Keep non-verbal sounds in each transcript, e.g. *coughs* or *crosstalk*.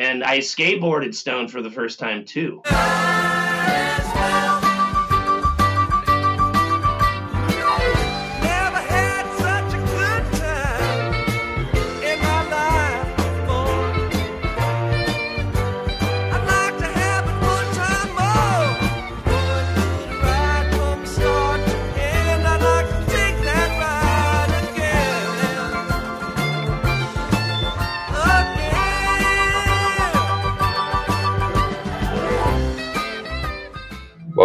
And I skateboarded Stone for the first time too.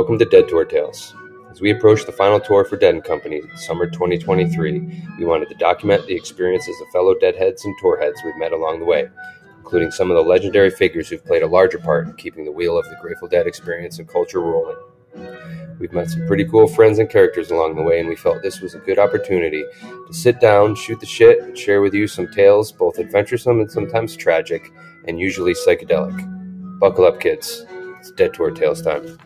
Welcome to Dead Tour Tales. As we approach the final tour for Dead and Company, summer 2023, we wanted to document the experiences of fellow Deadheads and Tourheads we've met along the way, including some of the legendary figures who've played a larger part in keeping the wheel of the Grateful Dead experience and culture rolling. We've met some pretty cool friends and characters along the way, and we felt this was a good opportunity to sit down, shoot the shit, and share with you some tales, both adventuresome and sometimes tragic, and usually psychedelic. Buckle up, kids. It's Dead Tour Tales time.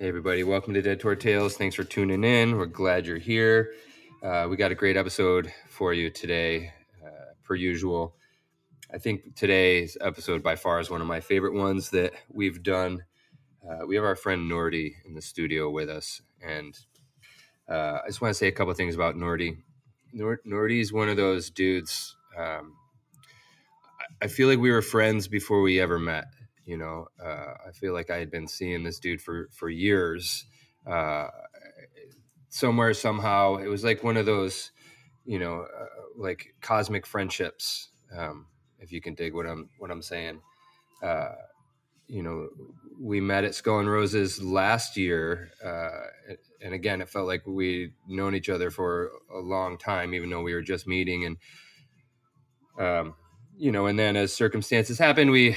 Hey, everybody, welcome to Dead Tour Tales. Thanks for tuning in. We're glad you're here. Uh, we got a great episode for you today, uh, per usual. I think today's episode by far is one of my favorite ones that we've done. Uh, we have our friend Nordy in the studio with us, and uh, I just want to say a couple things about Nordy. Nor- Nordy is one of those dudes. Um, I feel like we were friends before we ever met you know uh, i feel like i had been seeing this dude for for years uh, somewhere somehow. It was like one of those you know uh, like cosmic friendships um, if you can dig what i'm what i'm saying. Uh, you know we met at skull and roses last year uh, and again it felt like we'd known each other for a long time even though we were just meeting and um, you know and then as circumstances happened we uh,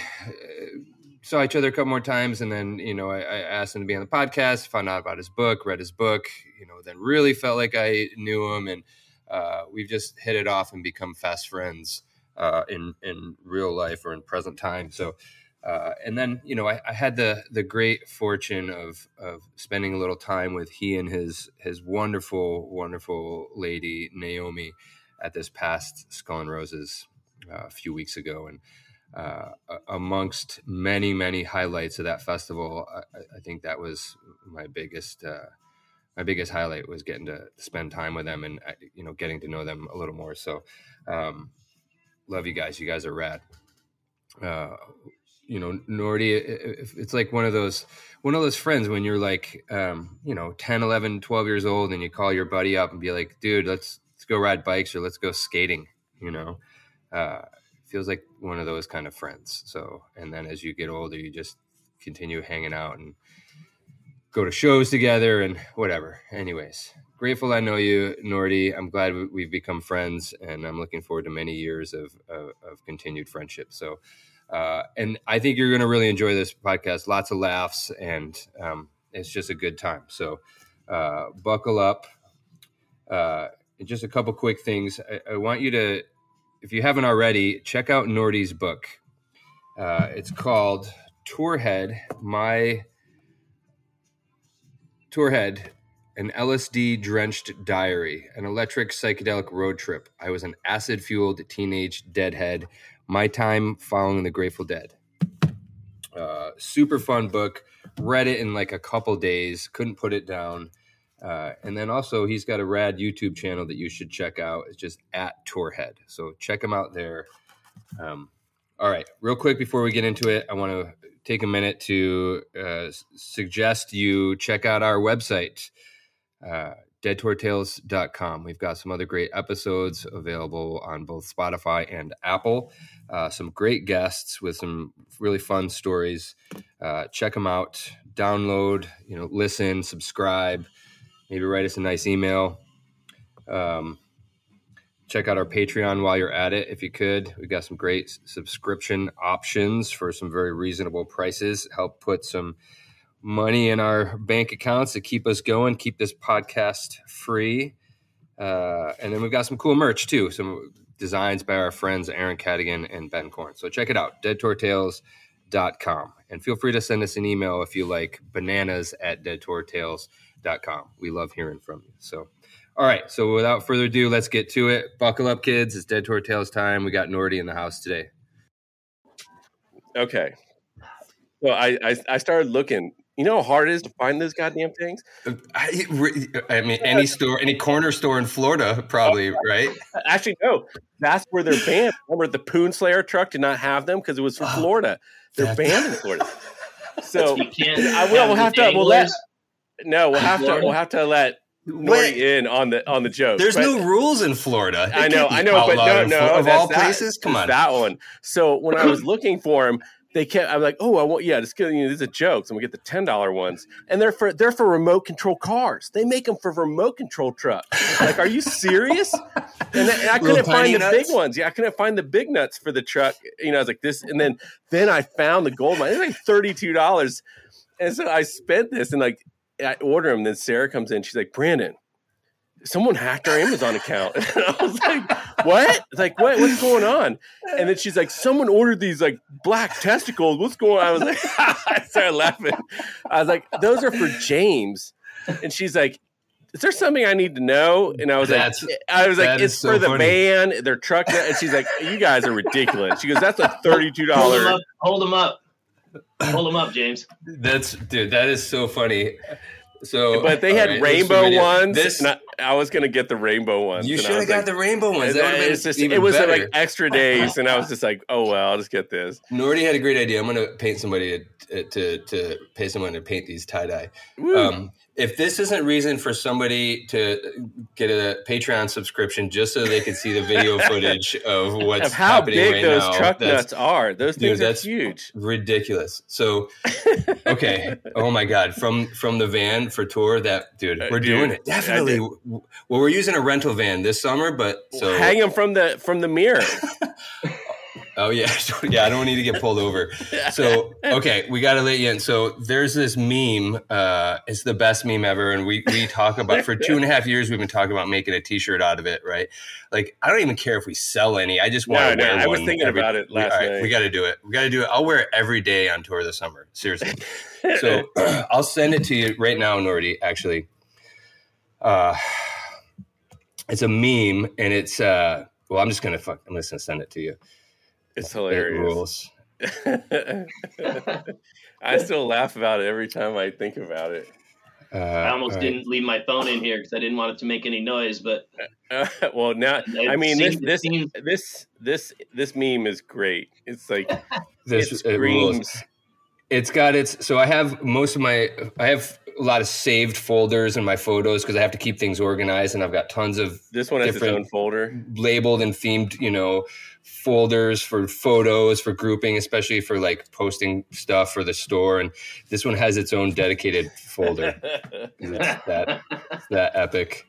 saw each other a couple more times and then you know I, I, asked him to be on the podcast found out about his book read his book you know then really felt like i knew him and uh, we've just hit it off and become fast friends uh, in in real life or in present time. So uh, and then you know I, I, had the the great fortune of of spending a little time with he and his his wonderful wonderful lady naomi at this past skull and roses uh, a few weeks ago. And uh, amongst many many highlights of that festival I, I think that was my biggest uh, my biggest highlight was getting to spend time with them and uh, you know getting to know them a little more. So um, love you guys. You guys are rad. Uh, you know nordy it's like one of those one of those friends when you're like um, you know 10 11 12 years old and you call your buddy up and be like dude let's let's go ride bikes or let's go skating you know? Uh, feels like one of those kind of friends. So, and then as you get older, you just continue hanging out and go to shows together and whatever. Anyways, grateful I know you, Nordy. I'm glad we've become friends, and I'm looking forward to many years of of, of continued friendship. So, uh, and I think you're going to really enjoy this podcast. Lots of laughs, and um, it's just a good time. So, uh, buckle up. Uh, just a couple quick things. I, I want you to if you haven't already, check out Nordy's book. Uh, it's called Tourhead, My Tourhead, an LSD drenched diary, an electric psychedelic road trip. I was an acid fueled teenage deadhead. My time following the Grateful Dead. Uh, super fun book. Read it in like a couple days. Couldn't put it down. Uh, and then also, he's got a rad YouTube channel that you should check out. It's just at Tourhead. So check him out there. Um, all right, real quick before we get into it, I want to take a minute to uh, suggest you check out our website, uh, deadtourtales.com. We've got some other great episodes available on both Spotify and Apple. Uh, some great guests with some really fun stories. Uh, check them out. Download, you know, listen, subscribe maybe write us a nice email. Um, check out our Patreon while you're at it, if you could. We've got some great subscription options for some very reasonable prices. Help put some money in our bank accounts to keep us going, keep this podcast free. Uh, and then we've got some cool merch too, some designs by our friends Aaron Cadigan and Ben Korn. So check it out, deadtourtales.com. And feel free to send us an email if you like bananas at deadtourtales.com com. We love hearing from you. So, all right. So, without further ado, let's get to it. Buckle up, kids. It's Dead Tour Tales time. We got Nordy in the house today. Okay. So I, I I started looking. You know how hard it is to find those goddamn things? Uh, I, I mean, any store, any corner store in Florida, probably, oh, right? Actually, no. That's where they're banned. Remember, the Poon Slayer truck did not have them because it was from Oh, Florida. They're banned in Florida. *laughs* So You can't. I will. We'll have to. We'll let. No, we'll have to. We'll have to let Wait, in on the on the joke. there's But- no rules in Florida. It I know, I know, but no, no, of all that- places. Come on, that one. So when I was *laughs* looking for them, they kept. I'm like, oh, I want, yeah, just kidding. You know, this is a joke. So I'm gonna get the ten dollar ones, and they're for they're for remote control cars. They make them for remote control trucks. Like, are you serious? And, then- and I *laughs* couldn't find the nuts? big ones. Yeah, I couldn't find the big nuts for the truck. You know, I was like this, and then then I found the gold mine. It's like thirty two dollars, and so I spent this, and like I order them. Then Sarah comes in. She's like, Brandon. Someone hacked our Amazon account. *laughs* And I was like, what? Like, what? What's going on? And then she's like, someone ordered these like black testicles. What's going on? I was like, *laughs* I started laughing. I was like, those are for James. And she's like, is there something I need to know? And I was That's- like, I was like, it's so for the funny. van, their truck. And she's like, you guys are ridiculous. She goes, that's a $32. Hold them up. Hold them up. Hold them up, James. *clears throat* that's dude. That is so funny. So, But they had right, rainbow video. ones. This and I, I was going to get the rainbow ones. you and I should have got like, the rainbow ones. That would have been just, even it was better. like extra days, and I was just like, "Oh well, I'll just get this." Nordy had a great idea. I'm going to paint somebody to, to to pay someone to paint these tie dye. Um, if this isn't reason for somebody to get a Patreon subscription just so they can see the video *laughs* footage of what's of how happening big right those now, truck that's nuts are. Those Dude, things are huge. ridiculous. So, *laughs* okay. oh my God, from from the van for tour, that dude, Uh, we're dude, doing it definitely. Well, we're using a rental van this summer, but so Hang them from the from the mirror. *laughs* Oh yeah, So, *laughs* yeah. I don't need to get pulled over. *laughs* So okay, we got to let you in. So there's this meme. Uh, it's the best meme ever, and we we talk about for two and a half years. We've been talking about making a T-shirt out of it, right? Like I don't even care if we sell any. I just want No, to no, wear I was thinking every- about it we- last all right, night. We got to do it. We got to do it. I'll wear it every day on tour this summer. Seriously. *laughs* So *clears throat* I'll send it to you right now, Nordy. Actually, uh, it's a meme, and it's uh, well, I'm just gonna fuck. I'm just gonna send it to you. It's It hilarious. rules. *laughs* *laughs* I still laugh about it every time I think about it. Uh, I almost all right. didn't leave my phone in here because I didn't want it to make any noise. But Uh, *laughs* well, now I mean this seems- it this seems- this this this meme is great. It's like This it it rules. It's got its. So I have most of my. I have a lot of saved folders in my photos because I have to keep things organized, and I've got tons of This one has its own folder. labeled and themed, you know, folders for photos for grouping, especially for like posting stuff for the store. And this one has its own dedicated folder. *laughs* It's that it's that epic.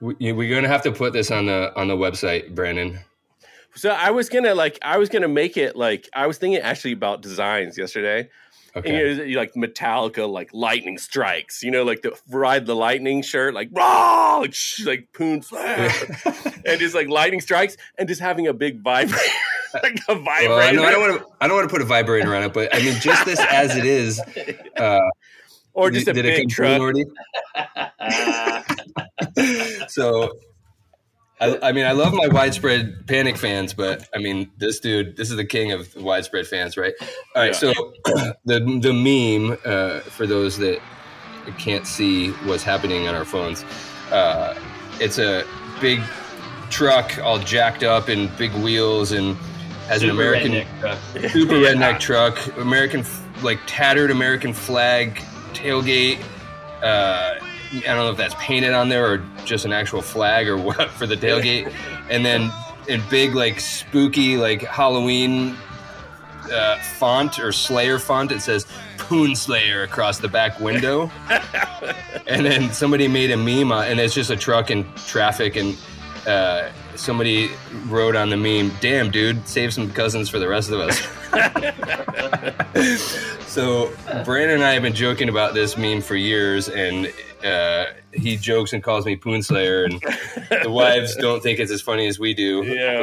We, we're gonna have to put this on the on the website, Brandon. So I was gonna like I was gonna make it like I was thinking actually about designs yesterday. Okay. You, know, you like Metallica, like lightning strikes. You know, like the ride the lightning shirt, like raw, like, sh- like poon slayer, *laughs* *laughs* and just like lightning strikes, and just having a big vibrator, *laughs* like a vibrator. Well, I, know, I don't want to. I don't want to put a vibrator on it, but I mean, just this as it is. Uh, or just a did big truck. So, I, I mean, I love my widespread panic fans, but I mean, this dude, this is the king of widespread fans, right? All right, Yeah. so *clears throat* the the meme uh, for those that can't see what's happening on our phones, uh, it's a big truck all jacked up and big wheels and has an American redneck truck. *laughs* super Yeah. redneck truck, American like tattered American flag tailgate. Uh, I don't know if that's painted on there or just an actual flag or *laughs* what for the tailgate, and then in big like spooky like Halloween uh, font or Slayer font, it says Poon Slayer across the back window, *laughs* and then somebody made a meme, uh, and it's just a truck in traffic and. Uh, somebody wrote on the meme, "Damn, dude, save some cousins for the rest of us." *laughs* so Brandon and I have been joking about this meme for years, and uh, he jokes and calls me Poon Slayer, and the *laughs* wives don't think it's as funny as we do. Yeah.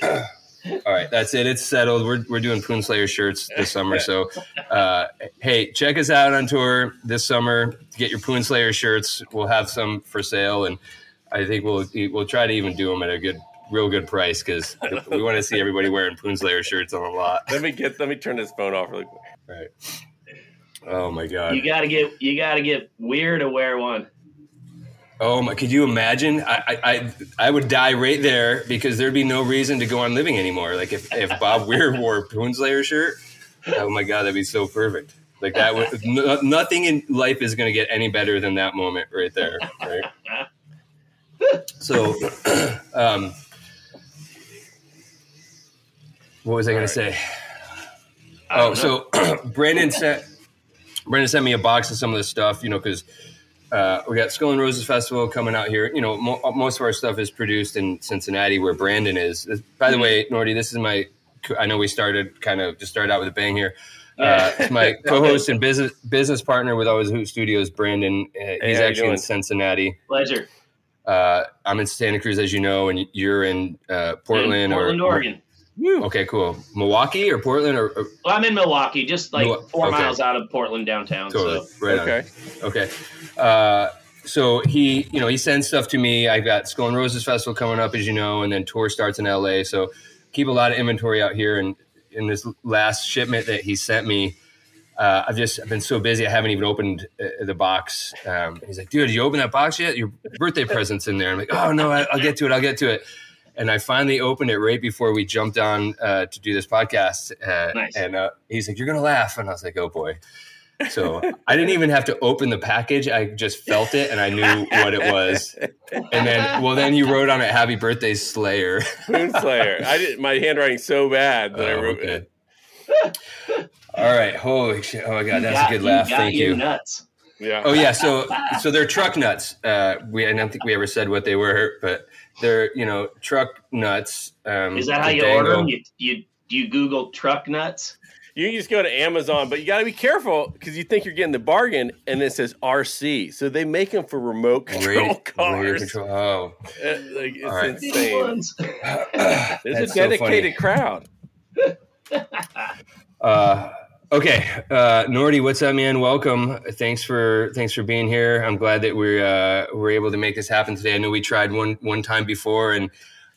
But, uh, *clears throat* all right, that's it. It's settled. We're, we're doing Poon Slayer shirts this summer. So, *laughs* uh, hey, check us out on tour this summer. Get your Poon Slayer shirts. We'll have some for sale, and I think we'll we'll try to even do them at a good real good price because we want to see everybody wearing Poonslayer shirts on the lot. Let me get. Let me turn this phone off really quick. Right. Oh my god. You gotta get you gotta get Weir to wear one. Oh my! Could you imagine? I, I I would die right there because there'd be no reason to go on living anymore. Like if, if Bob Weir wore a Poonslayer shirt, oh my god, that'd be so perfect. Like that would no, nothing in life is going to get any better than that moment right there. Right. *laughs* So, *clears throat* um, what was I going to say? Oh, so *clears throat* Brandon sent Brandon sent me a box of some of this stuff, you know, because uh, we got Skull and Roses Festival coming out here. You know, mo- most of our stuff is produced in Cincinnati, where Brandon is. By the way, Nordy, this is my. I know we started kind of just started out with a bang here. Uh, it's my *laughs* co-host and business business partner with Always Hoot Studios, Brandon. Uh, Hey, he's actually in? Cincinnati. pleasure. Uh, I'm in Santa Cruz, as you know, and you're in uh, Portland, In Portland, or Oregon. Okay, cool. Milwaukee or Portland or, or Well, I'm in Milwaukee, just like Mil- four okay. miles out of Portland downtown. totally So right on. Okay. Okay. Uh, so he, you know, he sends stuff to me. I've got Skull and Roses Festival coming up, as you know, and then tour starts in LA. So keep a lot of inventory out here. And in this last shipment that he sent me, uh, I've just I've been so busy. I haven't even opened uh, the box. Um, he's like, dude, did you open that box yet? Your birthday present's in there. I'm like, oh no, I, I'll get to it. I'll get to it. And I finally opened it right before we jumped on uh, to do this podcast. Uh, Nice. And uh, he's like, you're gonna laugh, and I was like, oh boy. So I didn't even have to open the package. I just felt it and I knew what it was. And then, well, then you wrote on it "Happy Birthday, Slayer." Moonslayer. I did my handwriting's so bad that I Oh, wrote okay. it. All right, holy shit! Oh my god, that's got- a good laugh. got Thank you. Nuts. Yeah. Oh yeah, so so they're truck nuts. Uh, we I don't think we ever said what they were, but they're you know truck nuts. Um, Is that how the you order them? You, you you Google truck nuts? You can just go to Amazon, but you got to be careful because you think you're getting the bargain, and it says RC. So they make them for remote control Radio- radio cars. control. Oh, *laughs* like, it's All right. Big insane. ones. There's That's a so dedicated crowd. Uh, okay, uh, Nordy, what's up, man? Welcome. Thanks for thanks for being here. I'm glad that we're uh, we're able to make this happen today. I know we tried one one time before, and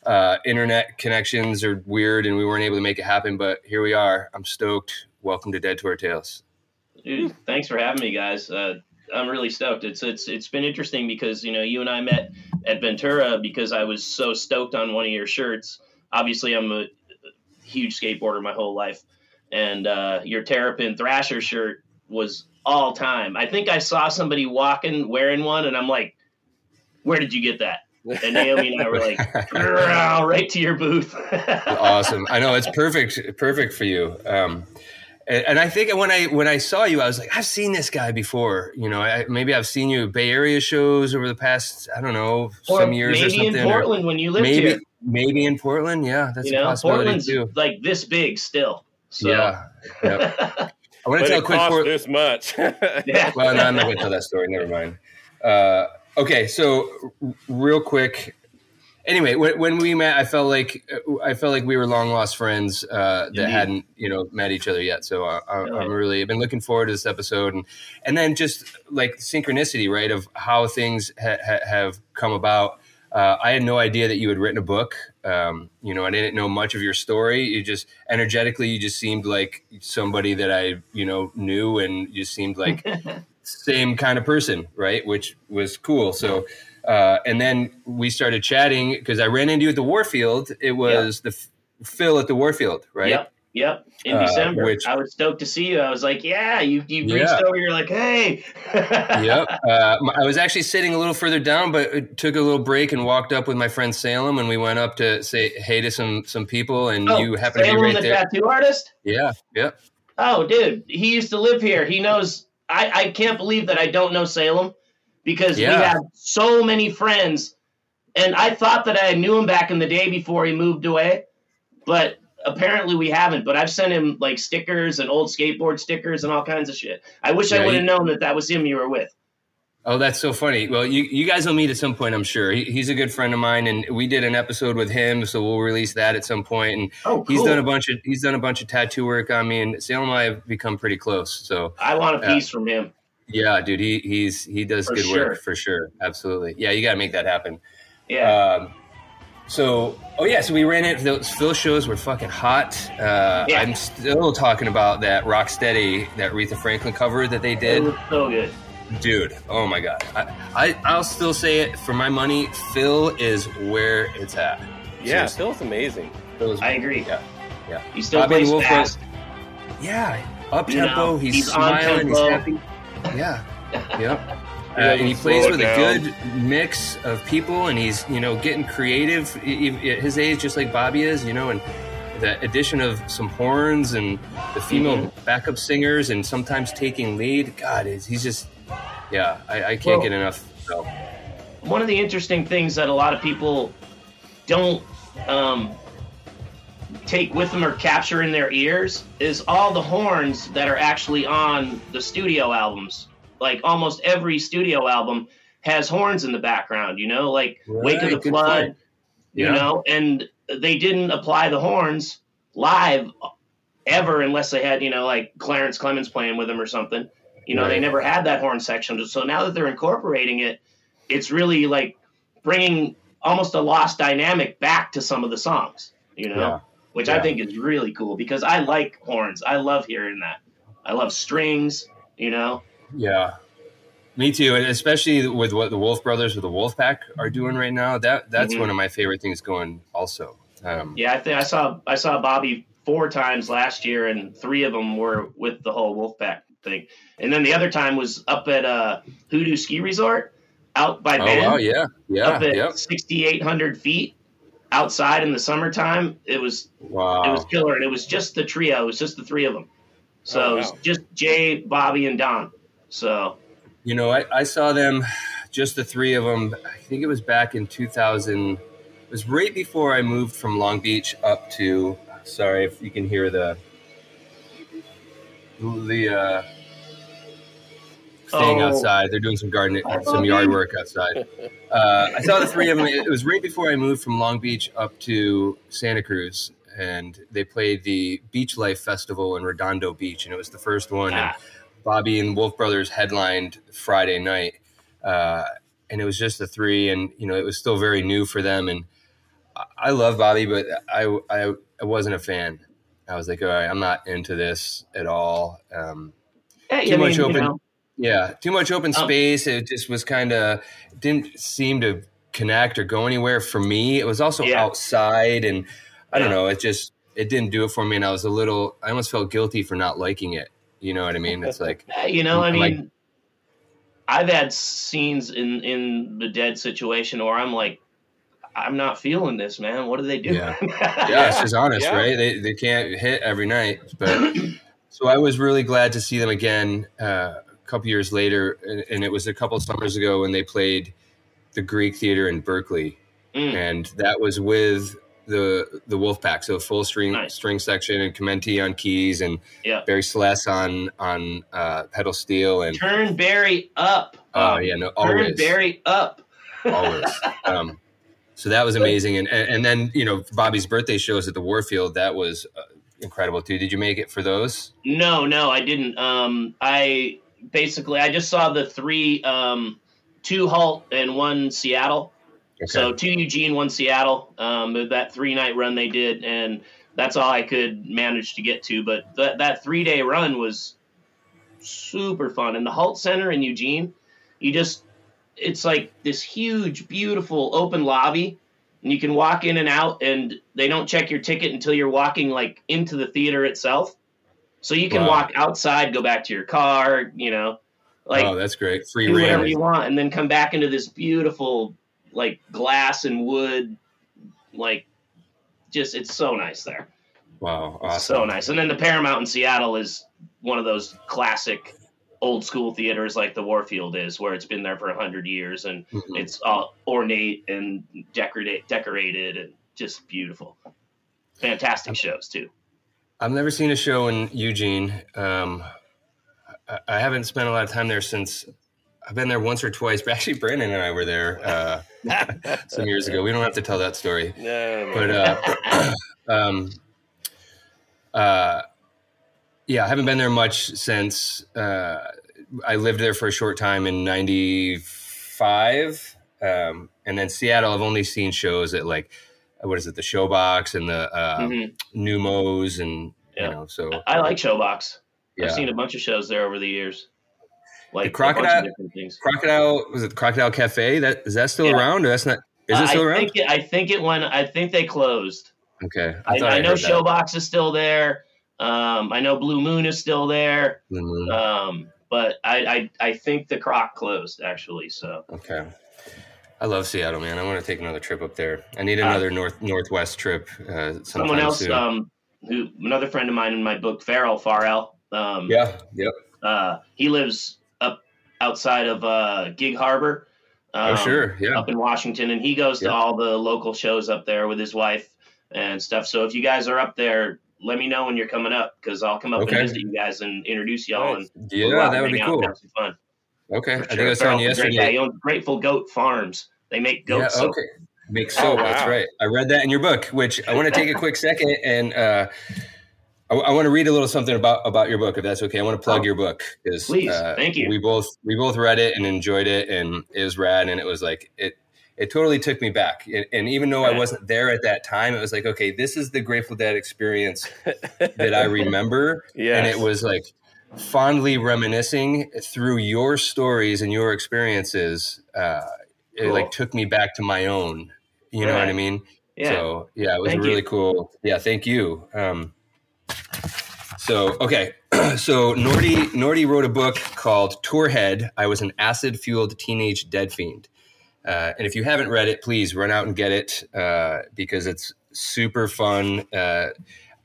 uh, internet connections are weird, and we weren't able to make it happen. But here we are. I'm stoked. Welcome to Dead Tour Tales. Dude, thanks for having me, guys. Uh, I'm really stoked. It's it's it's been interesting because you know you and I met at Ventura because I was so stoked on one of your shirts. Obviously, I'm a huge skateboarder my whole life, and uh, your Terrapin Thrasher shirt was all time. I think I saw somebody walking wearing one, and I'm like, "Where did you get that?" And Naomi and I were like, *laughs* "Girl, "Right to your booth." *laughs* awesome. I know it's perfect, perfect for you. Um, and, and I think when I when I saw you, I was like, I've seen this guy before. You know, I, maybe I've seen you at Bay Area shows over the past I don't know Or some years or maybe something. in or Portland when you lived maybe here. maybe in Portland. Yeah, that's you a possibility Portland's too. like this big still. So. Yeah. Yep. *laughs* I want to tell a quick. Port- this much. *laughs* yeah. well, no, I'm not going to tell that story. Never mind. Uh, okay, so r- real quick. Anyway, when, when we met, I felt like I felt like we were long lost friends uh, that Indeed. hadn't you know met each other yet. So I, I, Yeah. I'm really I've been looking forward to this episode, and and then just like synchronicity, right, of how things ha- ha- have come about. Uh, I had no idea that you had written a book. Um, you know, I didn't know much of your story. You just energetically, you just seemed like somebody that I, you know, knew, and you seemed like *laughs* same kind of person, right? Which was cool. So, uh, and then we started chatting because I ran into you at the Warfield. It was the f- Phil at the Warfield, right? Yep. Yep. In Uh, December, which- I was stoked to see you. I was like, "Yeah, you you reached Yeah. over. You're like, hey." *laughs* yep. Uh, I was actually sitting a little further down, but took a little break and walked up with my friend Salem, and we went up to say hey to some some people, and Oh, you happened to be right the there. tattoo artist. Yeah. Yep. Oh, dude, he used to live here. He knows. I I can't believe that I don't know Salem because we have so many friends, and I thought that I knew him back in the day before he moved away, but apparently we haven't. But I've sent him like stickers and old skateboard stickers and all kinds of shit. I wish I Yeah, would he- have known that that was him you were with. Oh, that's so funny. Well, you, you guys will meet at some point, I'm sure. He, he's a good friend of mine, and we did an episode with him, so we'll release that at some point. And Oh, he's done a bunch of he's done a bunch of tattoo work on me, and Salem and I have become pretty close. So I want a Yeah. piece from him. yeah, dude, he he's he does For good sure. work for sure. Absolutely, yeah, you got to make that happen. Yeah. Um, So, oh yeah, so we ran it. Those Phil shows were fucking hot. Uh, Yeah. I'm still talking about that Rocksteady, that Aretha Franklin cover that they It did. was so good. Dude, oh my god! I, I I'll still say it for my money. Phil is where it's at. Yeah, Seriously. Phil's amazing. Phil is- I agree. Yeah, yeah, He still Bobby plays Wolf fast. yeah. Up You know, tempo. he's, he's on smiling. He's happy. Yeah, *laughs* yeah. Uh, and he plays with down. a good mix of people, and he's you know getting creative at his age, just like Bobby is. You know, and the addition of some horns and the female Mm-hmm. backup singers, and sometimes taking lead. God, is he's just yeah. I, I can't Well- get enough. So. one of the interesting things that a lot of people don't um, take with them or capture in their ears is all the horns that are actually on the studio albums. Like almost every studio album has horns in the background, you know, like Wake of the Flood, point. you Yeah. know, and they didn't apply the horns live ever unless they had, you know, like Clarence Clemons playing with them or something. You know, they never had that horn section. So now that they're incorporating it, it's really like bringing almost a lost dynamic back to some of the songs, you know, Yeah. which I think is really cool because I like horns. I love hearing that. I love strings, you know. Yeah. Me too, and especially with what the Wolf Brothers with the Wolf Pack are doing right now. That that's Mhm. one of my favorite things going. Also, um, Yeah, I think I saw I saw Bobby four times last year, and three of them were with the whole Wolf Pack thing. And then the other time was up at uh, Hoodoo Ski Resort, out by Bay. oh Bend, wow, yeah, yeah, up at yep. 6,800 feet outside in the summertime. It was it was killer, and it was just the trio. It was just the three of them. So Oh, it was just Jay, Bobby, and Don. So you know, I, I saw them, just the three of them. I think it was back in 2000. It was right before I moved from Long Beach up to. Sorry if you can hear the the uh, thing Oh. outside. They're doing some garden, some yard work outside. Uh, I saw the three of them. It was right before I moved from Long Beach up to Santa Cruz, and they played the Beach Life Festival in Redondo Beach, and it was the first one. And ah, Bobby and Wolf Brothers headlined Friday night, uh, and it was just the three, and you know it was still very new for them. And I- love Bobby, but I I, I wasn't a fan. I was like, all right, I'm not into this at all. Um, hey, Too much mean, you open- know, yeah, too much open Um, space. It just was kind of didn't seem to connect or go anywhere for me. It was also Yeah. outside, and I don't know. It just it didn't do it for me, and I was a little. I almost felt guilty for not liking it. You know what I mean? It's like, *laughs* you know, I I'm like- mean, I've had scenes in in the dead situation where I'm like, I'm not feeling this, man. What do they do? Yeah. *laughs* yeah, it's just honest, Yeah. right? They they can't hit every night, but *clears throat* so I was really glad to see them again uh, a couple years later, and, and it was a couple summers ago when they played the Greek Theater in Berkeley, Mm. and that was with the the Wolfpack, so full string Nice. string section and Chimenti on keys and Yeah. Barry Sless on on uh, pedal steel and Turn Barry up. oh yeah, no, always. Turn Barry up. always. *laughs* Um, so that was amazing, and, and and then you know Bobby's birthday shows at the Warfield that was uh, incredible too. Did you make it for those? No, no, I didn't. Um, I basically I just saw the three, um, two Hult and one Seattle. Okay. So two Eugene, one Seattle. Um, that three night run they did, and that's all I could manage to get to. But that that three day run was super fun. And the Hult Center in Eugene, you just it's like this huge, beautiful open lobby, and you can walk in and out, and they don't check your ticket until you're walking like into the theater itself. So you can Wow. walk outside, go back to your car, you know, like oh, that's great. Free do whatever you want, and then come back into this beautiful, like glass and wood, like just it's so nice there. Wow, awesome. So nice. And then the Paramount in Seattle is one of those classic old school theaters like the Warfield is, where it's been there for a hundred years and Mhm. it's all ornate and decorated, decorated and just beautiful. Fantastic shows too. I've never seen a show in Eugene. Um, I, I haven't spent a lot of time there since I've been there once or twice. But actually, Brandon and I were there uh, some years ago. We don't have to tell that story. No, but uh, *coughs* um, uh, yeah, I haven't been there much since uh, I lived there for a short time in '95, um, and then Seattle. I've only seen shows at like what is it, the Showbox and the uh, Mhm. Neumos and Yeah. you know, so I like Showbox. yeah. I've seen a bunch of shows there over the years. Like The a bunch of Crocodile- different things. Crocodile was it Crocodile Cafe? That is that still Yeah. around? Or that's not. Is it I- still I around? Think it, I think it went. I think they closed. okay, I, thought I, know. Showbox is still there. Um, I know Blue Moon is still there. Mhm. Um, but I, I I think the Croc closed actually. So Okay. I love Seattle, man. I want to take another trip up there. I need Uh, another north northwest trip. Uh, someone else, soon. um, who another friend of mine in my book, Farrell Farrell. Um, yeah. Yep. Uh, he lives outside of uh, Gig Harbor. oh um, sure. Yeah. up in Washington, and he goes to all the local shows up there with his wife and stuff. So if you guys are up there, let me know when you're coming up because I'll come up Okay. and visit you guys and introduce y'all. Nice. And Yeah, we'll that would be cool. and have some fun. Okay. For I think. I was telling you great guy. yesterday. He owns Grateful Goat Farms. They make goat Yeah. soap. Okay. Make Oh, soap. That's right. I read that in your book, which I want to *laughs* take a quick second and uh, I, I want to read a little something about about your book, if that's okay. I want to plug Oh. your book because Please. Thank you. We both we both read it and enjoyed it, and it was rad, and it was like it. It totally took me back, and, and even though I wasn't there at that time, it was like, okay, this is the Grateful Dead experience *laughs* that I remember, Yes. and it was like fondly reminiscing through your stories and your experiences. Uh, it like took me back to my own. You know what I mean? Yeah. So yeah, it was Thank really you. cool. Yeah, thank you. Um, so okay, *clears throat* so Nordy Nordy wrote a book called Tourhead. I was an acid fueled teenage dead fiend. Uh, and if you haven't read it, please run out and get it uh, because it's super fun. Uh,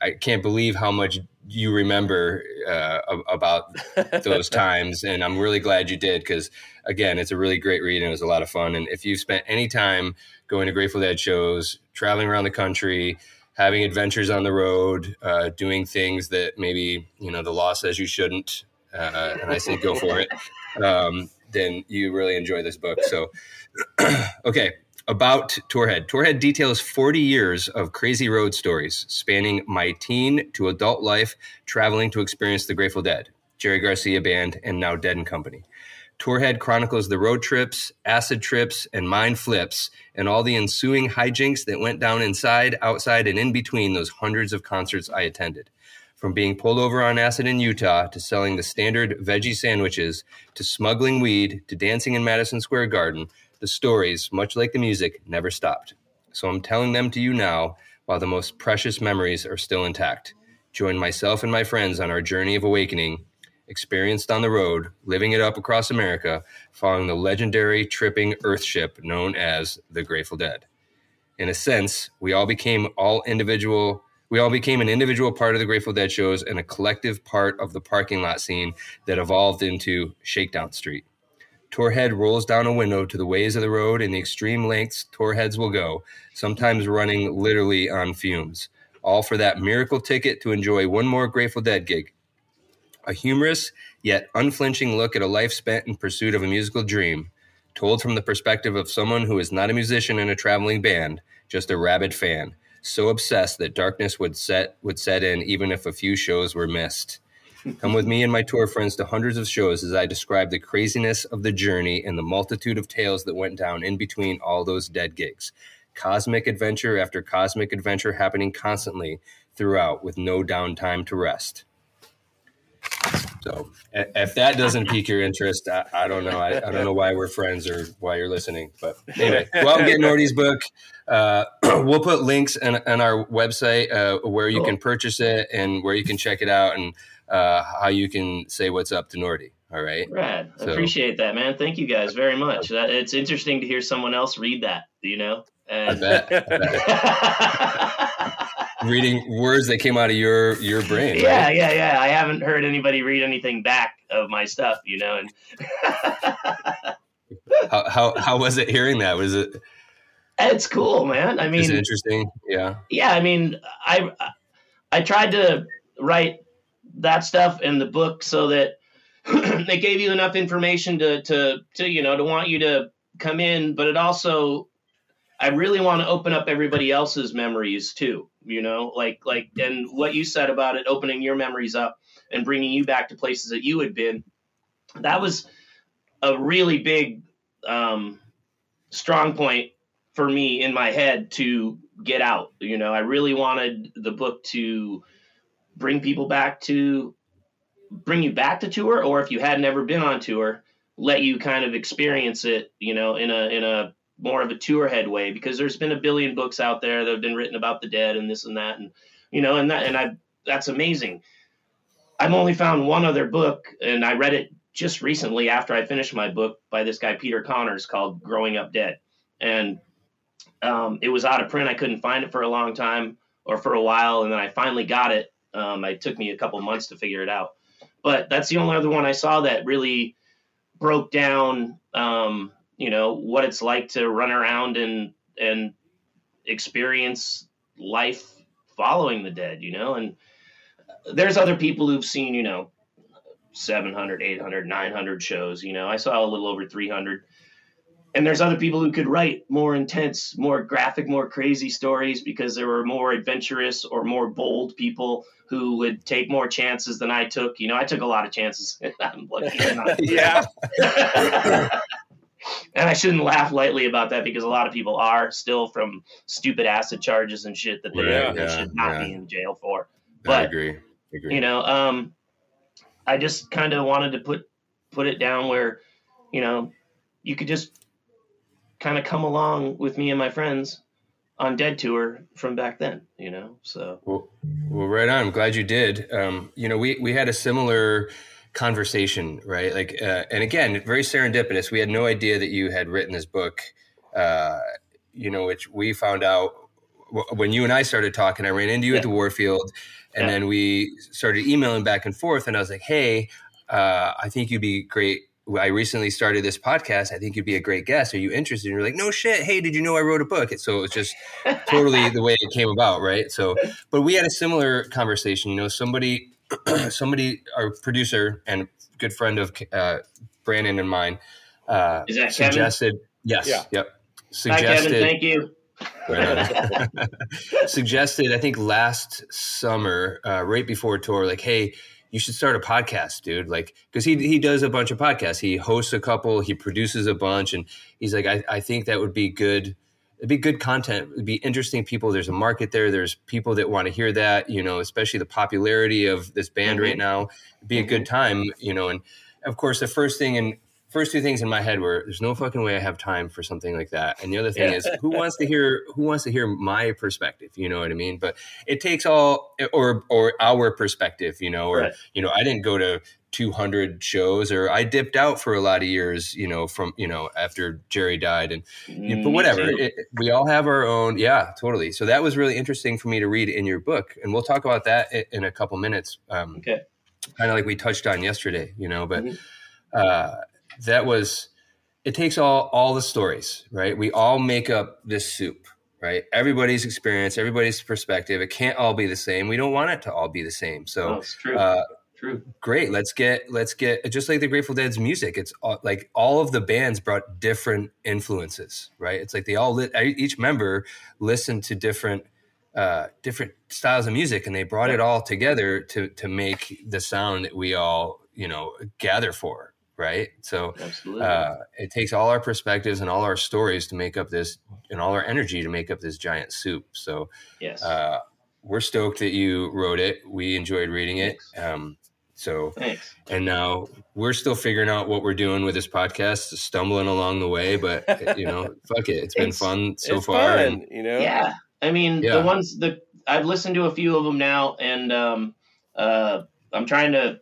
I can't believe how much you remember uh, about *laughs* those times, and I'm really glad you did because again, it's a really great read and it was a lot of fun. And if you've spent any time going to Grateful Dead shows, traveling around the country, having adventures on the road, uh, doing things that maybe you know the law says you shouldn't, uh, and I say go for it, um, then you really enjoy this book. So, *clears throat* okay. About Tourhead. Tourhead details 40 years of crazy road stories spanning my teen to adult life, traveling to experience the Grateful Dead, Jerry Garcia Band, and now Dead and Company. Tourhead chronicles the road trips, acid trips, and mind flips, and all the ensuing hijinks that went down inside, outside, and in between those hundreds of concerts I attended. From being pulled over on acid in Utah to selling the standard veggie sandwiches to smuggling weed to dancing in Madison Square Garden, the stories, much like the music, never stopped. So I'm telling them to you now while the most precious memories are still intact. Join myself and my friends on our journey of awakening experienced on the road, living it up across America, following the legendary tripping Earth ship known as the Grateful Dead. In a sense, we all became all individual. We all became an individual part of the Grateful Dead shows and a collective part of the parking lot scene that evolved into Shakedown Street. Tourhead rolls down a window to the ways of the road and the extreme lengths Tourheads will go, sometimes running literally on fumes, all for that miracle ticket to enjoy one more Grateful Dead gig a humorous yet unflinching look at a life spent in pursuit of a musical dream, told from the perspective of someone who is not a musician in a traveling band, just a rabid fan, so obsessed that darkness would set would set in even if a few shows were missed. Come with me and my tour friends to hundreds of shows as I describe the craziness of the journey and the multitude of tales that went down in between all those dead gigs. Cosmic adventure after cosmic adventure happening constantly throughout with no downtime to rest. So if that doesn't pique your interest, I, I don't know. I, I don't know why we're friends or why you're listening. But anyway, go out and get Nordy's book. Uh, *clears throat* we'll put links on, on our website uh, where you Cool. can purchase it and where you can check it out and uh, how you can say what's up to Nordy. All right. Rad. I So- appreciate that, man. Thank you guys very much. That, it's interesting to hear someone else read that, you know? I bet. I bet. *laughs* Reading words that came out of your your brain. yeah, Right? yeah, yeah. I haven't heard anybody read anything back of my stuff, you know? And *laughs* How, how how was it hearing that? Was it it's cool, man. I mean, interesting? Yeah. yeah, I mean, I I tried to write that stuff in the book so that *clears throat* they gave you enough information to to to you know to want you to come in, but it also I really want to open up everybody else's memories too. You know, like like and what you said about it, opening your memories up and bringing you back to places that you had been. That was a really big um, strong point for me in my head to get out. You know, I really wanted the book to bring people back to bring you back to tour, or if you had never been on tour, let you kind of experience it. You know, in a in a more of a tour head way, because there's been a billion books out there that have been written about the dead and this and that, and you know, and that and I that's amazing. I've only found one other book, and I read it just recently after I finished my book by this guy Peter Conners called "Growing Up Dead," and um, it was out of print. I couldn't find it for a long time or for a while, and then I finally got it. Um, it took me a couple months to figure it out, but that's the only other one I saw that really broke down, um, you know, what it's like to run around and and experience life following the dead, you know, and there's other people who've seen, you know, 700, 800, 900 shows, you know, I saw a little over 300 and there's other people who could write more intense, more graphic, more crazy stories because there were more adventurous or more bold people who would take more chances than I took. You know, I took a lot of chances. *laughs* I'm lucky *laughs* yeah. *laughs* and I shouldn't laugh lightly about that because a lot of people are still from stupid acid charges and shit that they, Yeah, they yeah, should not yeah. be in jail for. I But agree. I agree. you know, um, I just kind of wanted to put put it down where, you know, you could just kind of come along with me and my friends on Dead Tour from back then. You know, so Well, well, right on. I'm glad you did. Um, you know, we we had a similar conversation, right? Like, uh, and again, very serendipitous. We had no idea that you had written this book. Uh, you know, which we found out w- when you and I started talking. I ran into you at the Warfield, and Yeah. then we started emailing back and forth. And I was like, "Hey, uh, I think you'd be great." I recently started this podcast. I think you'd be a great guest. Are you interested? And you're like, no shit. Hey, did you know I wrote a book? So it was just totally *laughs* the way it came about, right? So but we had a similar conversation. You know, somebody, *clears throat* somebody, our producer and good friend of uh, Brandon and mine, uh, is that Kevin? suggested. Yes. Yeah. Yep. Hi, Suggested. Kevin. Thank you. Right *laughs* suggested. I think last summer, uh, right before tour, like, hey. You should start a podcast, dude. Like, because he he does a bunch of podcasts. He hosts a couple. He produces a bunch, and he's like, I, I think that would be good it'd be good content. It'd be interesting people. There's a market there. There's people that want to hear that, you know, especially the popularity of this band Mhm. right now. It'd be a good time, you know. And of course, the first thing and first two things in my head were there's no fucking way I have time for something like that. And the other thing Yeah. is who wants to hear who wants to hear my perspective, you know what I mean? But it takes all or or our perspective, you know, or Right. you know, I didn't go to 200 shows or I dipped out for a lot of years, you know, from, you know, after Jerry died and but whatever. It, we all have our own. Yeah, totally. So that was really interesting for me to read in your book, and we'll talk about that in a couple minutes. Um, Okay. Kind of like we touched on yesterday, you know. But Mhm. uh, that was. It takes all all the stories, right? We all make up this soup, right? Everybody's experience, everybody's perspective. It can't all be the same. We don't want it to all be the same. So oh, uh, true. great. Let's get let's get just like the grateful dead's music it's all, like all of the bands brought different influences right? It's like they all lit, each member listened to different uh different styles of music and they brought it all together to to make the sound that we all you know gather for right? So Absolutely. uh, it takes all our perspectives and all our stories to make up this and all our energy to make up this giant soup. So yes. uh, we're stoked that you wrote it. We enjoyed reading it. Um, so Thanks. and now we're still figuring out what we're doing with this podcast, stumbling along the way. But *laughs* you know, fuck it, it's been It's- fun so it's far. fun, And you know. Yeah. I mean, Yeah. the ones the I've listened to a few of them now, and um, uh, I'm trying to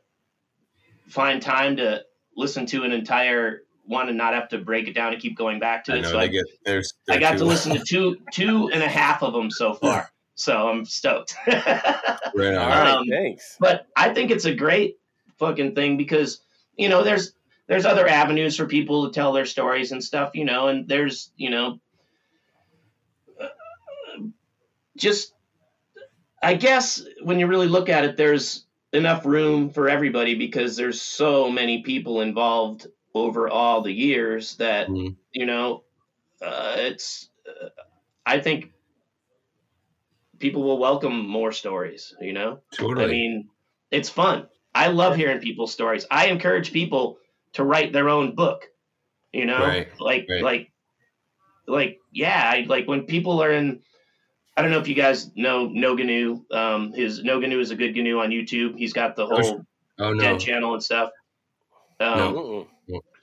find time to listen to an entire one and not have to break it down and keep going back to I it. know So I, get there's. I got to listen to two two and a half of them so *laughs* far. So I'm stoked. *laughs* Right All on. Um, thanks. but I think it's a great fucking thing because you know there's there's other avenues for people to tell their stories and stuff, you know, and there's you know uh, just I guess when you really look at it, there's enough room for everybody because there's so many people involved over all the years that Mhm. you know uh, it's uh, I think people will welcome more stories, you know. Totally. I mean, it's fun. I love hearing people's stories. I encourage people to write their own book. You know, Right, like right. like like yeah, I like when people are in. I don't know if you guys know No Gnu. Um, his No Gnu is a good GNU on YouTube. He's got the whole Oh no, dead channel and stuff. Um, Mm-mm.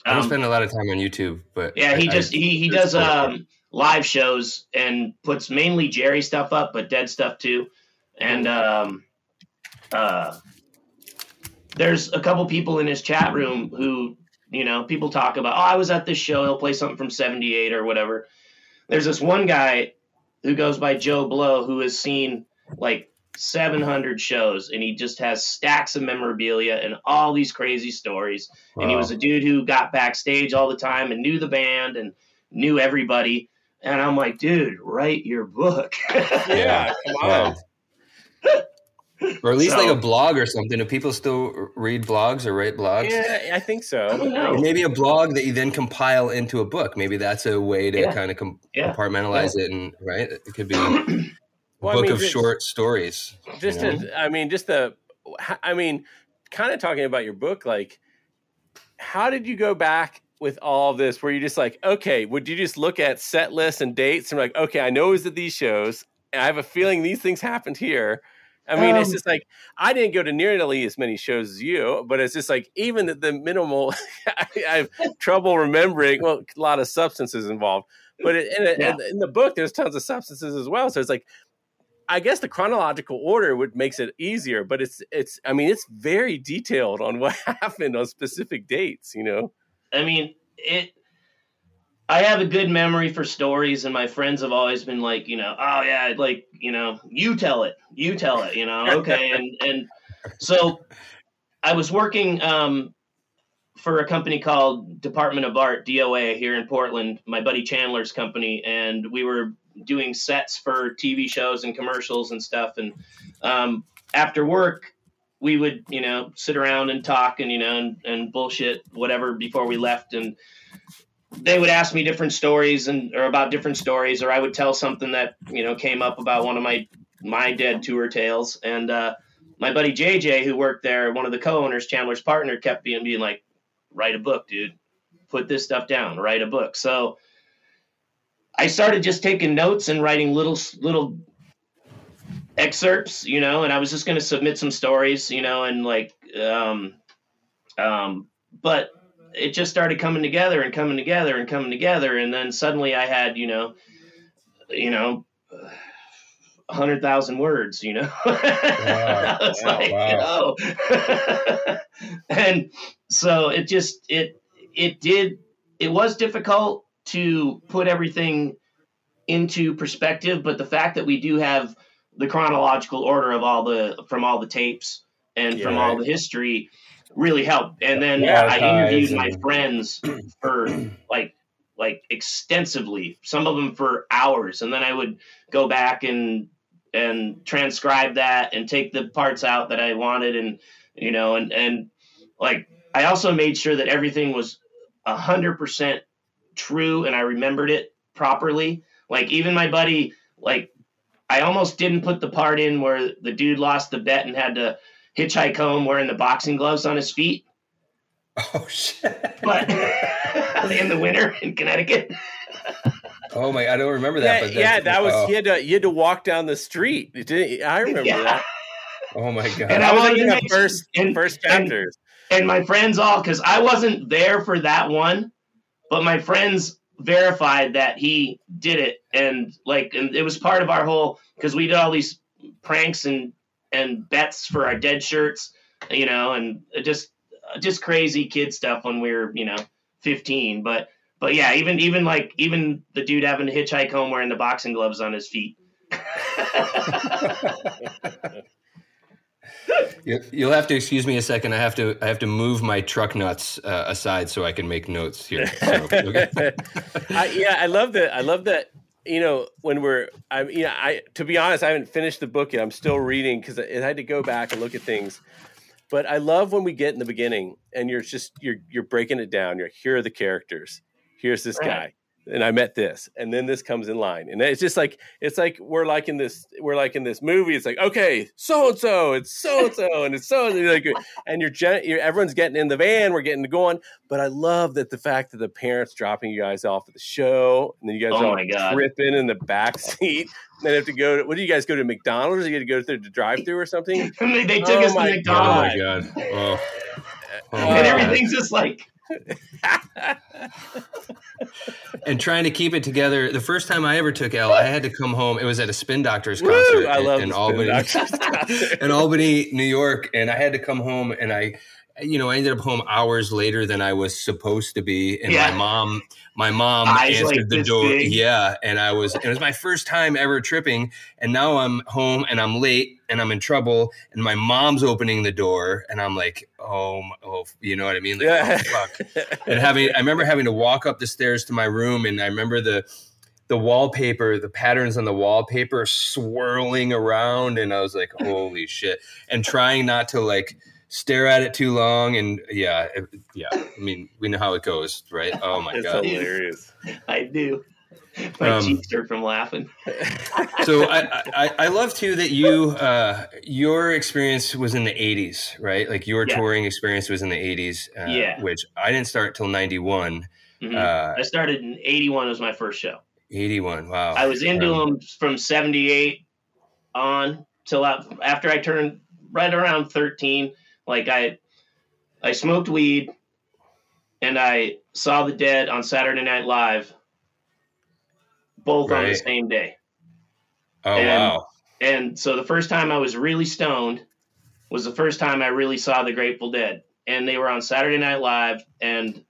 I don't um, spend a lot of time on YouTube, but yeah, he I- just I- he he does um live shows and puts mainly Jerry stuff up, but dead stuff too. And um uh there's a couple people in his chat room who, you know, people talk about, oh, I was at this show, he'll play something from 78 or whatever. There's this one guy who goes by Joe Blow who has seen like 700 shows and he just has stacks of memorabilia and all these crazy stories and he was a dude who got backstage all the time and knew the band and knew everybody. And I'm like, dude, write your book. Yeah, *laughs* come on. or at least So- like a blog or something. Do people still read blogs or write blogs? Yeah, I think I don't so. know. Maybe a blog that you then compile into a book. Maybe that's a way to Yeah. kind of com- Yeah. compartmentalize it, and right, it could be *clears throat* a Well, I book mean, of just- short stories. Just, you know? to, I mean, just the, I mean, kind of talking about your book, like, how did you go back with all this? where you're just like, okay, would you just look at set lists and dates and like, okay, I know it was at these shows, and I have a feeling these things happened here. I mean, it's Um, just like I didn't go to nearly as many shows as you, but it's just like even the, the minimal, *laughs* I, I have trouble remembering. Well, a lot of substances involved, but it, in, it- Yeah. in, in the book, there's tons of substances as well. So it's like I guess the chronological order would makes it easier, but it's it's I mean it's very detailed on what *laughs* happened on specific dates, you know. I mean, it. I have a good memory for stories, and my friends have always been like, you know, oh yeah, like you know, you tell it, you tell it, you know, okay, *laughs* and and so I was working um, for a company called Department of Art (DOA) here in Portland, my buddy Chandler's company, and we were doing sets for TV shows and commercials and stuff, and um, after work we would you know sit around and talk and you know and, and bullshit whatever before we left. And they would ask me different stories and or about different stories or i would tell something that you know came up about one of my my dead tour tales. And uh my buddy jj who worked there one of the co-owners chandler's partner kept being being like write a book dude. Put this stuff down. Write a book. So i started just taking notes and writing little little excerpts, you know, and I was just going to submit some stories, you know, and like, um, um, but it just started coming together and coming together and coming together, and then suddenly I had, you know, you know, a hundred thousand words, you know. *laughs* wow, I was wow, like, wow. oh, *laughs* and so it just it it did it was difficult to put everything into perspective, but the fact that we do have the chronological order of all the from all the tapes and from Yeah. all the history really helped. And then Yeah, I interviewed my *clears throat* friends for like like extensively, some of them for hours, and then I would go back and and transcribe that and take the parts out that I wanted and you know and and like I also made sure that everything was a hundred percent true and I remembered it properly. Like even my buddy, like I almost didn't put the part in where the dude lost the bet and had to hitchhike home wearing the boxing gloves on his feet. Oh shit! But *laughs* in the winter in Connecticut. Oh my, I don't remember that. Yeah, but yeah, that was oh, you had to you had to walk down the street. Didn't- I remember Yeah. that. oh my god! And I I was wanted in to the make- first and- first and- and my friends all because I wasn't there for that one, but my friends verified that he did it, and like, and it was part of our whole because we did all these pranks and and bets for our dead shirts, you know, and just just crazy kid stuff when we were you know fifteen, but. But yeah, even even like even the dude having to hitchhike home wearing the boxing gloves on his feet. *laughs* *laughs* You, you'll have to excuse me a second. I have to I have to move my truck nuts uh, aside so I can make notes here. So, okay. *laughs* I, yeah, I love that. I love that. You know, when we're, I, you know, I to be honest, I haven't finished the book yet. I'm still reading because I had to go back and look at things. But I love when we get in the beginning and you're just you're you're breaking it down. You're here are the characters. Here's this Right. guy. And I met this, and then this comes in line, and it's just like it's like we're like in this we're like in this movie. It's like okay, so and so, it's so and so, and it's so and like, and you're, you're everyone's getting in the van, we're getting going. But I love that the fact that the parents dropping you guys off at the show, and then you guys Oh all my tripping in the back seat. Then have to go. To, what do you guys go to McDonald's? Or you got to go through the drive-through or something? And *laughs* they, they took Oh us to my Oh my god. Oh. Oh, and everything's just like *laughs* and trying to keep it together. The first time I ever took L, I had to come home. It was at a Spin Doctors Woo! concert I in- love in Spin Albany, Doctors *laughs* *laughs* in Albany, New York, and I had to come home, and I, you know, I ended up home hours later than I was supposed to be, and Yeah. my mom, my mom Eyes answered like the door, big. yeah, and I was, it was my first time ever tripping, and now I'm home and I'm late and I'm in trouble, and my mom's opening the door, and I'm like, oh, oh, you know what I mean? Like, Yeah. oh, fuck *laughs* and having I remember having to walk up the stairs to my room and I remember the the wallpaper, the patterns on the wallpaper swirling around and I was like, holy shit. And trying not to like stare at it too long and yeah, it- yeah. I mean, we know how it goes, right? Oh my It's god. hilarious. I do. My Um, cheeks hurt from laughing. So I, I I love too that you uh your experience was in the 80s, right? Like your Yeah. touring experience was in the 80s, uh, Yeah. which I didn't start till 91. Mhm. Uh I started in '81 was my first show. 81. Wow. I was into Um, them from '78 on till after I turned right around 13. Like I, I smoked weed, and I saw the Dead on Saturday Night Live, both on the same day. Oh and- wow. And so the first time I was really stoned was the first time I really saw the Grateful Dead. And they were on Saturday Night Live, and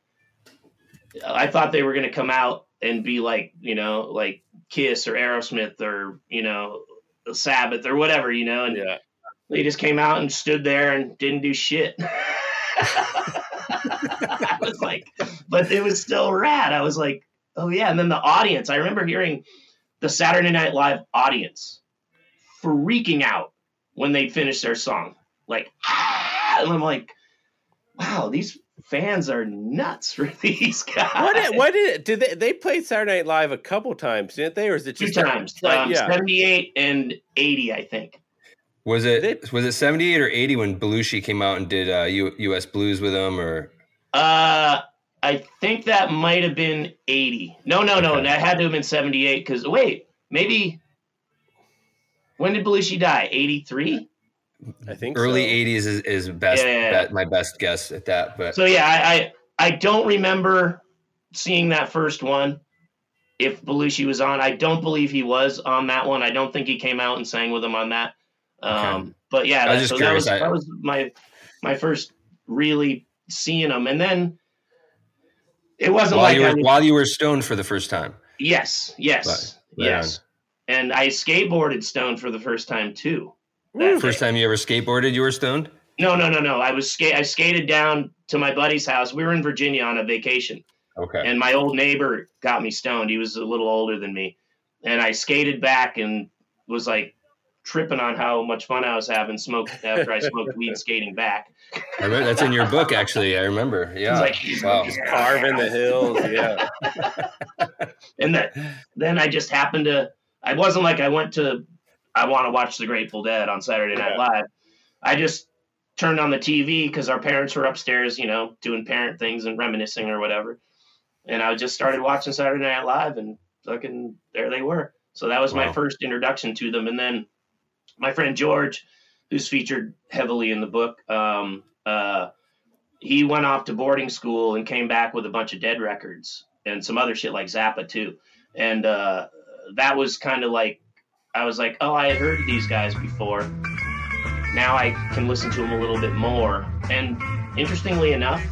I thought they were going to come out and be like, you know, like Kiss or Aerosmith or, you know, Sabbath or whatever, you know. And Yeah. They just came out and stood there and didn't do shit. *laughs* I was like, but it was still rad. I was like, oh yeah. And then the audience, I remember hearing the Saturday Night Live audience freaking out when they finished their song. Like, ah! and I'm like, wow, these fans are nuts for *laughs* these guys. What did, what did did they they played Saturday Night Live a couple times, didn't they? Or is it Two just times, Like, um, yeah. 78 and 80, I think. Was it was it 78 or 80 when Belushi came out and did uh, U, US Blues with him or Uh, I think that might have been 80. No, no, no. Okay. That had to have been 78. Because, wait, maybe. When did Belushi die? 83? I think early so. 80s is, is best Yeah, yeah, yeah. bet- my best guess at that but So, yeah, I, I, I don't remember seeing that first one. If Belushi was on, I don't believe he was on that one. I don't think he came out and sang with him on that. Um, But yeah, that, so that was I- that was my my first really seeing them, and then it wasn't while like you I were while you were stoned for the first time Yes, yes, Right, right yes. And I skateboarded stoned for the first time too. first day. time you ever skateboarded you were stoned No, no, no, no. I was skate. I skated down to my buddy's house. We were in Virginia on a vacation, okay and my old neighbor got me stoned. He was a little older than me, and I skated back and was like tripping on how much fun I was having smoked after I smoked weed *laughs* skating back. I remember, that's in your book actually I remember yeah like- wow Carving the hills, yeah. *laughs* and that then I just happened to. I wasn't like I went to. I want to watch the Grateful Dead on Saturday Night Yeah. Live. I just turned on the TV because our parents were upstairs, you know, doing parent things and reminiscing or whatever. And I just started watching Saturday Night Live, and fucking there they were. So that was my first introduction to them. And then my friend George, who's featured heavily in the book, um, uh, he went off to boarding school and came back with a bunch of dead records and some other shit like Zappa too. And uh, that was kind of like I was like, oh, I had heard these guys before. Now I can listen to them a little bit more. And interestingly enough,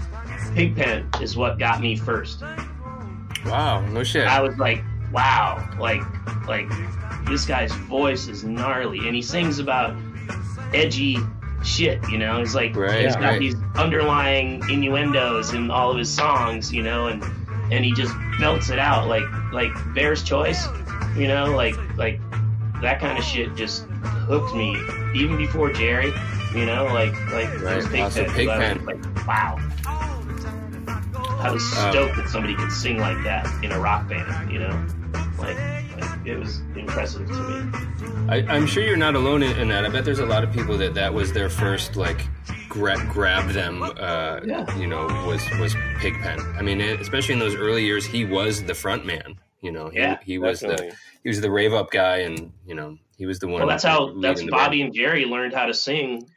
Pigpen is what got me first. wow no shit I was like, wow, like, like this guy's voice is gnarly, and he sings about edgy shit. You know, he's like, Right, he's got right. these underlying innuendos in all of his songs. You know, and and he just belts it out like like Bear's Choice. You know, like like that kind of shit just hooked me even before Jerry. You know, like like Right, those lots of Pigpen, I was Like wow. I was Um, stoked that somebody could sing like that in a rock band. You know, like it was impressive to me. I, I'm sure you're not alone in, in that. I bet there's a lot of people that that was their first like gra- grab them. Uh, Yeah. You know, was was Pigpen. I mean, it, especially in those early years, he was the front man. You know, he, Yeah, he was definitely. the he was the rave up guy, and you know, he was the one. Well, that's how that's Bobby band. and Jerry learned how to sing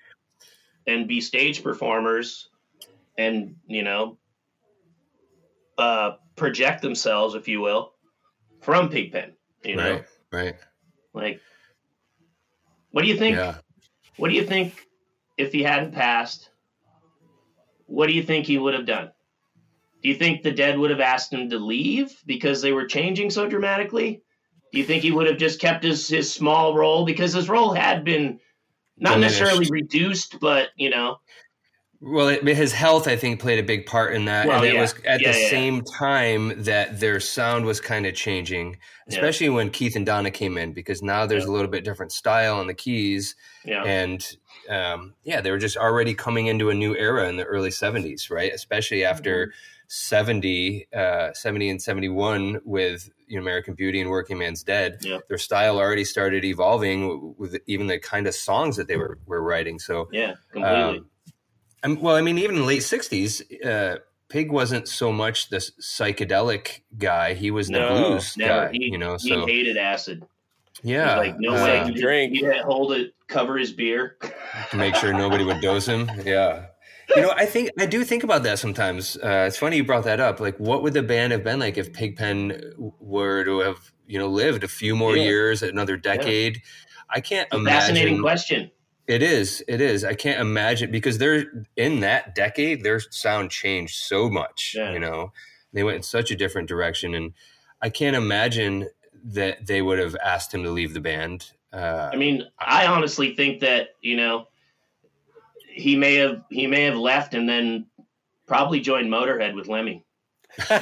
and be stage performers, and you know, uh, project themselves, if you will, from Pigpen. You know, Right, right, like, what do you think? yeah. What do you think if he hadn't passed? What do you think he would have done? Do you think the dead would have asked him to leave because they were changing so dramatically? Do you think he would have just kept his, his small role because his role had been not Diminished. necessarily reduced, but you know, Well, it, his health, I think, played a big part in that, Well, and it yeah. was at Yeah, the yeah. same time that their sound was kind of changing, especially when Keith and Donna came in, because now there's a little bit different style on the keys, yeah, and um, yeah, they were just already coming into a new era in the early '70s, right? Especially after Mm-hmm. 70, uh, 70 and 71 with you know, American Beauty and Workingman's Dead. Yeah. Their style already started evolving with even the kind of songs that they were were writing. So yeah, completely. um, I'm, well, I mean, even in the late '60s, uh, Pig wasn't so much the psychedelic guy; he was the No, blues Never. guy. he, you know, he so hated acid. yeah, He's like no uh, way. He'd, drink. he'd hold it, cover his beer. to make sure nobody would dose him. Yeah. You know, I think I do think about that sometimes. Uh, it's funny you brought that up. Like, what would the band have been like if Pigpen were to have, you know, lived a few more Yeah. years, another decade? I can't Fascinating imagine. question. It is. It is. I can't imagine because they're in that decade. Their sound changed so much. Yeah. You know, they went in such a different direction, and I can't imagine that they would have asked him to leave the band. Uh, I mean, I honestly think that you know he may have he may have left and then probably joined Motorhead with Lemmy. *laughs* all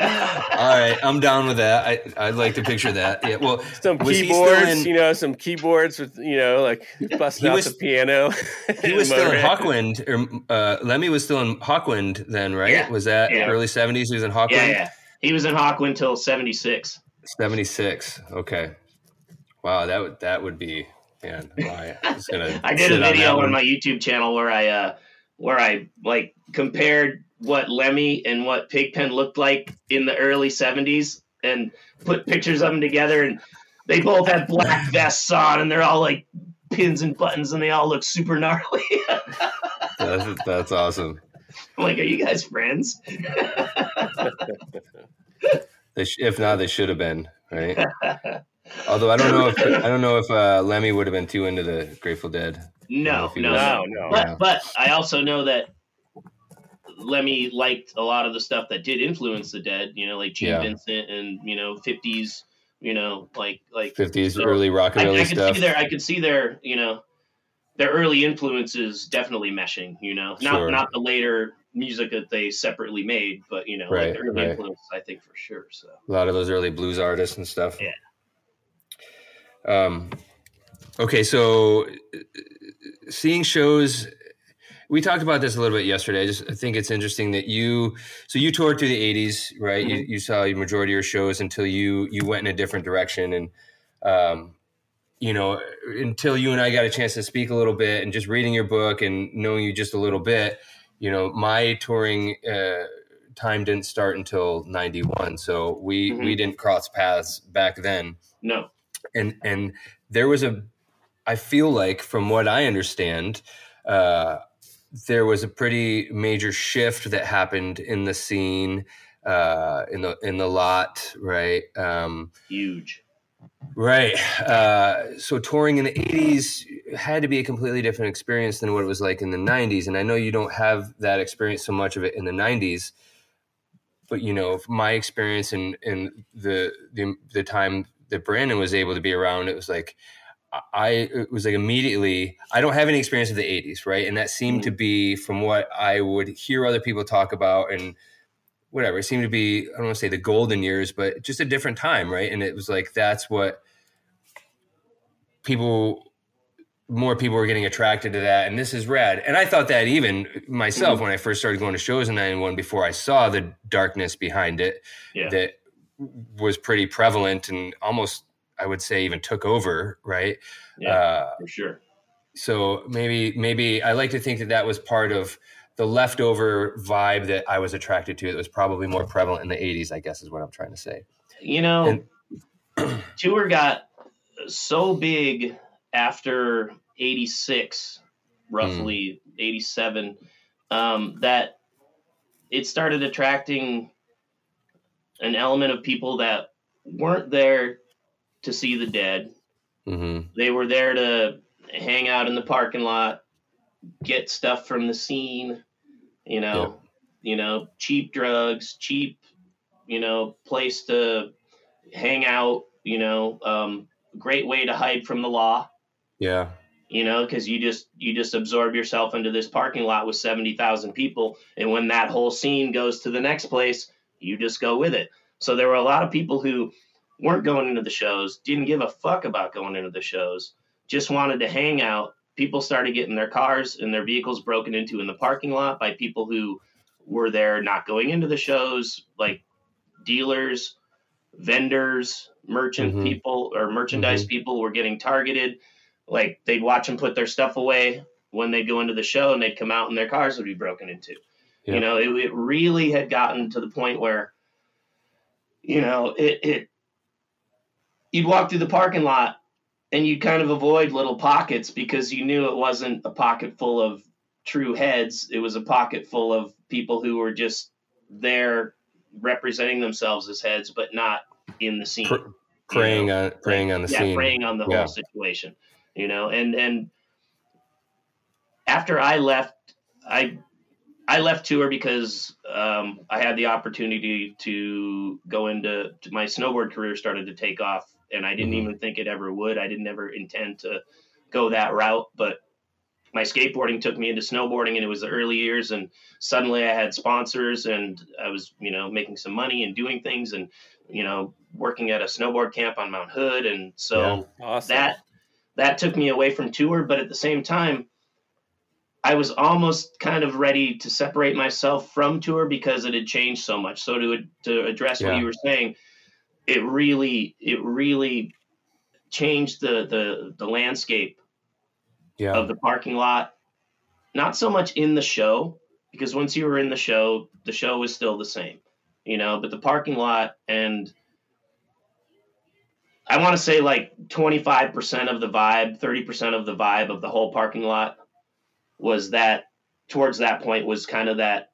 right, I'm down with that. I I'd like to picture that. Yeah. Well, some Was he still keyboards, in- you know, some keyboards with, you know, like *laughs* busting He out was- the piano. *laughs* he was still in Hawkwind, or uh, Lemmy was still in Hawkwind then, right? Yeah. Was that Yeah. early '70s? He was in Hawkwind. Yeah, yeah. He was in Hawkwind till '76. 76. Okay. Wow, that would that would be man. I was gonna. I did a video that on, my YouTube channel where I uh where I like compared what Lemmy and what Pigpen looked like in the early '70s and put pictures of them together, and they both have black vests on, and they're all like pins and buttons, and they all look super gnarly. *laughs* That's, that's awesome. I'm like, are you guys friends? *laughs* They sh- if not, they should have been right. *laughs* Although I don't know if I don't know if uh, Lemmy would have been too into the Grateful Dead. No, no, no. No, no. But Yeah. but I also know that Lemmy liked a lot of the stuff that did influence the Dead. You know, like Gene Yeah. Vincent and you know '50s. You know, like like 50s So, early I, rockabilly I could stuff. see their I could see their you know their early influences definitely meshing. You know, not Sure. not the later music that they separately made, but you know, Right, like early right. influences. I think for sure. So a lot of those early blues artists and stuff. Yeah. Um, okay, so uh, seeing shows, we talked about this a little bit yesterday. I just I think it's interesting that you, so you toured through the '80s, right? You, you saw the majority of your shows until you you went in a different direction, and um, you know, until you and I got a chance to speak a little bit, and just reading your book and knowing you just a little bit, you know, my touring. Uh, time didn't start until 91 so we Mhm. we didn't cross paths back then no, and and there was a i feel like from what i understand uh there was a pretty major shift that happened in the scene uh in the in the lot right um huge. Right. Uh, so touring in the 80s had to be a completely different experience than what it was like in the 90s. And I know you don't have that experience so much of it in the 90s. But, you know, my experience in, in the, the, the time that Brandon was able to be around, it was like, I, it was like immediately, I don't have any experience of the 80s, right? And that seemed to mm. be from what I would hear other people talk about and whatever. It seemed to be, I don't want to say the golden years, but just a different time, right? And it was like that's what people more people were getting attracted to that, and this is rad. And I thought that even myself mm. when I first started going to shows in '91, before I saw the darkness behind it, Yeah. that was pretty prevalent and almost, I would say, even took over. Right. Yeah, Uh, for sure. so maybe maybe I like to think that that was part of the leftover vibe that I was attracted to. That was probably more prevalent in the '80s. I guess is what I'm trying to say. You know, And- *clears throat* tour got so big after 86, roughly 87, um, that it started attracting an element of people that weren't there to see the dead. hmm They were there to hang out in the parking lot, get stuff from the scene, you know, you know, cheap drugs, cheap, you know, place to hang out, you know, um, great way to hide from the law, Yeah. you know, because you just you just absorb yourself into this parking lot with seventy thousand people, and when that whole scene goes to the next place, you just go with it. So there were a lot of people who weren't going into the shows, didn't give a fuck about going into the shows, just wanted to hang out. People started getting their cars and their vehicles broken into in the parking lot by people who were there not going into the shows, like dealers, vendors, merchant Mhm. people, or merchandise people were getting targeted. Like they'd watch them put their stuff away when they'd go into the show and they'd come out and their cars would be broken into. Yeah. You know, it, it really had gotten to the point where, you know, it, it you'd walk through the parking lot and you'd kind of avoid little pockets because you knew it wasn't a pocket full of true heads. It was a pocket full of people who were just there representing themselves as heads, but not in the scene. Pr- preying on preying on the yeah, scene. preying on the Yeah. whole situation. You know, and and after I left, I I left tour because um, I had the opportunity to go into to my snowboard career started to take off, and I didn't Mhm. even think it ever would. I didn't ever intend to go that route, but my skateboarding took me into snowboarding, and it was the early years, and suddenly I had sponsors, and I was you know making some money and doing things, and you know working at a snowboard camp on Mount Hood, and so Awesome. that that took me away from tour but at the same time i was almost kind of ready to separate myself from tour because it had changed so much so to to address what you were saying it really it really changed the the the landscape Yeah. of the parking lot not so much in the show because once you were in the show the show was still the same you know but the parking lot and i want to say like 25% of the vibe 30% of the vibe of the whole parking lot was that towards that point was kind of that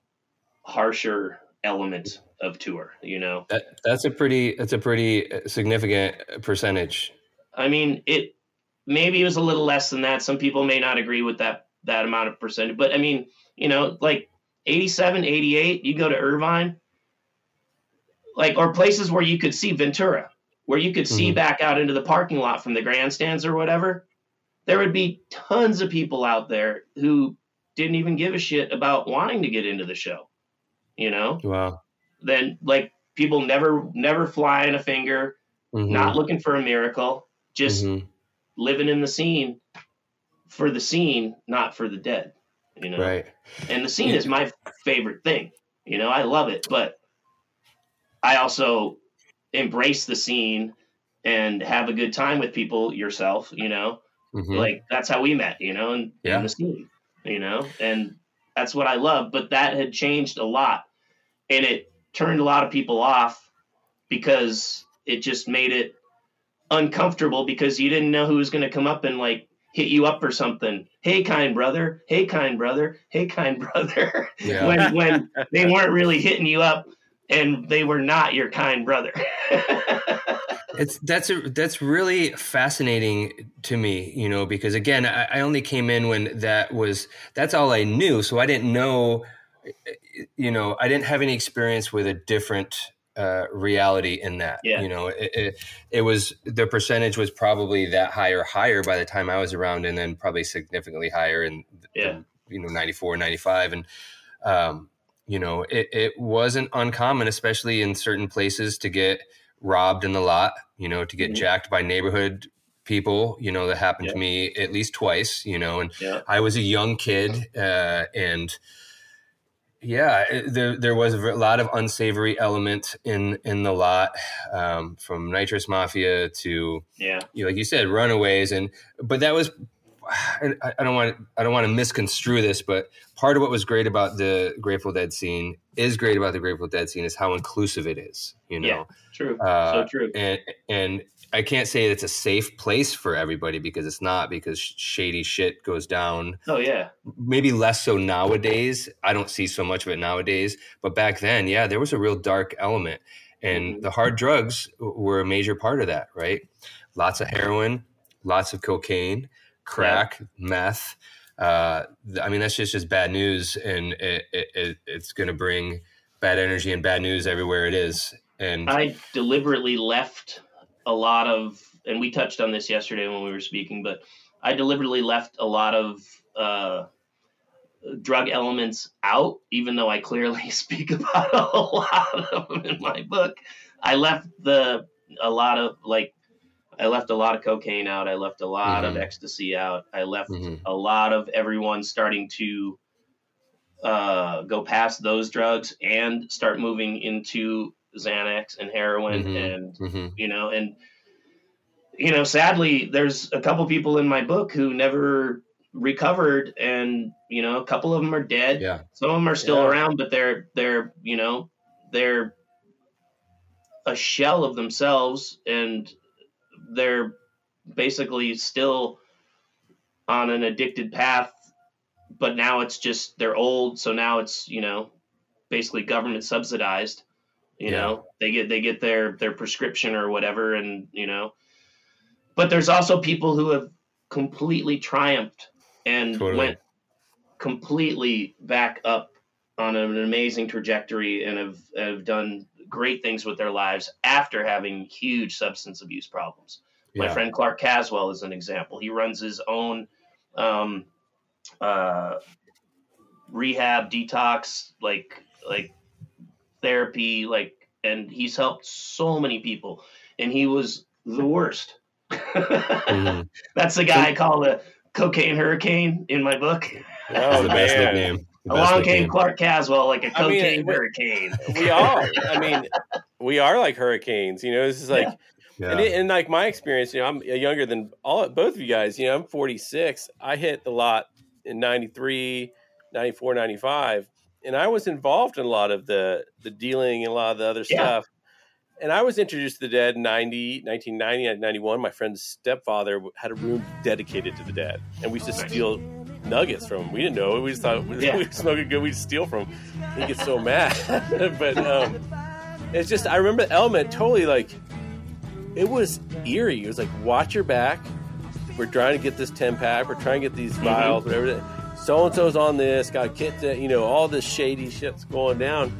harsher element of tour you know That, that's a pretty that's a pretty uh, significant percentage. I mean, it maybe it was a little less than that. Some people may not agree with that that amount of percentage, but I mean, you know, like 87, 88, you go to Irvine, like or places where you could see Ventura, where you could see Mhm. back out into the parking lot from the grandstands or whatever. There would be tons of people out there who didn't even give a shit about wanting to get into the show. You know, Wow. then like people never never flying a finger, Mhm. not looking for a miracle, just Mhm. living in the scene for the scene, not for the dead. You know, right. and the scene is my favorite thing. You know, I love it, but I also embrace the scene and have a good time with people yourself. You know, Mhm. like that's how we met. You know, and Yeah. in the scene. You know, and that's what I love. But that had changed a lot, and it turned a lot of people off because it just made it uncomfortable because you didn't know who was going to come up and like hit you up or something. Hey, kind brother. Hey, kind brother. Hey, kind brother. *laughs* Yeah. when when *laughs* they weren't really hitting you up and they were not your kind brother. *laughs* It's that's a that's really fascinating to me, you know, because again, I, I only came in when that was that's all I knew, so I didn't know, you know, I didn't have any experience with a different uh, reality in that. Yeah. You know, it, it it was the percentage was probably that high or higher by the time I was around, and then probably significantly higher in Yeah. you know 94, 95. and um, you know, it, it wasn't uncommon, especially in certain places, to get robbed in the lot, you know, to get Mhm. jacked by neighborhood people, you know, that happened to me at least twice, you know, and Yeah. I was a young kid, uh, and yeah, it- there there was a lot of unsavory element in in the lot, um, from nitrous mafia to Yeah. you know, like you said, runaways, and but that was. I, I don't want I don't want to misconstrue this, but part of what was great about the Grateful Dead scene is great about the Grateful Dead scene is how inclusive it is. You know, Yeah. True. Uh, so true. and and I can't say it's a safe place for everybody because it's not because shady shit goes down. Oh yeah. Maybe less so nowadays. I don't see so much of it nowadays, but back then, yeah, there was a real dark element, and Mhm. the hard drugs were a major part of that. Right, lots of heroin, lots of cocaine, crack, meth. Uh, I mean, that's just just bad news, and it, it, it, it's going to bring bad energy and bad news everywhere it is. And I deliberately left a lot of, and we touched on this yesterday when we were speaking, but I deliberately left a lot of uh, drug elements out, even though I clearly *laughs* speak about *laughs* a lot of them in my book. I left the a lot of like, I left a lot of cocaine out. I left a lot of Mhm. ecstasy out. I left Mhm. a lot of everyone starting to uh, go past those drugs and start moving into Xanax and heroin Mhm. and Mhm. you know and you know sadly there's a couple people in my book who never recovered and you know a couple of them are dead yeah, some of them are still Yeah. around but they're they're you know they're a shell of themselves and they're basically still on an addicted path but now it's just they're old so now it's you know basically government subsidized you Yeah. know they get they get their their prescription or whatever and you know but there's also people who have completely triumphed and Totally. went completely back up on an amazing trajectory and have, have done great things with their lives after having huge substance abuse problems. My yeah. friend Clark Caswell is an example. He runs his own um, uh, rehab detox, like like therapy, like, and he's helped so many people. And he was the worst. Mhm. *laughs* That's the guy I call the cocaine hurricane in my book. That's Oh the best man, nickname. The Along came nickname. Clark Caswell like a mean, cocaine we- hurricane. we are. I mean, *laughs* we are like hurricanes. You know, this is like, Yeah. And, it, and like my experience. You know, I'm younger than all both of you guys. You know, I'm 46. I hit the lot in 93, 94, 95, and I was involved in a lot of the the dealing and a lot of the other Yeah. stuff. And I was introduced to the dead in 90, 1990, 91. My friend's stepfather had a room dedicated to the dead. And we used to Nice. steal nuggets from him. We didn't know. it. We just thought *laughs* Yeah. we were smoking good. We'd steal from him. He gets so mad. *laughs* but um, it's just, I remember the element totally like, it was eerie. It was like, watch your back. We're trying to get this 10 pack. We're trying to get these mm-hmm. vials, whatever. So and so's on this, got kit, to, you know, all this shady shit's going down.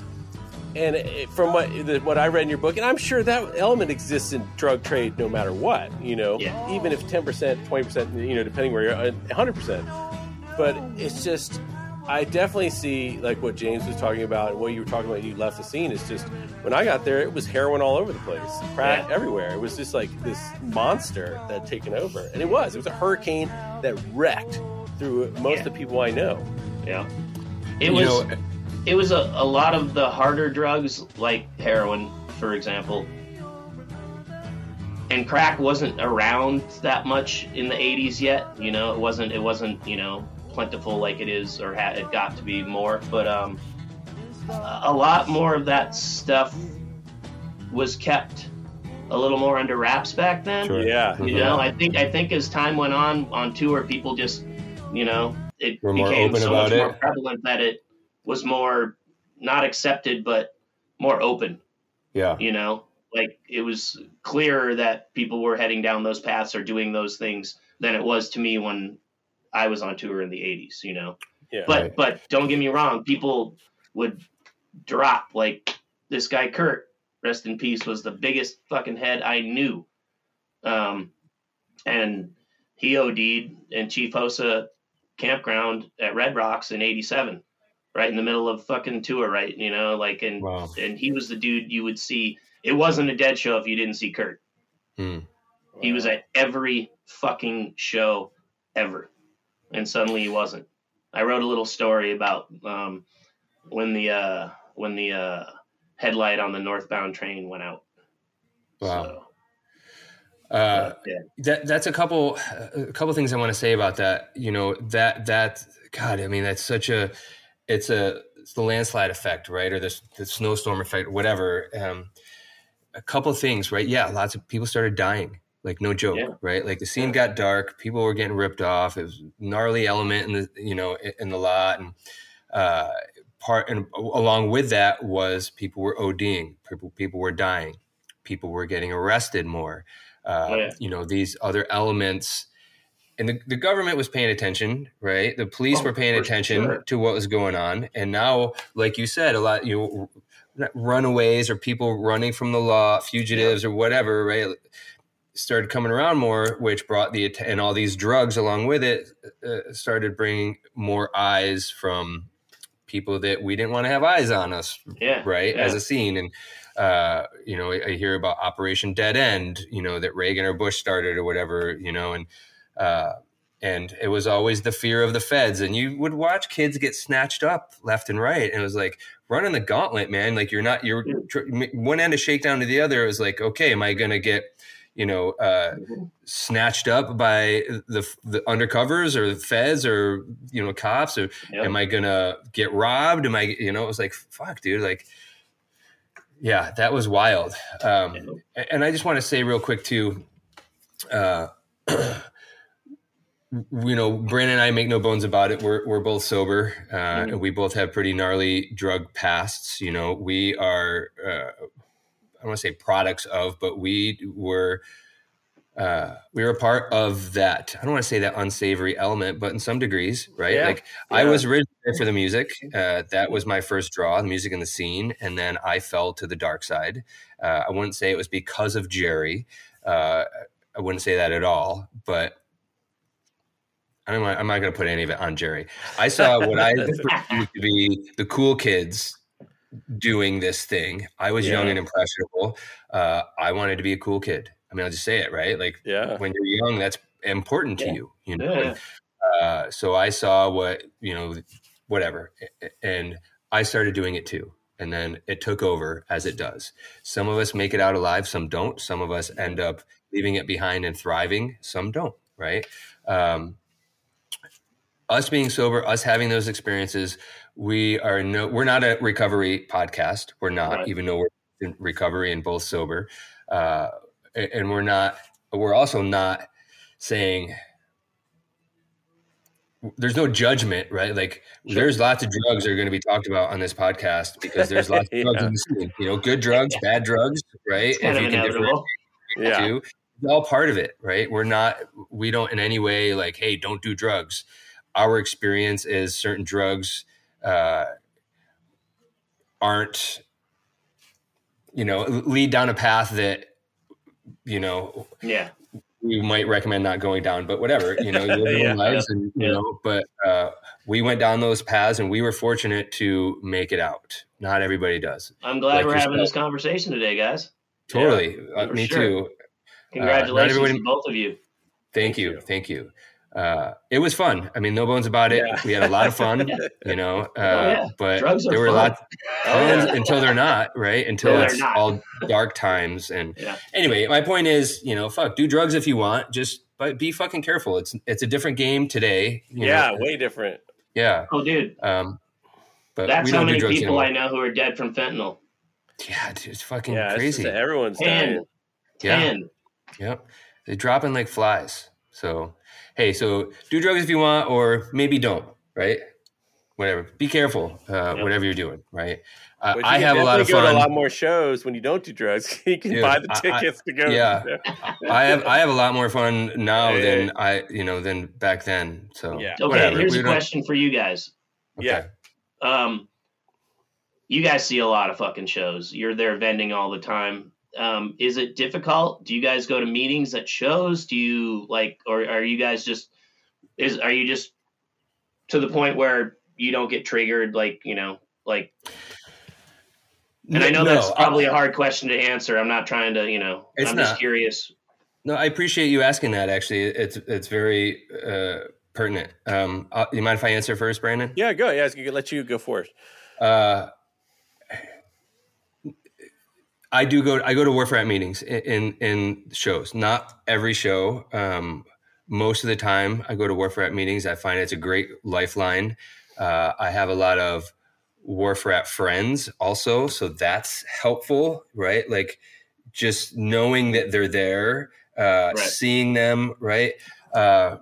And it, from what the, what I read in your book, and I'm sure that element exists in drug trade no matter what, you know, Yeah. even if 10%, 20%, you know, depending where you're uh, at, 100%. But it's just, I definitely see like what James was talking about and what you were talking about. You left the scene. It's just when I got there, it was heroin all over the place, crack Yeah. everywhere. It was just like this monster that had taken over, and it was. It was a hurricane that wrecked through most of the people I know. Yeah. It You was know, it was a, a lot of the harder drugs like heroin, for example. And crack wasn't around that much in the 80s yet, you know, it wasn't it wasn't, you know, plentiful like it is or ha- it got to be more, but um a lot more of that stuff was kept a little more under wraps back then. Sure. Yeah, You know, I think I think as time went on on tour, people just, you know, it Were more became so about much more prevalent that it was more not accepted, but more open. yeah. You know, like it was clearer that people were heading down those paths or doing those things than it was to me when I was on tour in the '80s. You know, yeah. but Right. but don't get me wrong, people would drop like this guy Kurt, rest in peace, was the biggest fucking head I knew. Um, and he OD'd in Chief Hosa campground at Red Rocks in '87, right in the middle of fucking tour, right? You know, like and Wow. and he was the dude you would see. It wasn't a dead show if you didn't see Kurt. Hmm. He was at every fucking show ever. And suddenly he wasn't. I wrote a little story about um, when the uh, when the uh, headlight on the northbound train went out. Wow. So, Uh, yeah. that that's a couple a couple things I want to say about that. You know that that God, I mean that's such a it's a it's the landslide effect, right, or the the snowstorm effect, whatever. Um, a couple of things, right? Yeah, lots of people started dying, like no joke, Yeah. right? Like the scene got dark, people were getting ripped off. It was gnarly element in the you know in- the lot, and uh, part and along with that was people were ODing, people people were dying, people were getting arrested more. Uh, Oh, yeah. You know these other elements, and the, the government was paying attention, right? The police Oh, were paying attention sure. to what was going on, and now, like you said, a lot you know, runaways or people running from the law, fugitives or whatever, right? Started coming around more, which brought the and all these drugs along with it uh, started bringing more eyes from people that we didn't want to have eyes on us, Yeah. right? Yeah. As a scene, and uh, you know, I, I hear about Operation Dead End, you know, that Reagan or Bush started or whatever, you know, and uh, and it was always the fear of the feds, and you would watch kids get snatched up left and right, and it was like running the gauntlet, man. Like you're not you're one end of shakedown to the other. It was like, okay, am I going to get you know uh, Mhm. snatched up by the the undercovers or the feds or you know cops or Yep. am I gonna get robbed? Am I you know it was like fuck, dude, like yeah, that was wild. Um, a- and I just want to say real quick too. Uh, *clears throat* you know, Brandon and I make no bones about it. We're we're both sober. Uh, Mhm. We both have pretty gnarly drug pasts. You know, we are. Uh, don't want to say products of, but we were. Uh, we were a part of that. I don't want to say that unsavory element, but in some degrees, right? Yeah. Like I was originally for the music. Uh, that was my first draw, the music and the scene, and then I fell to the dark side. Uh, I wouldn't say it was because of Jerry. Uh, I wouldn't say that at all, but I'm not, I'm not going to put any of it on Jerry. I saw what I *laughs* perceived to be the cool kids doing this thing. I was young and impressionable. Uh, I wanted to be a cool kid. I mean, I'll just say it, right? Like Yeah. when you're young, that's important to Yeah. you, you know? Yeah. Uh, so I saw what, you know, whatever. And I started doing it too. And then it took over as it does. Some of us make it out alive, some don't. Some of us end up leaving it behind and thriving, some don't, right? Um, us being sober, us having those experiences, we are no, we're not a recovery podcast. We're not, Right. even though we're in recovery and both sober. Uh, and we're not, we're also not saying, there's no judgment, right? Like Sure. there's lots of drugs that are going to be talked about on this podcast because there's lots of *laughs* drugs Yeah. in the scene. You know, good drugs, bad drugs, right? Kind of inevitable. Yeah. It's all part of it, right? We're not, we don't in any way like, hey, don't do drugs. Our experience is certain drugs uh, aren't, you know, lead down a path that, you know, Yeah. we might recommend not going down, but whatever, you know, you *laughs* live your Yeah. lives and, you Yeah. know, but uh, we went down those paths and we were fortunate to make it out. Not everybody does. I'm glad Like we're having this conversation today, guys. Totally. Uh, me sure. too. Congratulations everybody- to both of you. Thank, Thank you. you. Thank you. Uh, it was fun. I mean, no bones about it. Yeah. We had a lot of fun, *laughs* you know, uh, yeah. but there were fun. lots Oh, yeah. until they're not, right? Until it's all dark times. And Yeah. anyway, my point is, you know, fuck, do drugs if you want, just but be fucking careful. It's it's a different game today. you yeah, know? way different. yeah. Oh, dude, Um, but that's we how many people anymore. I know who are dead from fentanyl. Yeah, dude, it's fucking Yeah, it's crazy. just everyone's Ten. dying. Yeah. Yep. They're dropping like flies. So, hey, so do drugs if you want, or maybe don't, right? Whatever. Be careful, uh, Yep. whatever you're doing, right? Uh, I have a lot of definitely Go to fun. a lot more shows when you don't do drugs. *laughs* you can Dude, buy the I- I- tickets to go. yeah. I have I have a lot more fun now Hey. than I you know than back then. So Yeah. Okay, whatever. here's We a don't- question for you guys. okay. Yeah. Um, you guys see a lot of fucking shows. You're there vending all the time. Um, is it difficult? Do you guys go to meetings at shows? Do you like, or are you guys just is are you just to the point where you don't get triggered? Like you know, like, and I know No, that's probably a hard question to answer. I'm not trying to, you know, It's I'm just curious. No, I appreciate you asking that. Actually, it's it's very uh, pertinent. Um, uh, you mind if I answer first, Brandon? Yeah, go. Yeah, I was gonna let you go first. Uh, I do go. I go to Wharf Rat meetings in, in in shows. Not every show. Um, most of the time, I go to Wharf Rat meetings. I find it's a great lifeline. Uh, I have a lot of Wharf Rat friends also, so that's helpful, right? Like just knowing that they're there, uh, Right. seeing them, right? Uh,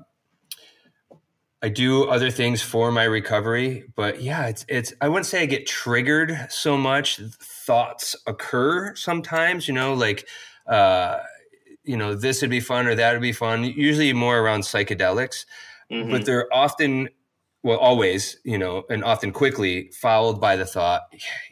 I do other things for my recovery, but yeah, it's it's I wouldn't say I get triggered so much. Thoughts occur sometimes, you know, like uh you know, this would be fun or that would be fun, usually more around psychedelics, Mhm. but they're often well always, you know, and often quickly followed by the thought,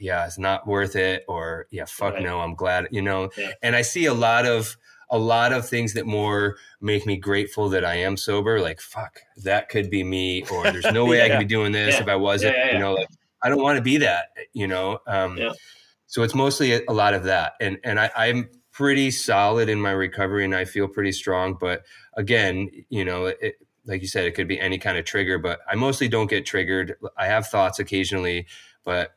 yeah, it's not worth it or yeah, fuck Right. no, I'm glad, you know. Yeah. And I see a lot of a lot of things that more make me grateful that I am sober. Like, fuck, that could be me, or there's no *laughs* way I Yeah. could be doing this Yeah. if I wasn't. Yeah, You know, like I don't want to be that. You know, um, so it's mostly a, a lot of that, and and I, I'm pretty solid in my recovery, and I feel pretty strong. But again, you know, it, like you said, it could be any kind of trigger. But I mostly don't get triggered. I have thoughts occasionally, but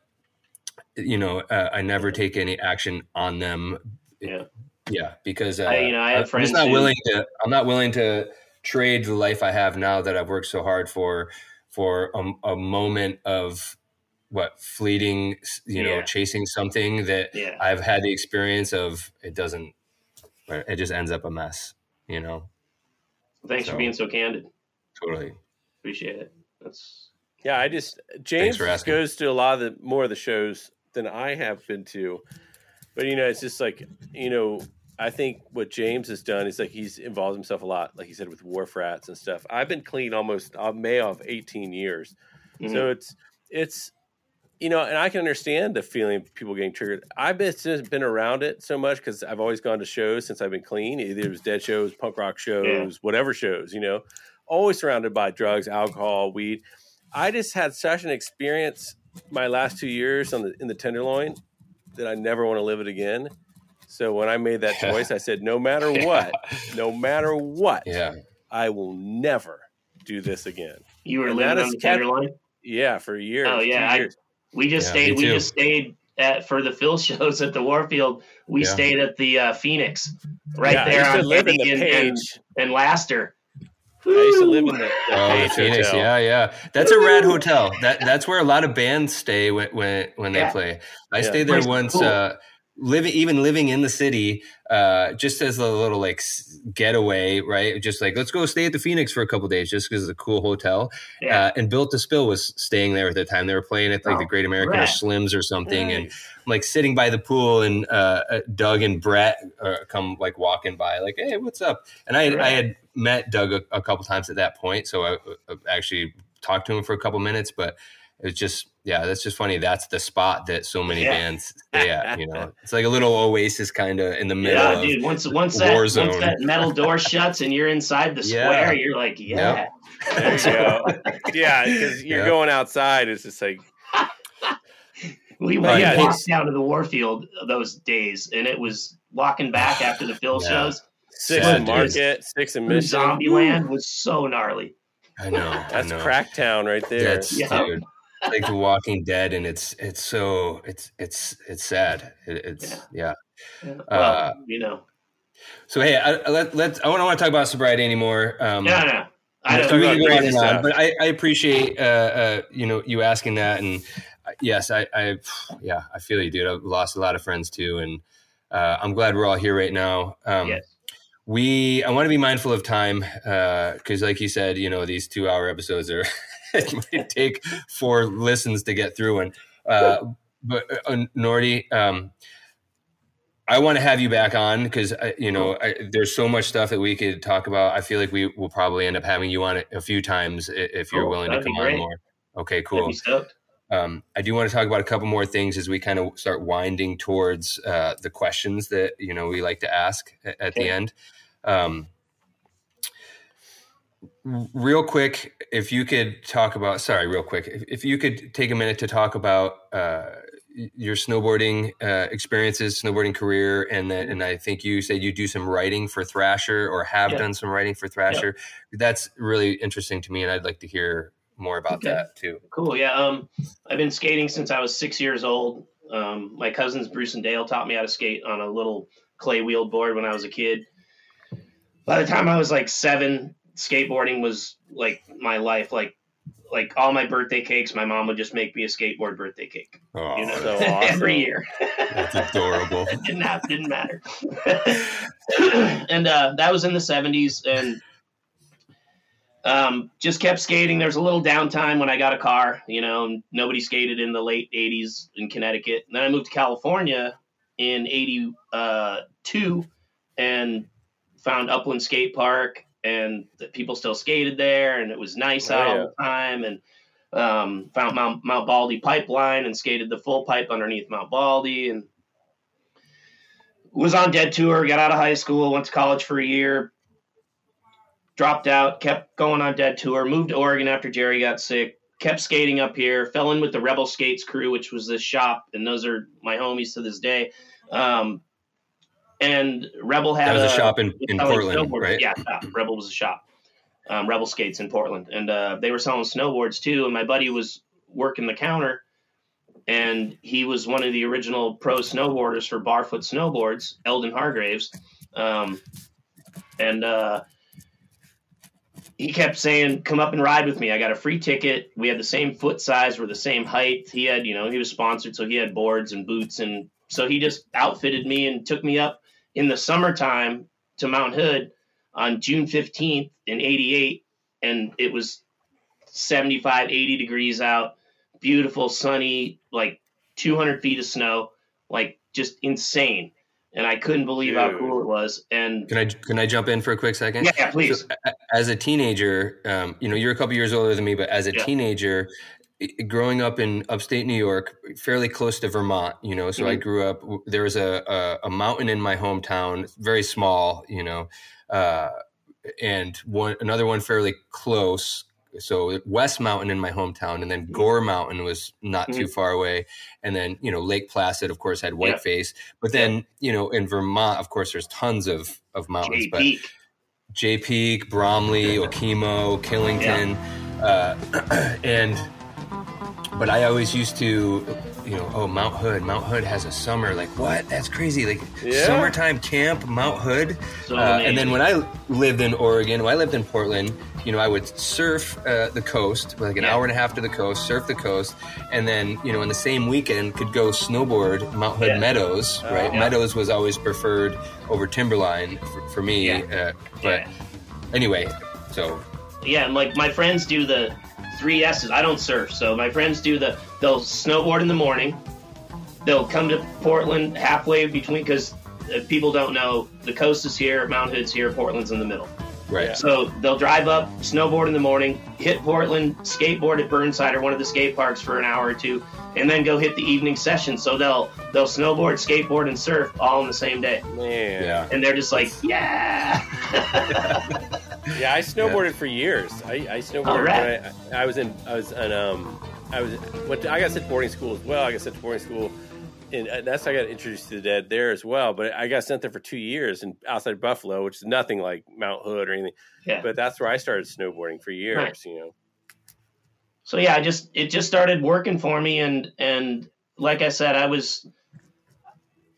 you know, uh, I never take any action on them. Yeah. Yeah, because uh, I- you know, I have I'm friends just not who- willing to. I'm not willing to trade the life I have now that I've worked so hard for for a, a moment of what fleeting, you know, Yeah. chasing something that Yeah. I've had the experience of. It doesn't. It just ends up a mess. You know, Thanks So- for being so candid. totally. Appreciate it. That's Yeah, I just James goes to a lot of the more of the shows than I have been to, but you know, it's just like you know, I think what James has done is like he's involved himself a lot, like he said with wharf rats and stuff. I've been clean almost uh, May of eighteen years, mhm. so it's it's you know, and I can understand the feeling of people getting triggered. I've been just been around it so much because I've always gone to shows since I've been clean. Either it was dead shows, punk rock shows, whatever shows, you know, always surrounded by drugs, alcohol, weed. I just had such an experience my last two years on the in the Tenderloin that I never want to live it again. So when I made that *laughs* choice, I said, no matter what, no matter what, Yeah. I will never do this again. you were and living on the kept- Tenderloin. Yeah, for years. Oh, yeah, two I- We just Yeah, stayed. We just stayed at for the Phil *laughs* shows at the Warfield. We Yeah. stayed at the uh, Phoenix, right Yeah, there on Eddie the and, and, page. and Laster. I used to live in the, the Oh, the Phoenix, Hotel. yeah, yeah. That's a rad hotel. That that's where a lot of bands stay when when, when they play. I Yeah. stayed there Place once. cool. Uh, living even living in the city, uh, just as a little like getaway, right? Just like let's go stay at the Phoenix for a couple days, just because it's a cool hotel. Yeah. Uh, and Built to Spill was staying there at the time. They were playing at like Oh, the Great American or. Slims or something, and Nice. I'm like sitting by the pool, and uh, uh, Doug and Brett uh, come like walking by, like, "Hey, what's up?" And I had, I had met Doug a, a couple times at that point, so I, I actually talked to him for a couple minutes. But it's just, yeah, that's just funny. That's the spot that so many Yeah. bands stay at. You know, *laughs* it's like a little oasis kind of in the middle. Yeah, of, dude. Once once that once that metal *laughs* door shuts and you're inside the Yeah. square, you're like, yeah. *laughs* yeah, yeah, because you're Yeah. going outside. It's just like We But we yeah, walked down to the Warfield those days, and it was walking back after the Phil Yeah. shows. six Sad in dude. Market, six in Through Mission. Zombieland was so gnarly. I know. I That's know. Cracktown right there. That's Yeah. dude. Like The Walking Dead, and it's it's so it's it's it's sad. It, it's yeah. Yeah. Well, Uh, you know, So hey, I, let let's. I don't want to talk about sobriety anymore. Um, no. I don't. we talk go on and on, but I, I appreciate uh, uh, you know you asking that, and uh, yes, I, I yeah I feel you, dude. I've lost a lot of friends too, and uh, I'm glad we're all here right now. Um, Yes. We I want to be mindful of time because, like you said, you know these two hour episodes are *laughs* *laughs* it might take four listens to get through, and uh, but uh, Nordy. Um, I want to have you back on because you know I, there's so much stuff that we could talk about. I feel like we will probably end up having you on a few times if you're Cool. willing to That'd come on more. Okay, cool. Um, I do want to talk about a couple more things as we kind of start winding towards uh, the questions that you know we like to ask at, at the end. Um, real quick, if you could talk about, sorry, real quick, if, if you could take a minute to talk about uh, your snowboarding uh, experiences, snowboarding career, and then and I think you said you do some writing for Thrasher or have Yeah. done some writing for Thrasher. That's really interesting to me, and I'd like to hear more about Okay. that too. Cool. Yeah. Um, I've been skating since I was six years old. Um, my cousins Bruce and Dale taught me how to skate on a little clay wheeled board when I was a kid. By the time I was like seven, skateboarding was like my life. Like, like all my birthday cakes, my mom would just make me a skateboard birthday cake. Oh, You know, so awesome. every year. that's adorable. it *laughs* didn't have, didn't matter. *laughs* and uh, that was in the seventies, and um, just kept skating. There was a little downtime when I got a car. You know, nobody skated in the late eighties in Connecticut. And then I moved to California in eighty two, and found Upland Skate Park, and the people still skated there, and it was nice Oh, out yeah. all the time, and um, found Mount, Mount Baldy pipeline and skated the full pipe underneath Mount Baldy and was on dead tour, got out of high school, went to college for a year, dropped out, kept going on dead tour, moved to Oregon after Jerry got sick, kept skating up here, fell in with the Rebel Skates crew, which was this shop, and those are my homies to this day. Um, and Rebel had That was a shop in, in Portland, snowboards. right? Yeah, shop. Rebel was a shop. Um, Rebel Skates in Portland, and uh, they were selling snowboards too. And my buddy was working the counter, and he was one of the original pro snowboarders for Barfoot Snowboards, Eldon Hargraves. Um, and uh, he kept saying, "Come up and ride with me. I got a free ticket. We had the same foot size, we're the same height. He had, you know, he was sponsored, so he had boards and boots, and so he just outfitted me and took me up in the summertime to Mount Hood on June fifteenth in '88, and it was 75, 80 degrees out, beautiful, sunny, like 200 feet of snow, like just insane. And I couldn't believe how cool it was. And Can I can I jump in for a quick second? yeah, yeah, please. So, as a teenager, um, you know, you're a couple years older than me, but as a Yeah. teenager, i- growing up in upstate New York, fairly close to Vermont, you know, so I Mhm. grew up. There was a, a a mountain in my hometown, very small, you know, uh, and one another one fairly close. So West Mountain in my hometown, and then Gore Mountain was not too far away, and then you know Lake Placid, of course, had Mm-hmm. Yeah. Whiteface. But then you know in Vermont, of course, there's tons of of mountains. J But Jay Peak, Bromley, Okemo, Killington, uh, *clears throat* and but I always used to, you know, oh Mount Hood. Mount Hood has a summer. Like what? That's crazy. Like Yeah. summertime camp, Mount Hood. So Uh, and then when I lived in Oregon, when I lived in Portland, you know, I would surf uh, the coast, like an Yeah. hour and a half to the coast, surf the coast, and then you know, in the same weekend, could go snowboard Mount Hood Yeah. Meadows. Right, yeah. Meadows was always preferred over Timberline for, for me. Yeah. Uh, but anyway, so yeah, and like my friends do the three S's. I don't surf, so my friends do the. They'll snowboard in the morning. They'll come to Portland halfway between because uh, people don't know the coast is here, Mount Hood's here, Portland's in the middle. right. So they'll drive up, snowboard in the morning, hit Portland, skateboard at Burnside or one of the skate parks for an hour or two, and then go hit the evening session. So they'll they'll snowboard, skateboard, and surf all in the same day, Man. Yeah. and they're just like, yeah. *laughs* Yeah, I snowboarded for years. I, I snowboarded. Right. when I, I was in. I was in. Um, I was. Went to, I got sent to boarding school as well. I got sent to boarding school, and uh, that's how I got introduced to the dead there as well. But I got sent there for two years and outside Buffalo, which is nothing like Mount Hood or anything. yeah. But that's where I started snowboarding for years. Right. You know. so yeah, I just it just started working for me, and and like I said, I was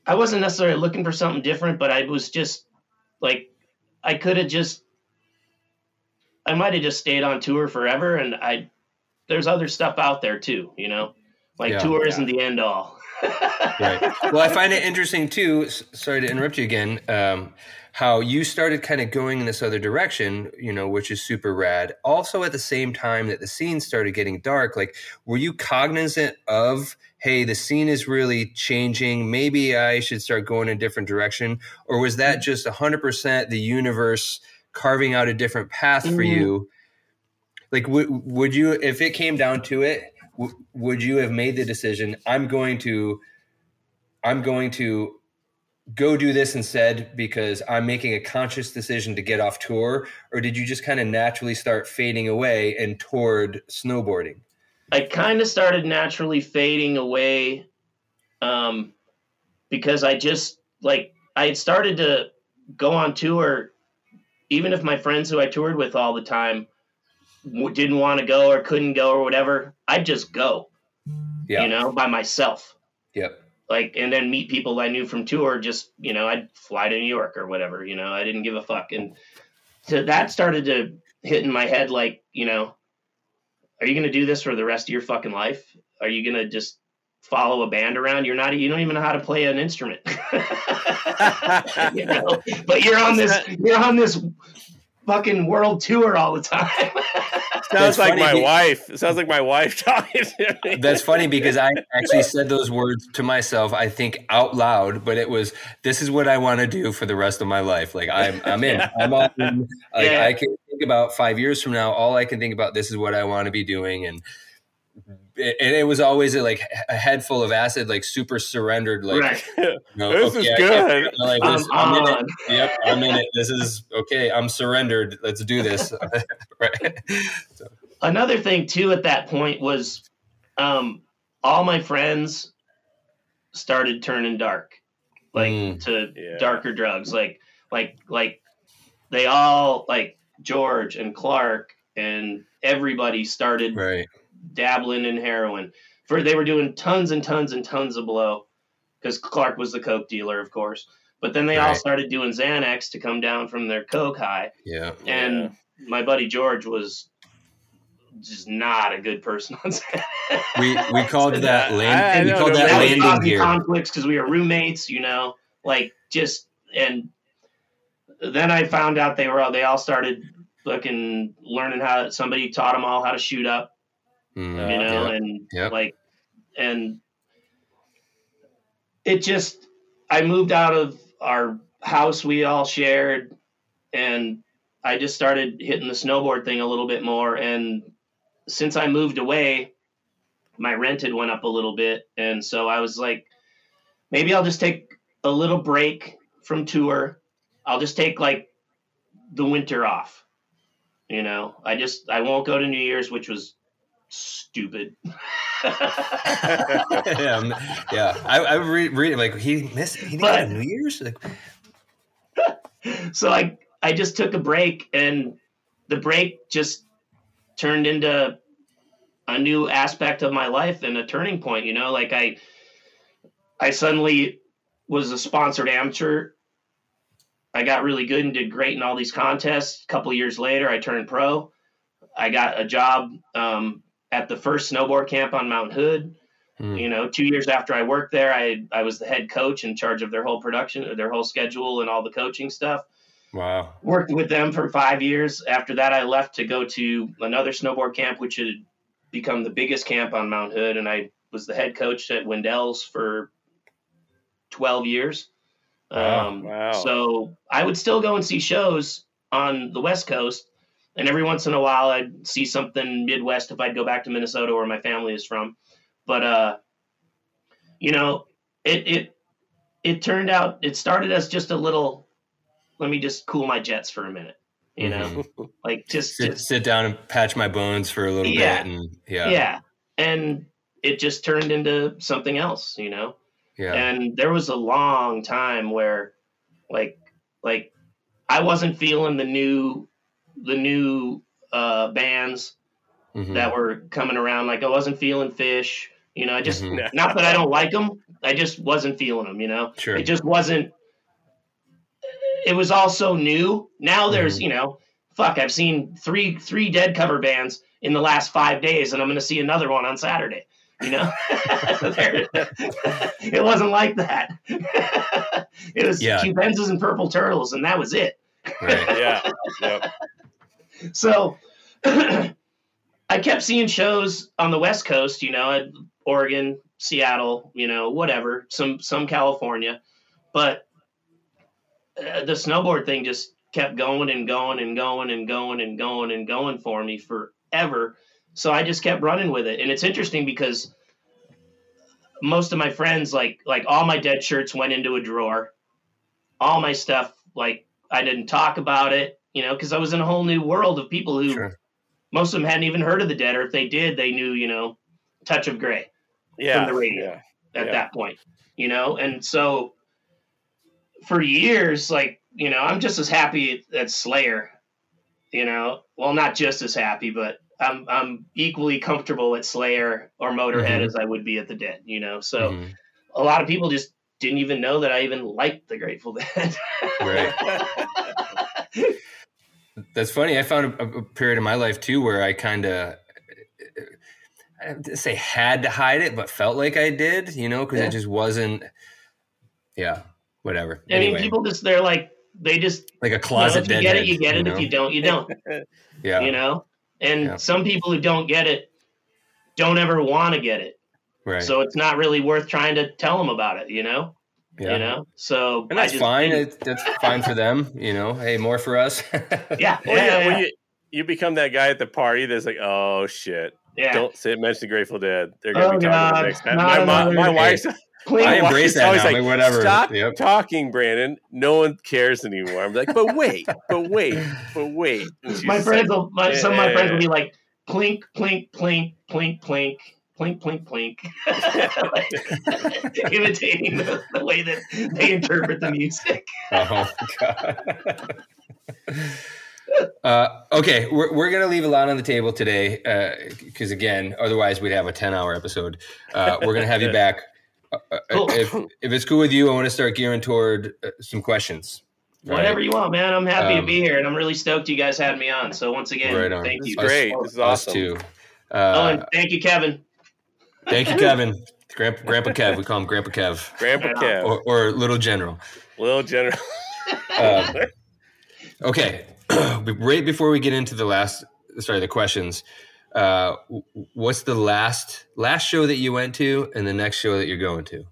I wasn't necessarily looking for something different, but I was just like I could have just I might have just stayed on tour forever, and I there's other stuff out there too, you know, like Yeah. tour Yeah. isn't the end all. *laughs* right. Well, I find it interesting too. Sorry to interrupt you again. Um, how you started kind of going in this other direction, you know, which is super rad. Also, at the same time that the scene started getting dark, like, were you cognizant of, hey, the scene is really changing. Maybe I should start going in a different direction, or was that just hundred percent the universe carving out a different path for Mhm. you? Like, would would you, if it came down to it, w- would you have made the decision? I'm going to I'm going to go do this instead because I'm making a conscious decision to get off tour? Or did you just kind of naturally start fading away and toward snowboarding? I kind of started naturally fading away um, because I just like I had started to go on tour, even if my friends who I toured with all the time didn't want to go or couldn't go or whatever, I'd just go, Yeah. you know, by myself. Yep. Like, and then meet people I knew from tour. Just you know, I'd fly to New York or whatever. You know, I didn't give a fuck, and so that started to hit in my head. Like, you know, are you going to do this for the rest of your fucking life? Are you going to just follow a band around? You're not. You don't even know how to play an instrument. *laughs* you *laughs* know, but you're on this. You're on this fucking world tour all the time. Sounds That's like my be- wife. It sounds like my wife *laughs* talking to me. That's funny because I actually said those words to myself, I think out loud, but it was this is what I want to do for the rest of my life. Like I'm I'm in. I'm all in. Like Yeah. I can think about five years from now, all I can think about this is what I want to be doing. And and it was always like a head full of acid, like super surrendered, like right. *laughs* you know, This is I can't- good. like, I'm this- I'm in it. Yep, I'm in it. This is okay. I'm surrendered. Let's do this. *laughs* *laughs* right. another thing too at that point was um, all my friends started turning dark like Mm. to Yeah. darker drugs like like like they all like george and clark and everybody started Right. Dabbling in heroin for they were doing tons and tons and tons of blow because clark was the coke dealer of course but then they all started doing xanax to come down from their coke high Yeah. and my buddy George was just not a good person on *laughs* set. We we called that I- land. I we know, called no, that that landing causing gear. conflicts because we were roommates, you know, like just and then I found out they were all they all started fucking learning how somebody taught them all how to shoot up, Mm, you know, yeah. and Yep. like and it just I moved out of our house we all shared and I just started hitting the snowboard thing a little bit more and since I moved away my rent had went up a little bit and so I was like maybe I'll just take a little break from tour I'll just take like the winter off you know I just I won't go to New Year's which was stupid *laughs* *laughs* yeah, yeah. I, I read, read like he missed. He didn't But- New Year's. Like, so I I just took a break and the break just turned into a new aspect of my life and a turning point, you know, like I I suddenly was a sponsored amateur. I got really good and did great in all these contests. A couple years later, I turned pro. I got a job um, at the first snowboard camp on Mount Hood. Hmm. You know, two years after I worked there, I I was the head coach in charge of their whole production, their whole schedule, and all the coaching stuff wow. worked with them for five years. After that, I left to go to another snowboard camp, which had become the biggest camp on Mount Hood, and I was the head coach at Windells for twelve years. Wow. Um, Wow. So I would still go and see shows on the West Coast, and every once in a while I'd see something Midwest if I'd go back to Minnesota where my family is from. But uh, you know, it it it turned out it started as just a little. Let me just cool my jets for a minute. You know, Mhm. like just, sit, just sit down and patch my bones for a little Yeah. bit, and yeah, yeah, and it just turned into something else. You know. yeah, and there was a long time where like like i wasn't feeling the new the new uh bands Mhm. that were coming around like i wasn't feeling Phish you know i just Mhm. not that i don't like them i just wasn't feeling them you know Sure. it just wasn't it was all so new now there's Mhm. you know fuck i've seen three three dead cover bands in the last five days and i'm going to see another one on saturday you know *laughs* it wasn't like that *laughs* it was Yeah. cubenzas and purple turtles and that was it Right. *laughs* yeah. Yep. So *clears throat* I kept seeing shows on the West Coast, you know, Oregon, Seattle, you know, whatever, some some California, but uh, the snowboard thing just kept going and going and going and going and going and going for me forever. So I just kept running with it, and it's interesting because most of my friends, like like all my dead shirts, went into a drawer. All my stuff, like I didn't talk about it, you know, because I was in a whole new world of people who Sure. most of them hadn't even heard of the dead, or if they did, they knew, you know, Touch of Grey Yeah. from the radio. Yeah. at Yeah. that point, you know? And so for years, like, you know, I'm just as happy at Slayer, you know, well, not just as happy, but I'm, I'm equally comfortable at Slayer or Motorhead Mhm. as I would be at the Dead, you know? So Mhm. a lot of people just didn't even know that I even liked the Grateful Dead. Right. *laughs* That's funny. I found a, a period in my life too where I kind of, I didn't say had to hide it, but felt like I did, you know, because Yeah. it just wasn't, yeah, whatever. I mean, people just, they're like, they just, like a you know, closet if you get it, you get it. know? If you don't, you don't. *laughs* yeah. you know and Yeah. some people who don't get it don't ever want to get it right. so it's not really worth trying to tell them about it you know yeah. you know so And that's just fine. didn't- It, that's fine for them, you know. Hey, more for us. yeah *laughs* yeah Well, yeah, yeah, well, you, you become that guy at the party that's like, oh shit, yeah. don't say mention the Grateful Dead. They're gonna Oh, be talking God. about next time. Not My, my, another- my wife's Clean- I embrace wife's that always now. like, like, whatever. Stop Yep. talking, Brandon. No one cares anymore. I'm like, but wait, but wait, but wait. My friends like, will my, some of my yeah. friends will be like plink plink plink plink plink plink plink plink like, *laughs* imitating the, the way that they interpret the music Oh God. Uh, okay, we're, we're gonna leave a lot on the table today because again, otherwise we'd have a ten-hour episode. Uh, we're gonna have you back. Uh, uh, Cool. if, if it's cool with you, I want to start gearing toward uh, some questions. All whatever you want man i'm happy Um, to be here and i'm really stoked you guys had me on so once again Right on. thank This you great. This is Us awesome. too. oh Uh, and thank you kevin thank you, Kevin. Grandpa, Grandpa Kev. We call him Grandpa Kev Grandpa Kev, or, or Little General. little general. Um, *laughs* okay, *clears throat* right before we get into the last, sorry, the questions. Uh, what's the last last show that you went to, and the next show that you're going to?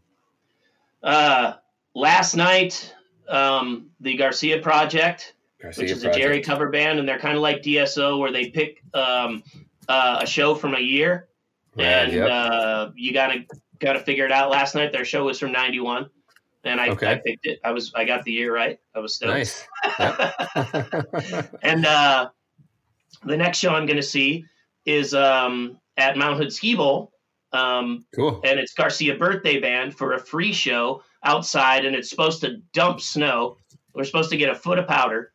Uh, last night, um, the Garcia Project, which is a Jerry cover band, and they're kind of like DSO, where they pick um, uh, a show from a year, Rad, and yep. uh, you gotta gotta figure it out. Last night, their show was from '91, and I, Okay. I picked it. I was I got the year right. I was stoked. nice. Yep. *laughs* and uh, the next show I'm gonna see is um, at Mount Hood Ski Bowl. Um, cool. and it's Garcia Birthday Band for a free show outside, and it's supposed to dump snow. We're supposed to get a foot of powder,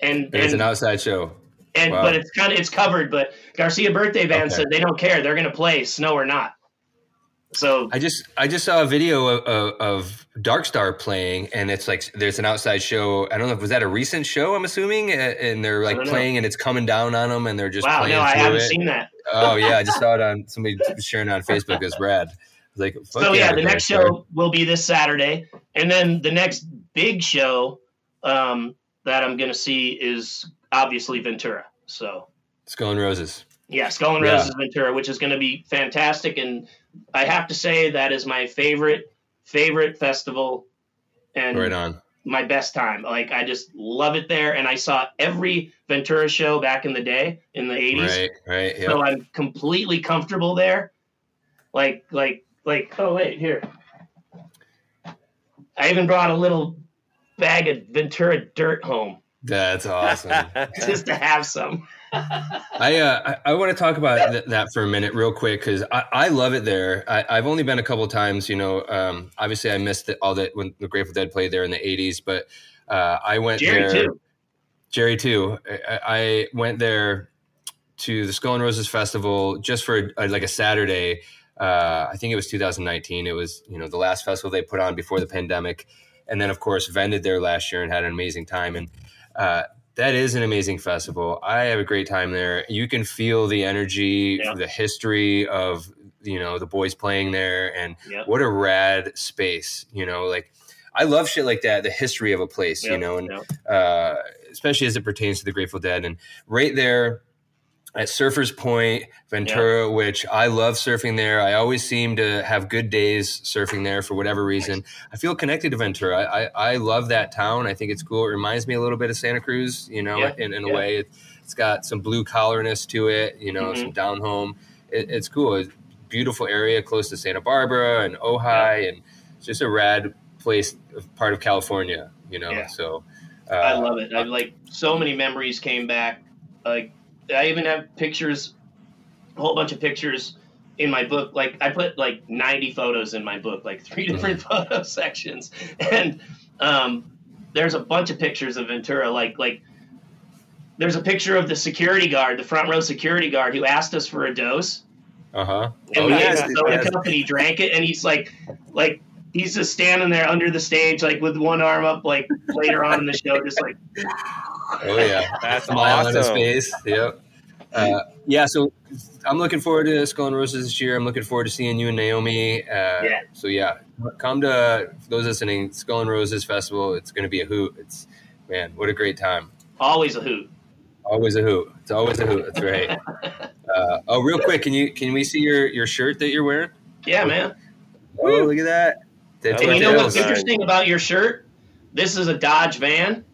and And it's an outside show. And wow. but it's kind of it's covered. But Garcia Birthday Band Okay. said they don't care; they're going to play snow or not. So I just I just saw a video of, of, of Dark Star playing, and it's like there's an outside show. I don't know if was that a recent show. I'm assuming, and they're like know. playing, and it's coming down on them, and they're just wow, playing no, I haven't it. seen that. Oh yeah, I just saw it *laughs* on somebody sharing it on Facebook. It's rad. Like So yeah, the Dark next Star. show will be this Saturday, and then the next big show um, that I'm going to see is obviously Ventura. So Skull and Roses. Yeah, Skull and Yeah. Roses Ventura, which is going to be fantastic, and I have to say that is my favorite favorite festival, and Right on. my best time. Like I just love it there, and I saw every Ventura show back in the day in the '80s, Right, right. Yeah. so I'm completely comfortable there. Like, like, like. Oh wait, here. I even brought a little bag of Ventura dirt home That's awesome. *laughs* just to have some. *laughs* I uh, I, I want to talk about th- that for a minute, real quick, because I, I love it there. I, I've only been a couple times. You know, um, obviously I missed it, all that when the Grateful Dead played there in the '80s, but uh, I went Jerry there. too. Jerry too. I, I went there to the Skull and Roses festival just for uh, like a Saturday. Uh, I think it was 2019. It was you know the last festival they put on before the pandemic, and then of course vended there last year and had an amazing time. And uh, that is an amazing festival. I have a great time there. You can feel the energy, Yeah. the history of you know the boys playing there, and what a rad space. You know, like I love shit like that. The history of a place, you know, and uh, especially as it pertains to the Grateful Dead. And right there at Surfers Point, Ventura, which I love surfing there. I always seem to have good days surfing there for whatever reason. I feel connected to Ventura. I, I, I love that town. I think it's cool. It reminds me a little bit of Santa Cruz, you know, Yeah, in, in a yeah. way. It, it's got some blue collarness to it, you know, Mhm. some down home. It, it's cool. It's a beautiful area close to Santa Barbara and Ojai, and it's just a rad place, part of California, you know. Yeah. So uh, I love it. I like so many memories came back. Like I even have pictures, a whole bunch of pictures in my book. Like I put like 90 photos in my book, like three different *laughs* photo sections, and um, there's a bunch of pictures of Ventura. Like like there's a picture of the security guard, the front row security guard, who asked us for a dose, Uh huh. and Oh we yes, gave him a yes. soda cup, and he drank it, and he's like like. He's just standing there under the stage, like with one arm up, like later on in the show, just like Oh yeah. That's smile on his awesome. face. Yep. Uh, yeah, so I'm looking forward to Skull and Roses this year. I'm looking forward to seeing you and Naomi. Uh, Yeah. So yeah, come to those listening. Skull and Roses Festival. It's going to be a hoot. It's man, what a great time. always a hoot. Always a hoot. It's always a hoot. That's right. *laughs* Uh, oh, real quick, can you can we see your your shirt that you're wearing? Yeah, man. Oh, look at that. And you know what's design. interesting about your shirt? This is a Dodge van,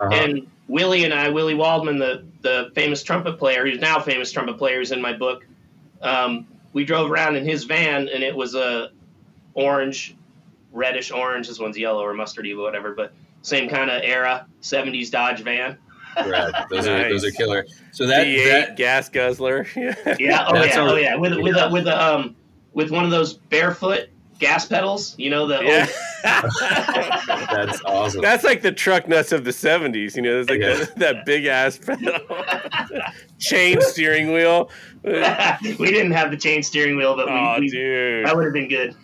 Uh-huh. and Willie and I, Willie Waldman, the the famous trumpet player, who's now famous trumpet player, is in my book. Um, we drove around in his van, and it was a orange, reddish orange. This one's yellow or mustardy or whatever, but same kind of era, '70s Dodge van. *laughs* Rad. Those are those are killer. So that, V8 that gas guzzler. *laughs* Yeah, oh yeah, a- oh yeah, with with a, with a, um with one of those barefoot gas pedals. You know the old- yeah. *laughs* that's awesome. That's like the truck nuts of the '70s. You know, there's like Yeah. that, that big ass pedal, *laughs* chain steering wheel. *laughs* we didn't have the chain steering wheel, but we, Oh, we dude. that would have been good.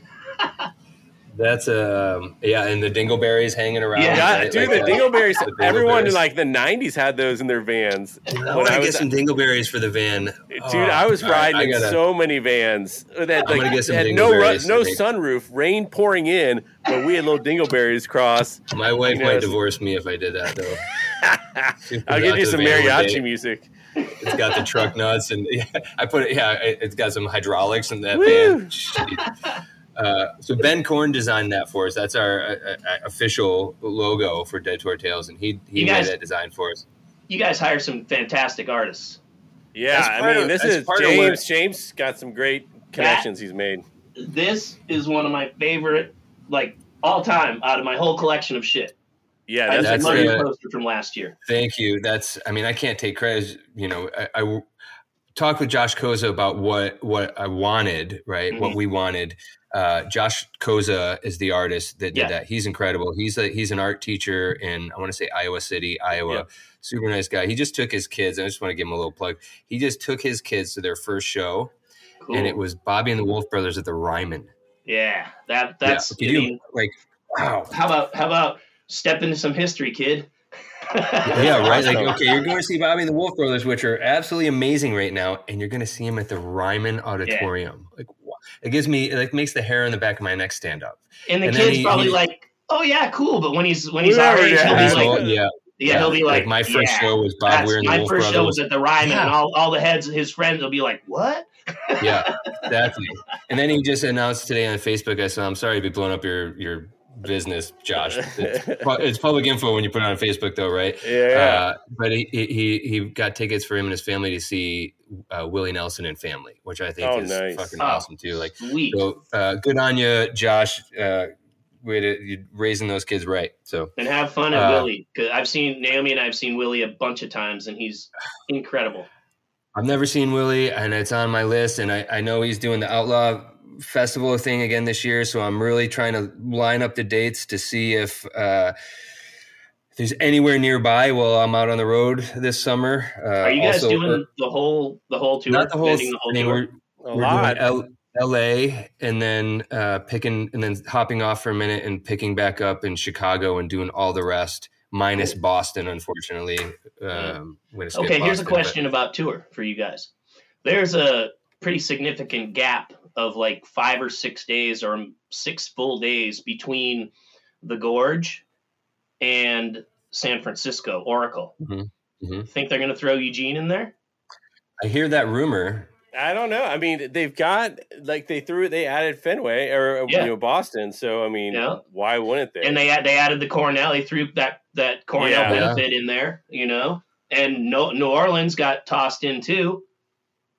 That's um yeah, and the dingleberries hanging around. Yeah. Right? dude, Like, the uh, dingleberries. the Everyone in like the '90s had those in their vans. I want to get some dingleberries for the van. Dude, Oh, I was riding I in gotta- so many vans that like had no ru- no sunroof, rain pouring in, but we had little dingleberries cross. My wife You know, might divorce me if I did that though. *laughs* I'll give you some the van one mariachi music. It's got the truck nuts and *laughs* yeah, I put it. Yeah, it- it's got some hydraulics in that Woo. van. Jeez. Uh, so Ben Korn designed that for us. That's our uh, uh, official logo for Dead Tour Tales, and he he You made that design for us. You guys hired some fantastic artists. Yeah, I mean, of- this is part James. what- James got some great connections he's made. This is one of my favorite, like all time, out of my whole collection of shit. Yeah, I that's, That's love your a- poster from last year. Thank you. That's. I mean, I can't take credit. You know, I, I w- talked with Josh Koza about what what I wanted. Right, what Mhm. we wanted. Uh, Josh Koza is the artist that did Yeah. that. He's incredible. He's a he's an art teacher in I want to say Iowa City, Iowa. Yeah. Super nice guy. He just took his kids. I just want to give him a little plug. He just took his kids to their first show, Cool. and it was Bobby and the Wolf Brothers at the Ryman. yeah, that that's. yeah. You- mean, like wow. how about how about step into some history, kid? Yeah, right. Like, okay, you're going to see Bobby and the Wolf Brothers, which are absolutely amazing right now, and you're going to see them at the Ryman Auditorium. Like, it gives me, it like makes the hair on the back of my neck stand up. And the And kid's he- probably he- like, "Oh yeah, cool." But when he's when he's Whatever, our age, yeah. he'll be like, yeah, "Yeah, he'll be like, my first yeah, show was Bob that's- Weir and the Wolf Brothers. my Wolf first show was at the Ryman, Yeah. and all, all the heads, of his friends, will be like, "What?" yeah, *laughs* exactly. And then he just announced today on Facebook. I said, "I'm sorry to be blowing up your your business, Josh. *laughs* It's, it's public info when you put it on Facebook, though, right?" yeah. Uh, but he, he he got tickets for him and his family to see uh, Willie Nelson and family, which I think Oh, is nice. fucking Oh. awesome too. Like, Sweet. so uh, good on you, Josh. Uh, way to you raising those kids right. So and have fun at Uh, Willie. Cause I've seen Naomi and I've seen Willie a bunch of times, and he's incredible. I've never seen Willie, and it's on my list. And I, I know he's doing the Outlaw Festival thing again this year, so I'm really trying to line up the dates to see if. Uh, if there's anywhere nearby while I'm out on the road this summer. Uh, Are you guys also, doing the whole the whole tour? not the whole Ending the whole thing? tour? We're, a we're lot. doing L- L.A. and then uh, picking and then hopping off for a minute and picking back up in Chicago and doing all the rest, minus Boston, unfortunately. Um, I'm Okay, here's a Boston, but- question about tour for you guys. There's a pretty significant gap of like five or six days or six full days between the Gorge and San Francisco Oracle. Mhm, mhm. Think they're going to throw Eugene in there? I hear that rumor. I don't know. I mean, they've got like they threw they added Fenway or Yeah. you know Boston. So I mean, Yeah. why wouldn't they? And they add, they added the Cornell. They threw that that Cornell Yeah. benefit in there, you know. And no, New Orleans got tossed in too,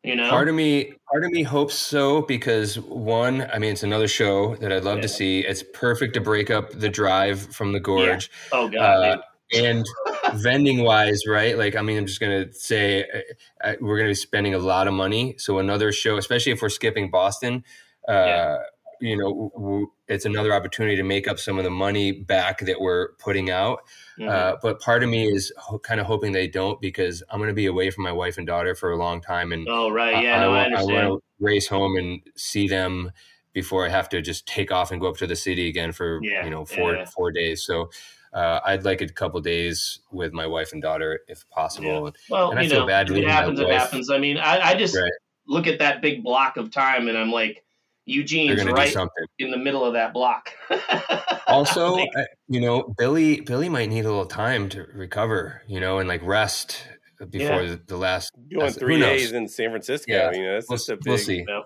you know. Part of me, part of me hopes so because one, I mean, it's another show that I'd love Yeah. to see. It's perfect to break up the drive from the gorge. oh God, Uh, and vending wise, right? Like, I mean, I'm just gonna say uh, uh, we're gonna be spending a lot of money. So another show, especially if we're skipping Boston, uh, Yeah. you know, w- w- it's another opportunity to make up some of the money back that we're putting out. Mhm. Uh, but part of me is ho- kind of hoping they don't because I'm gonna be away from my wife and daughter for a long time, and oh right, yeah, no, I, wa- understand. want to race home and see them before I have to just take off and go up to the city again for Yeah, you know four yeah. four days. So uh, I'd like a couple days with my wife and daughter if possible. Well, And I you feel know, bad it happens, it happens. I mean, I, I just Right. look at that big block of time, and I'm like, Eugene's going to do right in the middle of that block. *laughs* Also, Like, uh, you know, Billy Billy might need a little time to recover, you know, and like rest before the, the last. Going three who knows? days in San Francisco. Yeah. You know, that's We'll, just a big. we'll see. Yeah.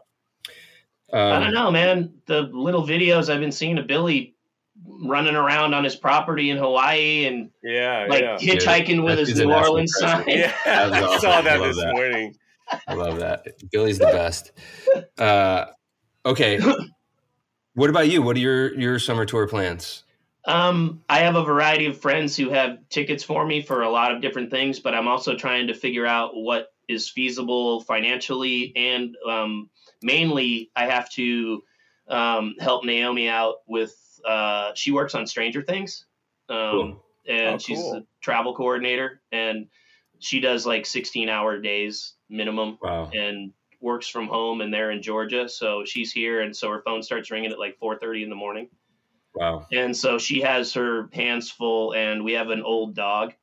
Um, I don't know, man. The little videos I've been seeing of Billy running around on his property in Hawaii and Yeah, like yeah. hitchhiking with That his New Orleans treasure. sign. Yeah, That I saw that Love this that. morning. I love that. Billy's the best. Uh, okay. *laughs* What about you? What are your your summer tour plans? Um, I have a variety of friends who have tickets for me for a lot of different things, but I'm also trying to figure out what is feasible financially, and um, mainly I have to um, help Naomi out with. Uh, she works on Stranger Things, um, Cool. and Oh, she's cool. a travel coordinator, and she does like 16 hour days minimum Wow. and works from home and they're in Georgia. So she's here and so her phone starts ringing at like 4:30 in the morning. Wow. And so she has her hands full and we have an old dog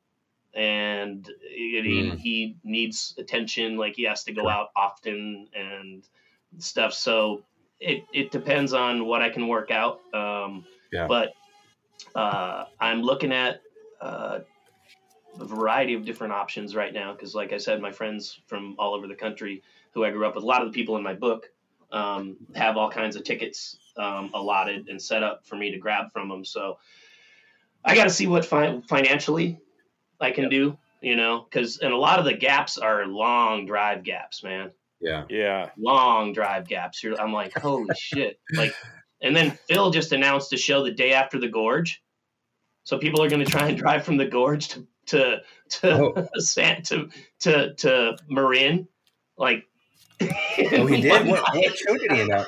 and he, Mm. he needs attention like he has to go out often and stuff. So it it depends on what I can work out. Um Yeah. but uh I'm looking at uh a variety of different options right now because like i said my friends from all over the country who i grew up with a lot of the people in my book um, have all kinds of tickets um, allotted and set up for me to grab from them so i got to see what fi- financially i can do you know because and a lot of the gaps are long drive gaps man Yeah. Yeah. long drive gaps You're, i'm like holy *laughs* shit like and then phil just announced a show the day after the gorge so people are going to try and drive from the gorge to to to Oh. *laughs* San, to to to Marin, like. Oh, he did. *laughs* What, what show did he announce?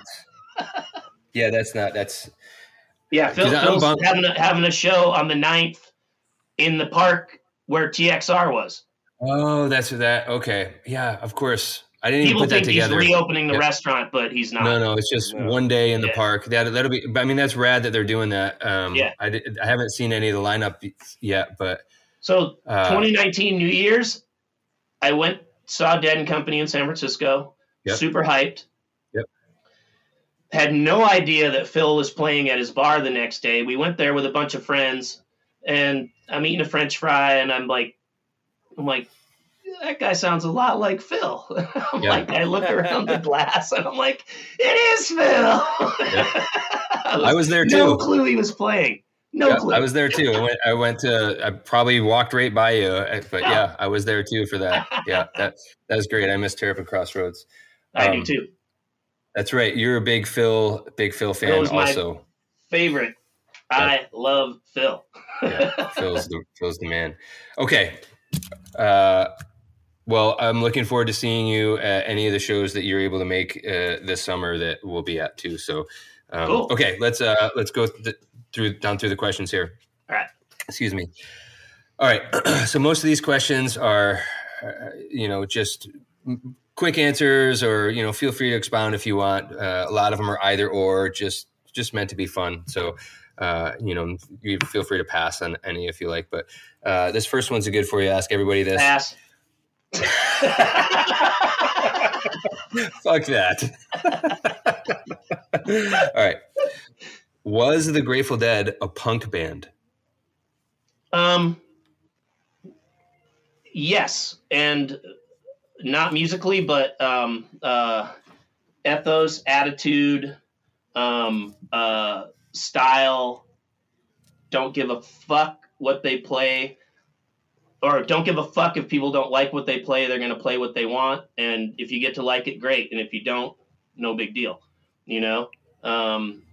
Yeah, that's not. That's Yeah, Phil, 'Cause I'm Phil's bummed- having a, having a show on the 9th in the park where TXR was. oh, that's that. Okay. Yeah, of course. I didn't even People put that think he's reopening the Yeah. restaurant, but he's not. No, no, it's just No. one day in the Yeah. park. That that'll be. I mean, that's rad that they're doing that. Um, Yeah. I, did, I haven't seen any of the lineup yet, but So uh, 2019 New Year's, I went saw Dead and Company in San Francisco. Yep. Super hyped. Yep. Had no idea that Phil was playing at his bar the next day. We went there with a bunch of friends, and I'm eating a French fry, and I'm like, I'm like, that guy sounds a lot like Phil. *laughs* I'm Yeah. like, I look around the *laughs* glass, and I'm like, it is Phil. I, *laughs* I was there too. no clue he was playing. No Yeah, clue. I was there too. I went. I went to. I probably walked right by you, uh, but yeah, I was there too for that. Yeah, that that was great. I missed Terrapin Crossroads. I um, do too. That's right. You're a big Phil, big Phil fan, Phil was my- also. favorite. I love Phil. Yeah, *laughs* Phil's the Phil's the man. Okay. Uh, well, I'm looking forward to seeing you at any of the shows that you're able to make uh, this summer that we'll be at too. So, um, Cool. okay, let's uh, let's go th- through down through the questions here. All right. Excuse me. All right. *clears throat* so most of these questions are, uh, you know, just quick answers, or you know, feel free to expound if you want. Uh, a lot of them are either or, just just meant to be fun. So, uh, you know, you feel free to pass on any if you like. But uh, this first one's a good for you. Ask everybody this. Pass. *laughs* Fuck that. *laughs* All right. Was the Grateful Dead a punk band? um, yes, and not musically, but um, uh, ethos, attitude, um, uh, style. Don't give a fuck what they play, or don't give a fuck if people don't like what they play. They're gonna play what they want, and if you get to like it, great. And if you don't, no big deal. You know. Um,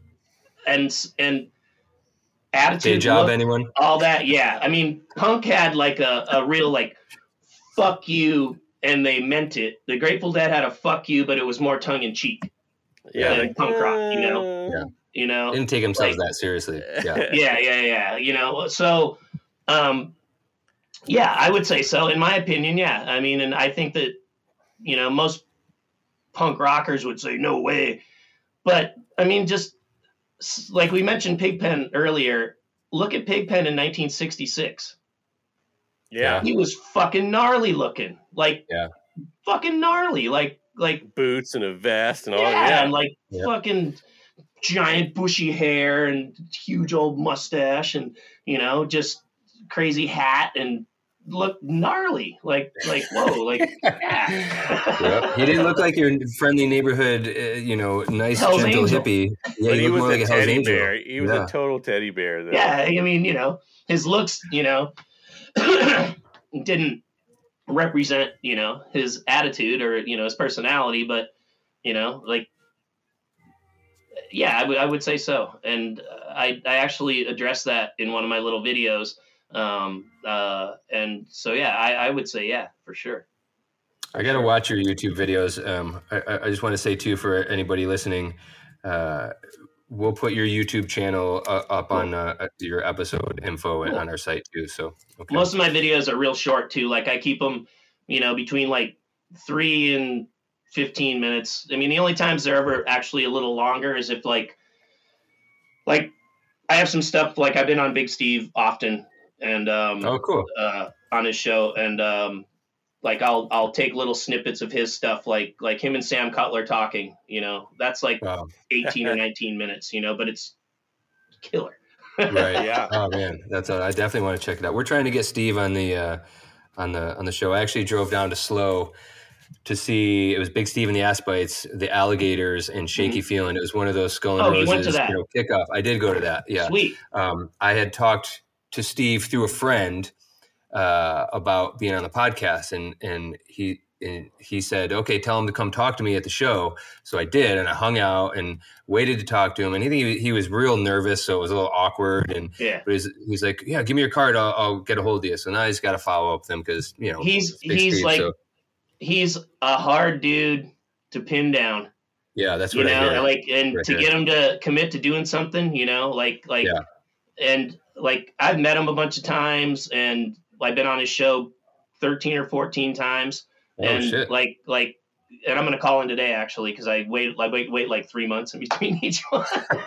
and and Day attitude, job, look, anyone? all that. Yeah, I mean, Punk had like a, a real like fuck you, and they meant it. The Grateful Dead had a fuck you, but it was more tongue in cheek. Yeah. than punk rock, you know. Yeah. You know, Didn't take themselves Like- that seriously. Yeah. *laughs* yeah, yeah, yeah. You know, so um, yeah, I would say so. In my opinion, yeah. I mean, and I think that you know most punk rockers would say no way, but I mean, just like we mentioned Pigpen earlier. Look at Pigpen in 1966. Yeah. He was fucking gnarly looking, like Yeah. fucking gnarly, like like Boots and a vest and all. yeah, Yeah. and like Yeah. fucking giant bushy hair and huge old mustache and you know just crazy hat and look gnarly like like whoa *laughs* like yeah. Yep. He didn't look like your friendly neighborhood, uh, you know, nice, Hell's gentle Angel. hippie. Yeah, but he he was a like a Hell's teddy Angel. bear. He was Yeah. a total teddy bear. Though. yeah i mean you know his looks you know *coughs* didn't represent you know his attitude or you know his personality but you know like yeah i would I would say so. And uh, i i actually addressed that in one of my little videos. Um uh and so yeah i i would say yeah for sure. I got to watch your YouTube videos. Um, I I just want to say too for anybody listening, uh, we'll put your YouTube channel uh, up on uh, your episode info Cool. on our site too. So okay. most of my videos are real short too like i keep them you know between like three and 15 minutes i mean the only times they're ever actually a little longer is if like like i have some stuff like i've been on big steve often and um oh, cool. uh on his show and um like i'll i'll take little snippets of his stuff like like him and sam cutler talking you know that's like Wow. 18 or *laughs* 19 minutes you know but it's killer Right. Yeah. Oh man, that's uh, I definitely want to check it out. We're trying to get Steve on the uh, on the on the show. I actually drove down to SLO to see it was Big Steve and the Ass Bites, the Alligators, and Shaky Feeling. It was one of those Skull and Mm-hmm. Oh, Roses went to that. you know, kickoff. I did go to that. Yeah. sweet um, I had talked to Steve through a friend uh, about being on the podcast, and and he and he said, "Okay, tell him to come talk to me at the show." So I did, and I hung out and waited to talk to him. And he, he was real nervous, so it was a little awkward. And yeah but he's, he's like, "Yeah, give me your card. I'll, I'll get a hold of you." So now just got to follow up with him because you know he's he's like so- he's a hard dude to pin down yeah, that's you what I know hear. like and Right to there. get him to commit to doing something you know like like Yeah. and like i've met him a bunch of times and i've been on his show 13 or 14 times oh and shit! like like and i'm gonna call in today actually because i wait like wait wait like three months in between *laughs* each one *laughs*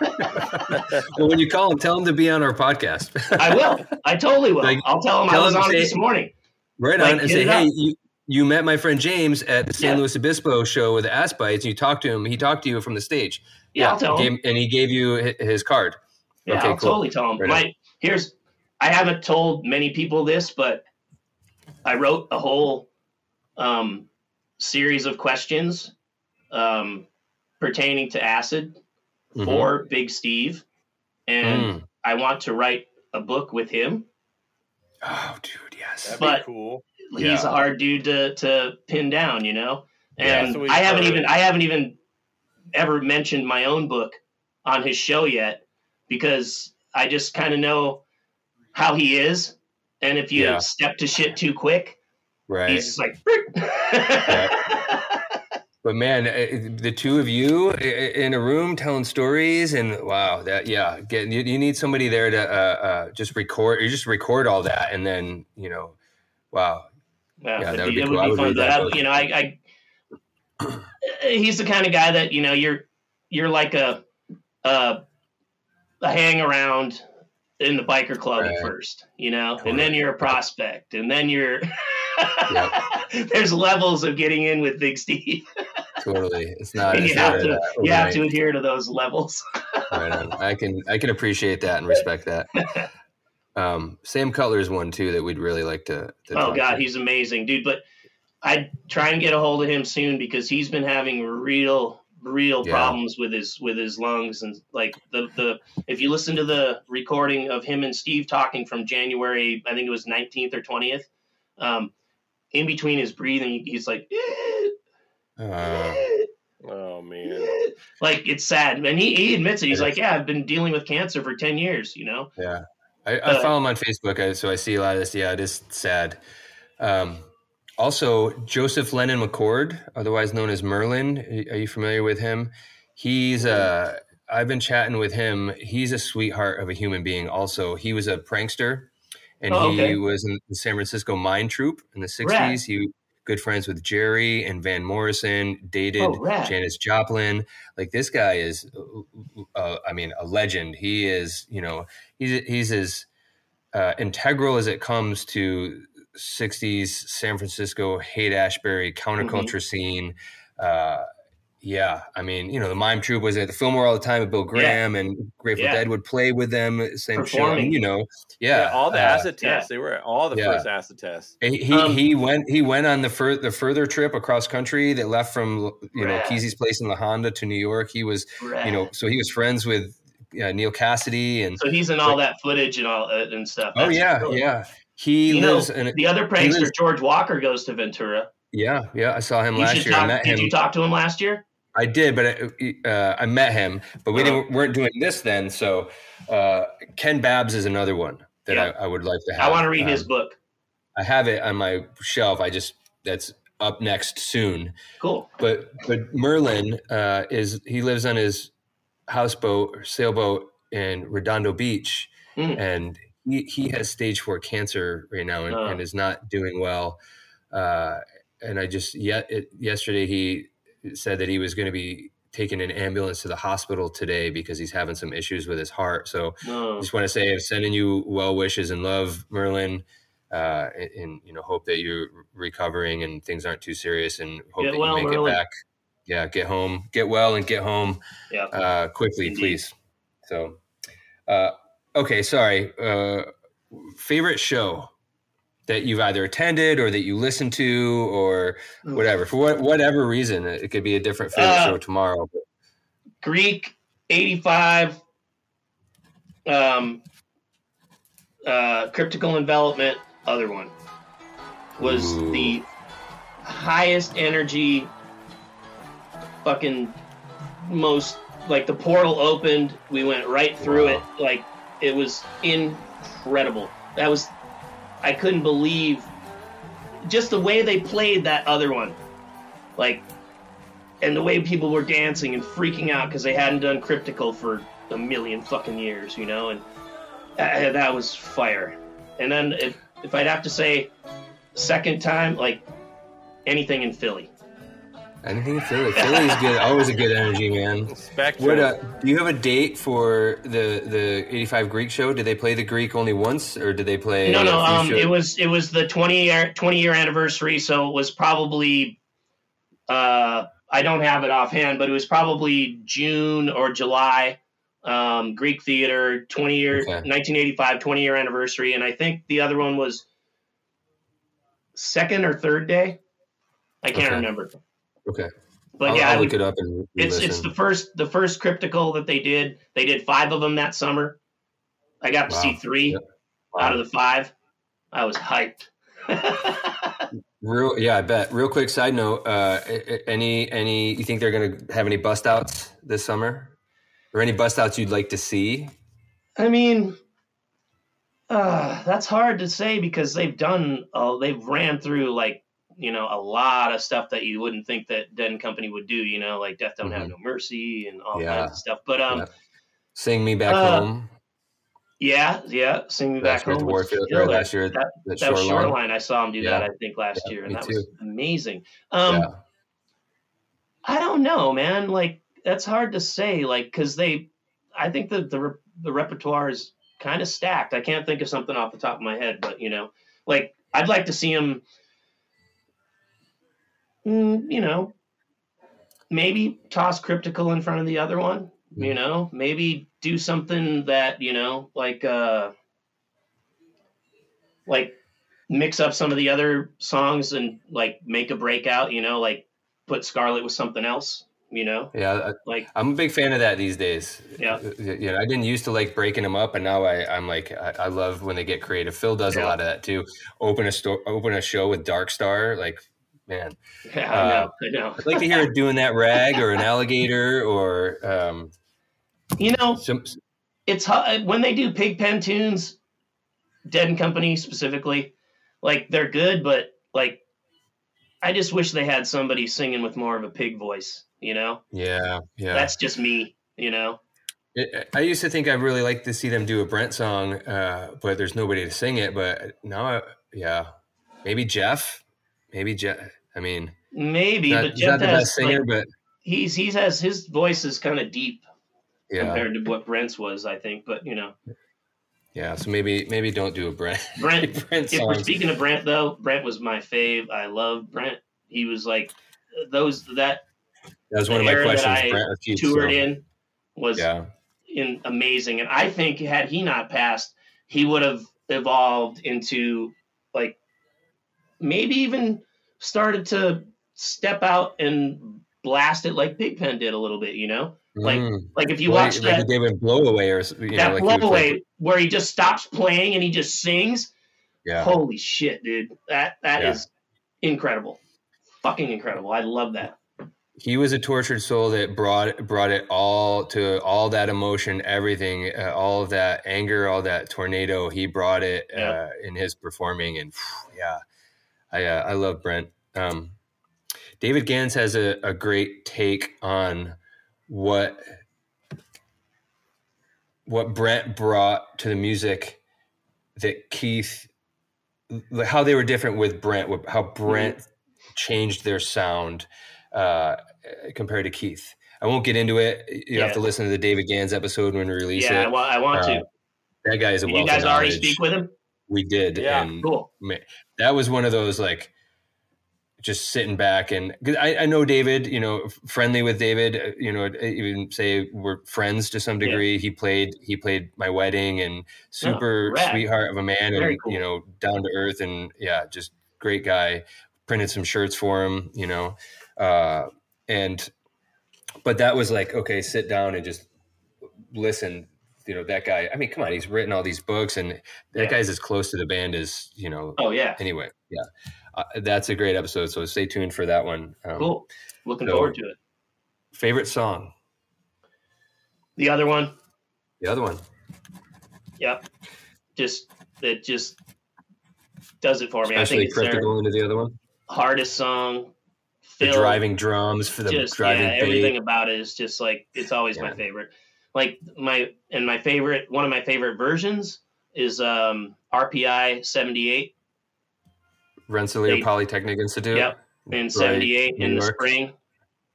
well, when you call him, tell him to be on our podcast. *laughs* i will i totally will Like, i'll tell him i was him on it say- this morning Right Like, on and say, hey, you, you met my friend James at the San Yeah. Luis Obispo show with Ass Bites, and you talked to him. He talked to you from the stage. yeah, i'll tell him gave- and he gave you his card. Yeah, Okay, I'll cool. totally tell him. Right My here's I haven't told many people this, but I wrote a whole um, series of questions um, pertaining to acid Mhm. for Big Steve, and Mm. I want to write a book with him. Oh, dude, yes. That'd But- be cool. He's Yeah. a hard dude to to pin down, you know. And that's what I haven't heard. even I haven't even ever mentioned my own book on his show yet because I just kind of know how he is, and if you Yeah. step to shit too quick, Right. he's just like. *laughs* But man, eh, the two of you in a room telling stories, and wow, that yeah, get you, you need somebody there to uh, uh, just record. You just record all that, and then you know, wow, Yeah, Yeah, that would be, cool. Would be fun. that you know, I, I *clears throat* he's the kind of guy that you know you're you're like a a, a hang around in the biker club Right. at first, you know, Totally. and then you're a prospect, and then you're Yep. *laughs* there's levels of getting in with Big Steve, totally. It's *laughs* not. and you have to you have to adhere to those levels. Right. I can I can appreciate that and respect that. *laughs* Um, Sam Cutler is one too that we'd really like to. to Oh God, to. he's amazing, dude. But I try and get a hold of him soon because he's been having real, real Yeah. problems with his with his lungs and like the the. If you listen to the recording of him and Steve talking from January, I think it was nineteenth or twentieth. Um, in between his breathing, he's like, Uh, Oh man. like it's sad, and he he admits it. He's like, yeah, I've been dealing with cancer for ten years. You know. Yeah, I, I Uh, follow him on Facebook, so I see a lot of this. Yeah, it is sad. Um, also, Joseph Lennon McCord, otherwise known as Merlin. Are you familiar with him? He's uh, I've been chatting with him. He's a sweetheart of a human being. Also, he was a prankster, and Oh, he was in the San Francisco Mime Troupe in the '60s. Rad. He good friends with Jerry and Van Morrison. Dated Oh. Janis Joplin. Like this guy is, uh, I mean, a legend. He is, you know, he's he's as uh, integral as it comes to 60s San Francisco Haight Ashbury counterculture scene. Uh, yeah, I mean, you know, the mime troupe was at the Fillmore all the time with Bill Graham and Grateful Yeah. Dead would play with them, same show. Performing. You know, yeah, Yeah, all the uh, acid tests. They were all the yeah. first acid tests. he he, Um, he went he went on the fur, the further trip across country that left from you know Rad. Kesey's place in La Honda to New York. He was you know so he was friends with uh, Neal Cassady and So he's in all that footage and all uh, and stuff. oh yeah really- yeah he You know, lives in a, The other prankster, lives- George Walker, goes to Ventura. yeah yeah I saw him You last year. I talk- met did him. you talk to him last year? I did, but I, uh, I met him, but we Uh-huh. didn't weren't doing this then. So uh, Ken Babbs is another one that Yeah. I, I would like to have. I want to read Um, his book. I have it on my shelf. I just that's up next soon. Cool. but but Merlin uh, is he lives on his houseboat or sailboat in Redondo Beach, Mm. and he, he has stage four cancer right now and, Oh. and is not doing well. Uh, and I just yet it, yesterday he said that he was going to be taking an ambulance to the hospital today because he's having some issues with his heart. So No. just want to say I'm sending you well wishes and love, Merlin. Uh, and, and you know, hope that you're recovering and things aren't too serious, and hope Get that well, you make Merlin. it back. Yeah, get home, get well, and get home Yeah. uh, quickly, Indeed. please. So, uh, okay, sorry. Uh, favorite show that you've either attended or that you listen to or whatever for what, whatever reason. It could be a different favorite Uh, show tomorrow. Greek, 85, um, uh, Cryptical Envelopment, other one, was Ooh. the highest energy, fucking most, like the portal opened, we went right through Wow. it. Like, it was incredible. That was, I couldn't believe just the way they played that other one. Like, and the way people were dancing and freaking out because they hadn't done cryptical for a million fucking years, you know, and uh, that was fire. And then if, if I'd have to say, second time, like anything in Philly. Anything in Philly? Philly's good. Always a good energy, man. Spectrum. What uh, do you have a date for the the eighty five Greek show? Did they play the Greek only once, or did they play? No, no, a um, shows? it was it was the 20 year 20 year anniversary, so it was probably uh, I don't have it offhand, but it was probably June or July. Um, Greek theater, 20 year, Okay. 1985, 20 year anniversary, and I think the other one was second or third day. I can't Okay. remember, okay. but I'll, yeah, I'll look would, it up and it's it's the first the first cryptical that they did. They did five of them that summer. I got to Wow. see three Yep. out of the five. I was hyped. *laughs* Real, yeah, I bet. Real quick side note: uh, any any you think they're gonna have any bust outs this summer, or any bust outs you'd like to see? I mean, uh, that's hard to say because they've done, uh, they've ran through like, you know, a lot of stuff that you wouldn't think that Dead and Company would do, you know, like Death Don't Have Mhm. No Mercy and all Yeah. kinds of stuff. But, um, Yeah. Sing me back Uh, home. yeah, yeah, Sing Me Back Home. Warfield, right, last year. That, That, that was shoreline. Shoreline. I saw him do that, I think, last Yeah, year, and that was amazing. Um, yeah. I don't know, man. Like that's hard to say. Like because they, I think the the the repertoire is kind of stacked. I can't think of something off the top of my head, but you know, like I'd like to see him. Mm, you know, maybe toss cryptical in front of the other one. You Mhm. know, maybe do something that you know, like uh, like mix up some of the other songs and like make a breakout. You know, like put Scarlet with something else. You know, Yeah, like I'm a big fan of that these days. Yeah. you know, I didn't used to like breaking them up, and now I, I'm like, I, I love when they get creative. Phil does a lot of that too. Open a store, open a show with Dark Star, like man. Yeah, Uh, I know. I know. I'd like to hear it doing that rag or an alligator or um, You know, some. it's hu- when they do Pigpen tunes, Dead and Company specifically, like they're good, but like I just wish they had somebody singing with more of a pig voice. You know, Yeah, yeah. that's just me. You know, I used to think I'd really like to see them do a Brent song, uh, but there's nobody to sing it. But now, I, yeah, maybe Jeff, maybe Jeff. I mean, maybe, not, but not the has best singer, like, but he's he's has his voice is kind of deep yeah, compared to what Brent's was, I think. But you know, yeah. So maybe maybe don't do a Brent. *laughs* Brent. Brent if we're speaking of Brent though, Brent was my fave. I love Brent. He was like those that That was one of my era that questions. I Brent toured so, in was Yeah, in amazing. And I think had he not passed, he would have evolved into like maybe even started to step out and blast it like Pigpen did a little bit, you know? Like Mm. like if you like, watch like that a David Blowaway or you know, that like he would play- where he just stops playing and he just sings, Yeah, holy shit, dude. That that is Yeah. incredible. Fucking incredible. I love that. he was a tortured soul that brought brought it all to all that emotion, everything, uh, all of that anger, all that tornado. He brought it uh, in his performing, and phew, yeah, I uh, I love Brent. Um, David Gans has a, a great take on what what Brent brought to the music that Keith how they were different with Brent, how Brent changed their sound uh, compared to Keith. I won't get into it. You have to listen to the David Gans episode when we release yeah, it. want I want Uh, to. That guy is a Did you guys already knowledge. speak with him? We did, Yeah, cool. man, that was one of those like just sitting back and cause I, I know David, you know, friendly with David, uh, you know, even say we're friends to some Yeah. degree. He played, he played my wedding and super rad. sweetheart of a man Very and, cool. you know, down to earth and yeah, just great guy. Printed some shirts for him, you know, uh, and, but that was like, okay, sit down and just listen. You know, that guy, I mean, come on, he's written all these books and that Yeah. guy's as close to the band as, you know, Oh yeah. anyway, yeah, uh, that's a great episode. So stay tuned for that one. Um, Cool. Looking so- forward to it. Favorite song? The other one, The other one. yep. Just it just does it for me. I Especially think it's their into the other one. hardest song. The driving drums for the just driving yeah, everything about it is just like it's always my favorite. Like my and my favorite one of my favorite versions is um RPI seventy eight Rensselaer They- Polytechnic Institute. Yep. in Right, seventy eight in New the York. spring.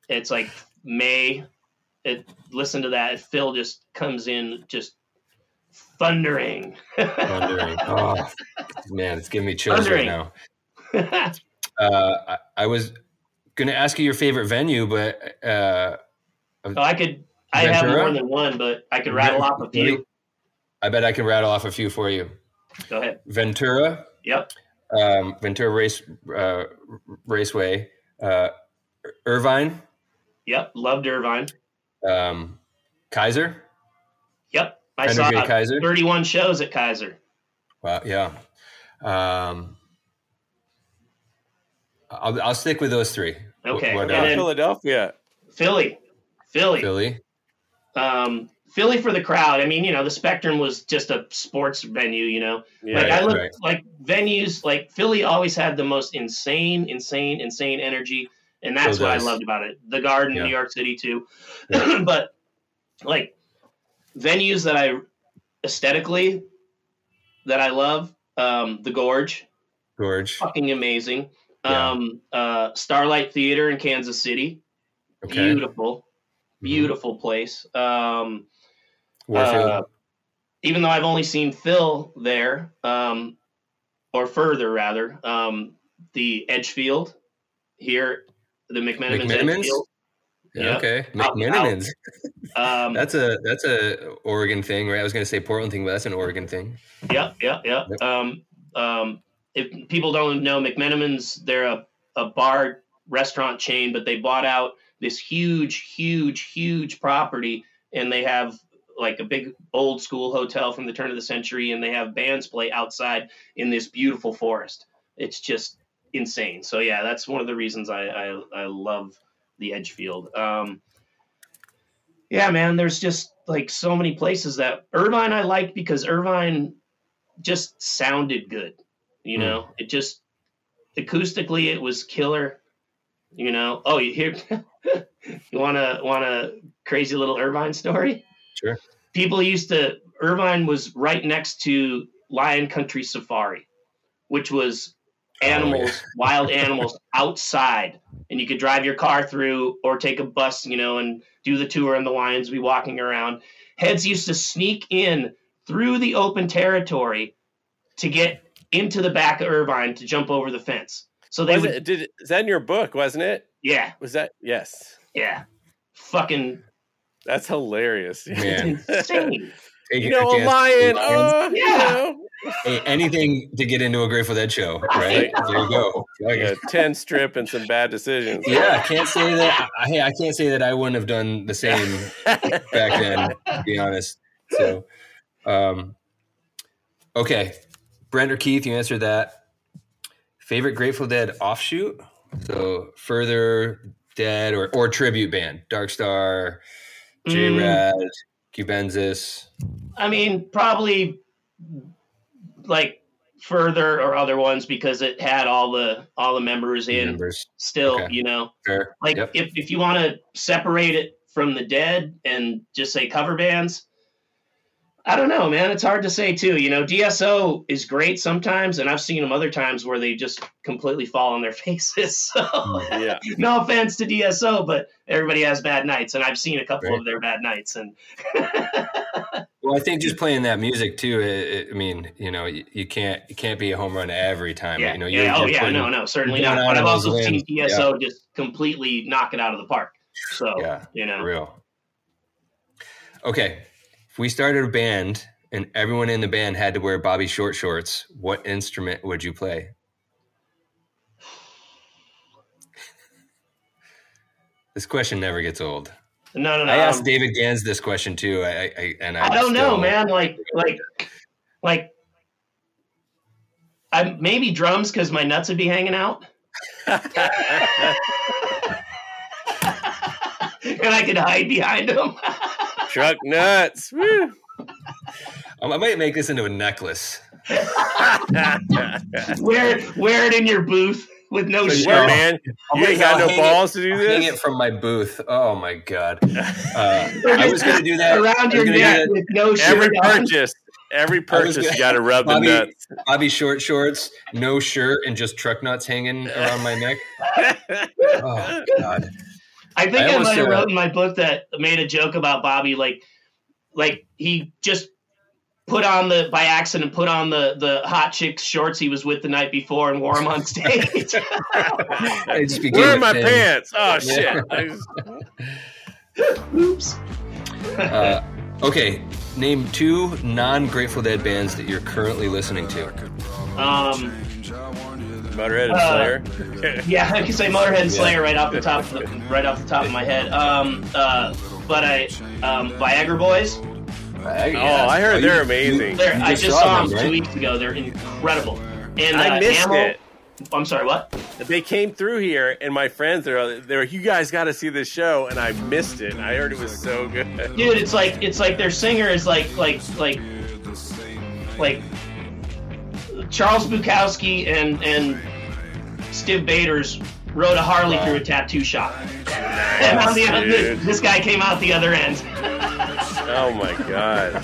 It's like May. It listen to that. Phil just comes in just thundering. Thundering. *laughs* oh man, it's giving me chills Thundering. right now. *laughs* Uh, I, I was gonna ask you your favorite venue, but uh, Oh, I could. I have Ventura? more than one, but I could rattle off a few. I bet I can rattle off a few for you. Go ahead. Ventura, Yep. um, Ventura Race uh, Raceway, uh, Irvine, Yep. Loved Irvine. um, Kaiser, Yep. I Henry saw J. Kaiser. 31 shows at Kaiser. Wow, yeah. Um, I'll, I'll stick with those three. Okay, What, and uh, then- Philadelphia. Philly. Philly. Philly. Um, Philly for the crowd. I mean, you know, the Spectrum was just a sports venue, you know. Yeah. like I Right, look right. like venues like Philly always had the most insane, insane, insane energy. And that's Still what I loved about it. The Garden, Yeah. New York City too. Yeah. *clears throat* but like venues that I aesthetically that I love, um, the Gorge, Gorge. fucking amazing. Yeah. Um, uh, Starlight Theater in Kansas City, Okay. beautiful, beautiful place. Um, uh, even though I've only seen Phil there, um, or further rather, um, the Edgefield here, the McMenamins McMenamins? Edgefield. yeah, yeah. okay. Out- McMenamins. Um, *laughs* That's a that's a Oregon thing, right? I was going to say Portland thing, but that's an Oregon thing. Yep, yep, yep. Yep. Um, um, if people don't know McMenamins, they're a, a bar restaurant chain, but they bought out this huge, huge, huge property, and they have like a big old school hotel from the turn of the century, and they have bands play outside in this beautiful forest. It's just insane. So yeah, that's one of the reasons I I, I love the Edgefield. Um, yeah, man, there's just like so many places that Irvine I liked because Irvine just sounded good. You Hmm. know, it just acoustically it was killer. You know, oh, you hear? *laughs* you want to want a crazy little Irvine story? Sure. People used to. Irvine was right next to Lion Country Safari, which was Oh, yeah. animals, wild animals *laughs* outside, and you could drive your car through or take a bus, you know, and do the tour, and the lions be walking around. Heads used to sneak in through the open territory to get into the back of Irvine to jump over the fence. So they Was would, it, did is that in your book? Wasn't it? yeah, Was that yes? yeah, fucking That's hilarious. Man. *laughs* insane. You know, a lion. Oh, you Yeah. know. Hey, anything to get into a Grateful Dead show, right? There you go. Yeah, ten strip and some bad decisions. Yeah, I can't say that. I, hey, I can't say that I wouldn't have done the same back then. To be honest. So, um, okay, Brent or Keith, you answered that. Favorite Grateful Dead offshoot? So further Dead or or tribute band, Dark Star, J Mm, Rad, Cubensis. I mean, probably like further or other ones because it had all the all the members in members. still, Okay. you know. Fair. Like Yep. if, if you want to separate it from the dead and just say cover bands, I don't know, man. It's hard to say too. You know, DSO is great sometimes, and I've seen them other times where they just completely fall on their *laughs* faces. So Yeah. *laughs* no offense to DSO, but everybody has bad nights, and I've seen a couple Right. of their bad nights. And *laughs* Well, I think just playing that music too. It, it- I mean, you know, you, you can't you can't be a home run every time. yeah, You know, yeah, oh yeah, putting- no, no, certainly not. But I've also seen. DSO just completely knock it out of the park. So Yeah, you know, real. Okay, if we started a band and everyone in the band had to wear Bobby short shorts, what instrument would you play? This question never gets old. no, no, no. I asked um, David Gans this question too. I, I, and I, I don't know, man. Like, like, like, I maybe drums because my nuts would be hanging out, *laughs* *laughs* and I could hide behind them. Truck nuts. Woo. Um, I might make this into a necklace. *laughs* wear it, wear it in your booth with no shirt. what, man? You ain't got I'll no hang it- balls to do I'll Hang it from my booth. Oh my god! *laughs* Uh, I was going to do that around your neck with no Every shirt on. purchase, every purchase, gonna- you got to rub the Bobby- nuts. Bobby short shorts, no shirt, and just truck nuts hanging around my neck. *laughs* Oh God! I think I I, might have wrote in my book that made a joke about Bobby, like, like he just put on the by accident put on the the hot chick's shorts he was with the night before and wore them on stage. *laughs* I just Where are my thing. pants? Oh Yeah. shit! *laughs* Just- Oops. Uh, okay, name two non-Grateful Dead bands that you're currently listening to. Um, Motorhead and Uh, *laughs* yeah, I can say Motorhead and Slayer right off the top, of the, right off the top of my head. Um, uh, but I, um, Viagra Boys. Oh, I heard they're amazing. They're, You I just just saw saw them, them right? two weeks ago. They're incredible. And uh, I missed Ammo- it. I'm sorry, what? They came through here, and my friends are they were, you guys got to see this show, and I missed it. I heard it was so good. dude it's like it's like their singer is like like like like charles bukowski and and steve baders rode a harley through a tattoo shop *laughs* and on the other, dude. this guy came out the other end *laughs* Oh my god!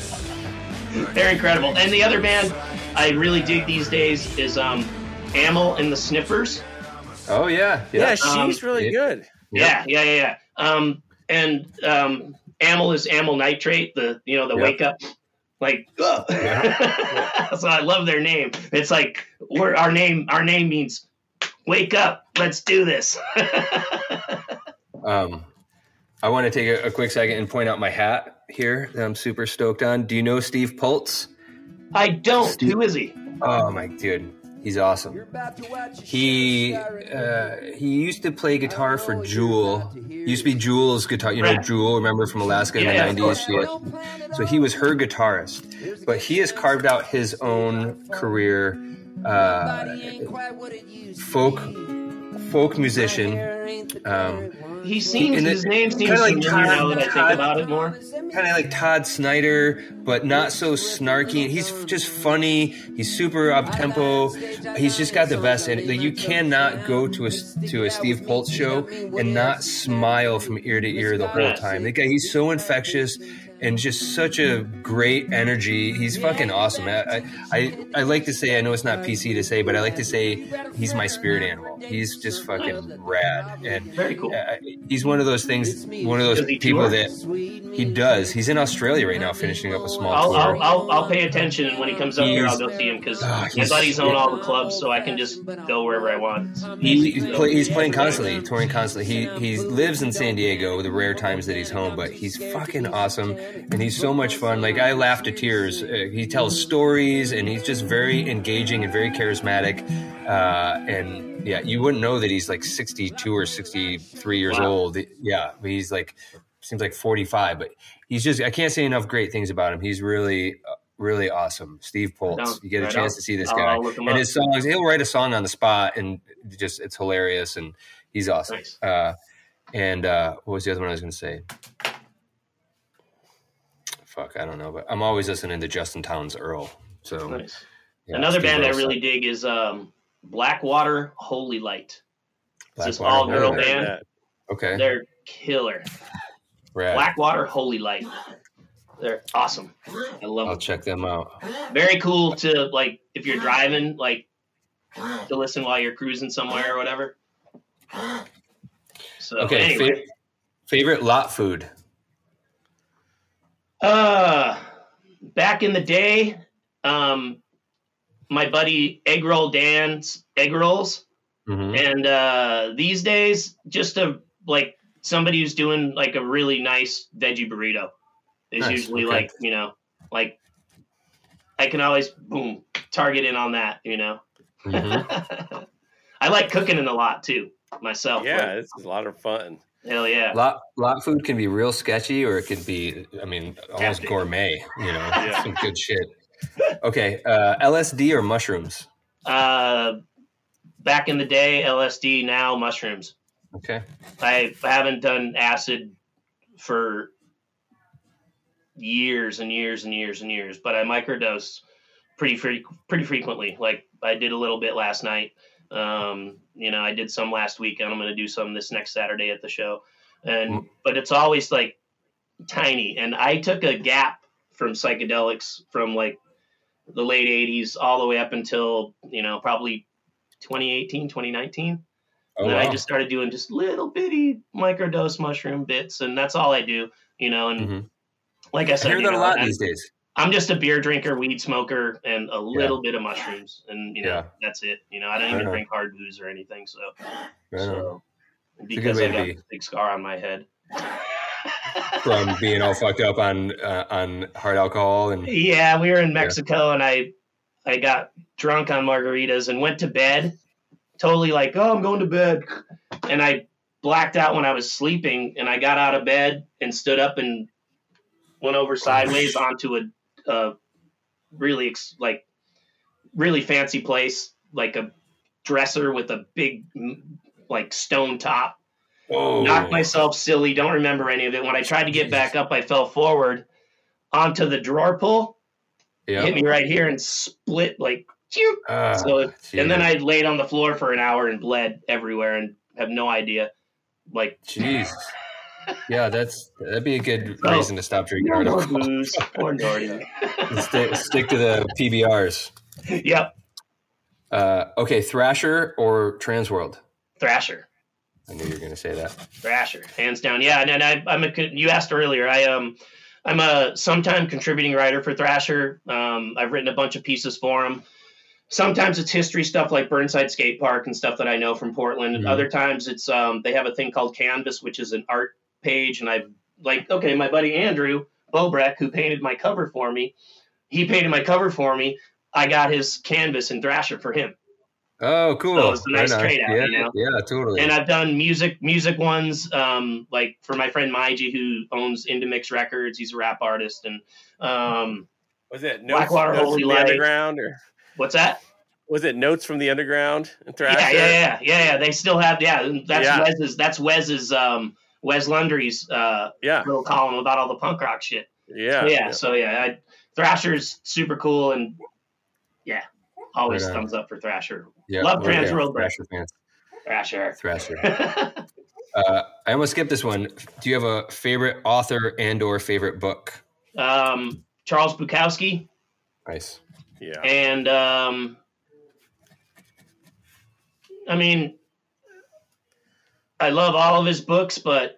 they're incredible and the other band i really dig these days is um amyl and the sniffers Oh yeah, Yeah, yeah. she's Um, really yeah. good. yeah yeah yeah yeah um and um amyl is amyl nitrate the you know the Yeah. wake up like *laughs* so i love their name. It's like we're our name our name means wake up let's do this. Um, I want to take a, a quick second and point out my hat here that I'm super stoked on. Do you know Steve Poltz? i don't. Steve- who is he? Oh my dude, he's awesome. He uh, he used to play guitar for Jewel. Used to be Jewel's guitar. You know Right. Jewel, remember from Alaska Yeah, in the of '90s. She so he was her guitarist, but he has carved out his own career uh, folk folk musician. Um, He seems And it- his name seems like familiar now that I think Todd- about it more. kind of like Todd Snider, but not so snarky. He's just funny. He's super up tempo. He's just got the best. And like, you cannot go to a to a Steve Poltz show and not smile from ear to ear the whole time. The guy, he's so infectious and just such a great energy. He's fucking awesome. I, I, I, I like to say, I know it's not PC to say, but I like to say he's my spirit animal. He's just fucking rad. And Very cool. uh, he's one of those things, one of those people that he does. He's in Australia right now, finishing up a small I'll, tour. I'll, I'll, I'll pay attention, and when he comes up here, I'll go see him because Oh, my he's- buddies own all the clubs, so I can just go wherever I want. He, he's, play, he's playing constantly, touring constantly. He he lives in San Diego, the rare times that he's home, but he's fucking awesome, and he's so much fun. Like I laugh to tears. Uh, he tells stories, and he's just very engaging and very charismatic. Uh, and yeah, you wouldn't know that he's like sixty two or sixty three years Wow. old. Yeah, but he's like seems like forty five, but he's just I can't say enough great things about him. He's really. uh, Really awesome, Steve Poltz. No, you get a right chance on. to see this guy, I'll look him and his songs. He'll write a song on the spot, and just it's hilarious, and he's awesome. Nice. Uh, and uh, what was the other one I was going to say? Fuck, I don't know, but I'm always listening to Justin Townes Earle. So Nice. yeah, Another band I really dig is um, Blackwater Holy Light. It's this all girl band. that. Okay, They're killer. rad. Blackwater Holy Light. They're awesome. I love I'll them. check them out. Very cool to like if you're driving, like to listen while you're cruising somewhere or whatever. So Okay, anyway, fa- favorite lot food. Uh, back in the day, um, my buddy Egg Roll Dan's Egg Rolls. hmm and uh, these days just a like somebody who's doing like a really nice veggie burrito is Nice, usually okay. like you know like i can always boom target in on that you know hmm *laughs* i like cooking in a lot too myself Yeah, like, this is a lot of fun. Hell yeah Lot lot food can be real sketchy, or it could be, I mean, almost gourmet. You know, *laughs* Yeah. some good shit. Okay, uh, LSD or mushrooms? uh back in the day lsd now mushrooms Okay, I haven't done acid for years and years and years and years, but I microdose pretty fre- pretty frequently. Like I did a little bit last night. Um, you know, I did some last week, and I'm going to do some this next Saturday at the show. And Mm. but it's always like tiny. And I took a gap from psychedelics from like the late 80s all the way up until you know probably 2018 2019 oh and wow. I just started doing just little bitty microdose mushroom bits, and that's all I do, you know. And Mhm. like I I said, hear you that a lot I'm, these days. I'm just a beer drinker, weed smoker, and a little bit of mushrooms, and you know Yeah. that's it. You know, I don't even on. drink hard booze or anything. So, on. so because I got be. this big scar on my head. *laughs* From being all fucked up on uh, on hard alcohol and Yeah, we were in Mexico, and I I got drunk on margaritas and went to bed, totally like, oh, I'm going to bed, and I blacked out when I was sleeping, and I got out of bed and stood up and went over sideways *laughs* onto a, a really ex- like really fancy place, like a dresser with a big like stone top whoa, knocked myself silly. Don't remember any of it. When I tried to get back up, I fell forward onto the drawer pull, yeah. hit me right here, and split like. Ah, So, and then I laid on the floor for an hour and bled everywhere and have no idea. Like, Jesus. Yeah, that's that'd be a good Oh. reason to stop drinking no more booze or Nordy. *laughs* stick, stick to the PBRs. yep, Uh, okay, Thrasher or Transworld? Thrasher. I knew you were going to say that. Thrasher, hands down. Yeah, and, and I, I'm a. You asked earlier. I um, I'm a sometime contributing writer for Thrasher. Um, I've written a bunch of pieces for them. Sometimes it's history stuff like Burnside Skate Park and stuff that I know from Portland. Mhm. Other times it's um, they have a thing called Canvas, which is an art page, and I've like okay, my buddy Andrew Bobrek, who painted my cover for me, he painted my cover for me. I got his canvas and Thrasher for him. Oh, cool. So it's a nice Right on. trade-out, yeah, you know? Yeah, totally. and I've done music music ones um, like for my friend Maiji who owns Indamix Records. He's a rap artist, and um, Was it no, Blackwater no Holy from the Light. underground or what's that? Was it Notes from the Underground and Yeah, Thrasher? yeah, yeah, yeah, yeah. They still have yeah. That's Yeah. Wes's. That's Wes's. Um, Wes Lundry's uh, Yeah, little column about all the punk rock shit. yeah, yeah, so yeah, I, Thrasher's super cool and yeah, always Right thumbs up for Thrasher. Yeah, Love we're Trans there. World Thrasher fans. Thrasher. Thrasher. *laughs* Uh, I almost skipped this one. Do you have a favorite author and or favorite book? um, Charles Bukowski Nice. yeah. and um, I mean, I love all of his books, but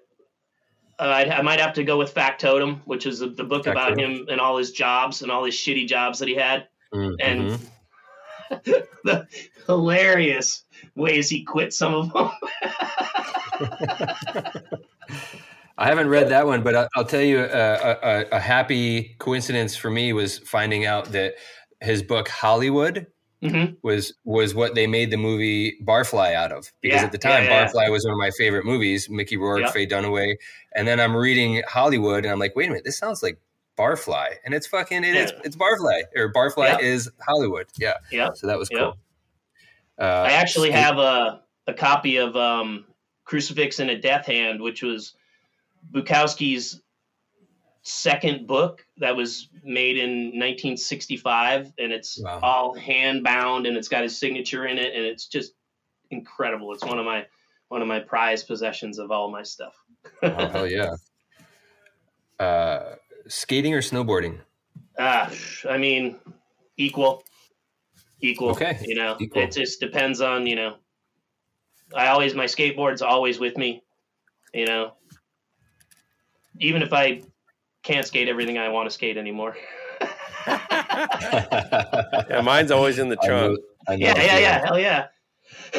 uh, I, I might have to go with Factotum, which is the, the book about him and all his jobs and all his shitty jobs that he had. Mm, And *laughs* the hilarious ways he quit some of them. *laughs* I haven't read that one, but I'll, I'll tell you uh, a, a, a happy coincidence for me was finding out that his book Hollywood Mhm. was was what they made the movie Barfly out of. Because Yeah, at the time, yeah, yeah. Barfly was one of my favorite movies. Mickey Rourke, Yep. Faye Dunaway, and then I'm reading Hollywood, and I'm like, wait a minute, this sounds like Barfly, and it's fucking it is Yeah. it's Barfly or Barfly is Hollywood. Yeah, yeah. so that was cool. Uh, I actually have a, a copy of um, Crucifix and a Death Hand, which was Bukowski's second book that was made in 1965, and it's Wow. all hand bound, and it's got his signature in it, and it's just incredible. It's one of my one of my prized possessions of all my stuff. Oh, hell yeah. *laughs* Uh, skating or snowboarding? Ah, I mean, equal, equal. Okay, you know, equal. it just depends on you know. I always my skateboard's always with me, you know. Even if I can't skate everything I want to skate anymore. *laughs* Yeah, mine's always in the I know- trunk. I know yeah, the yeah, feeling. yeah, hell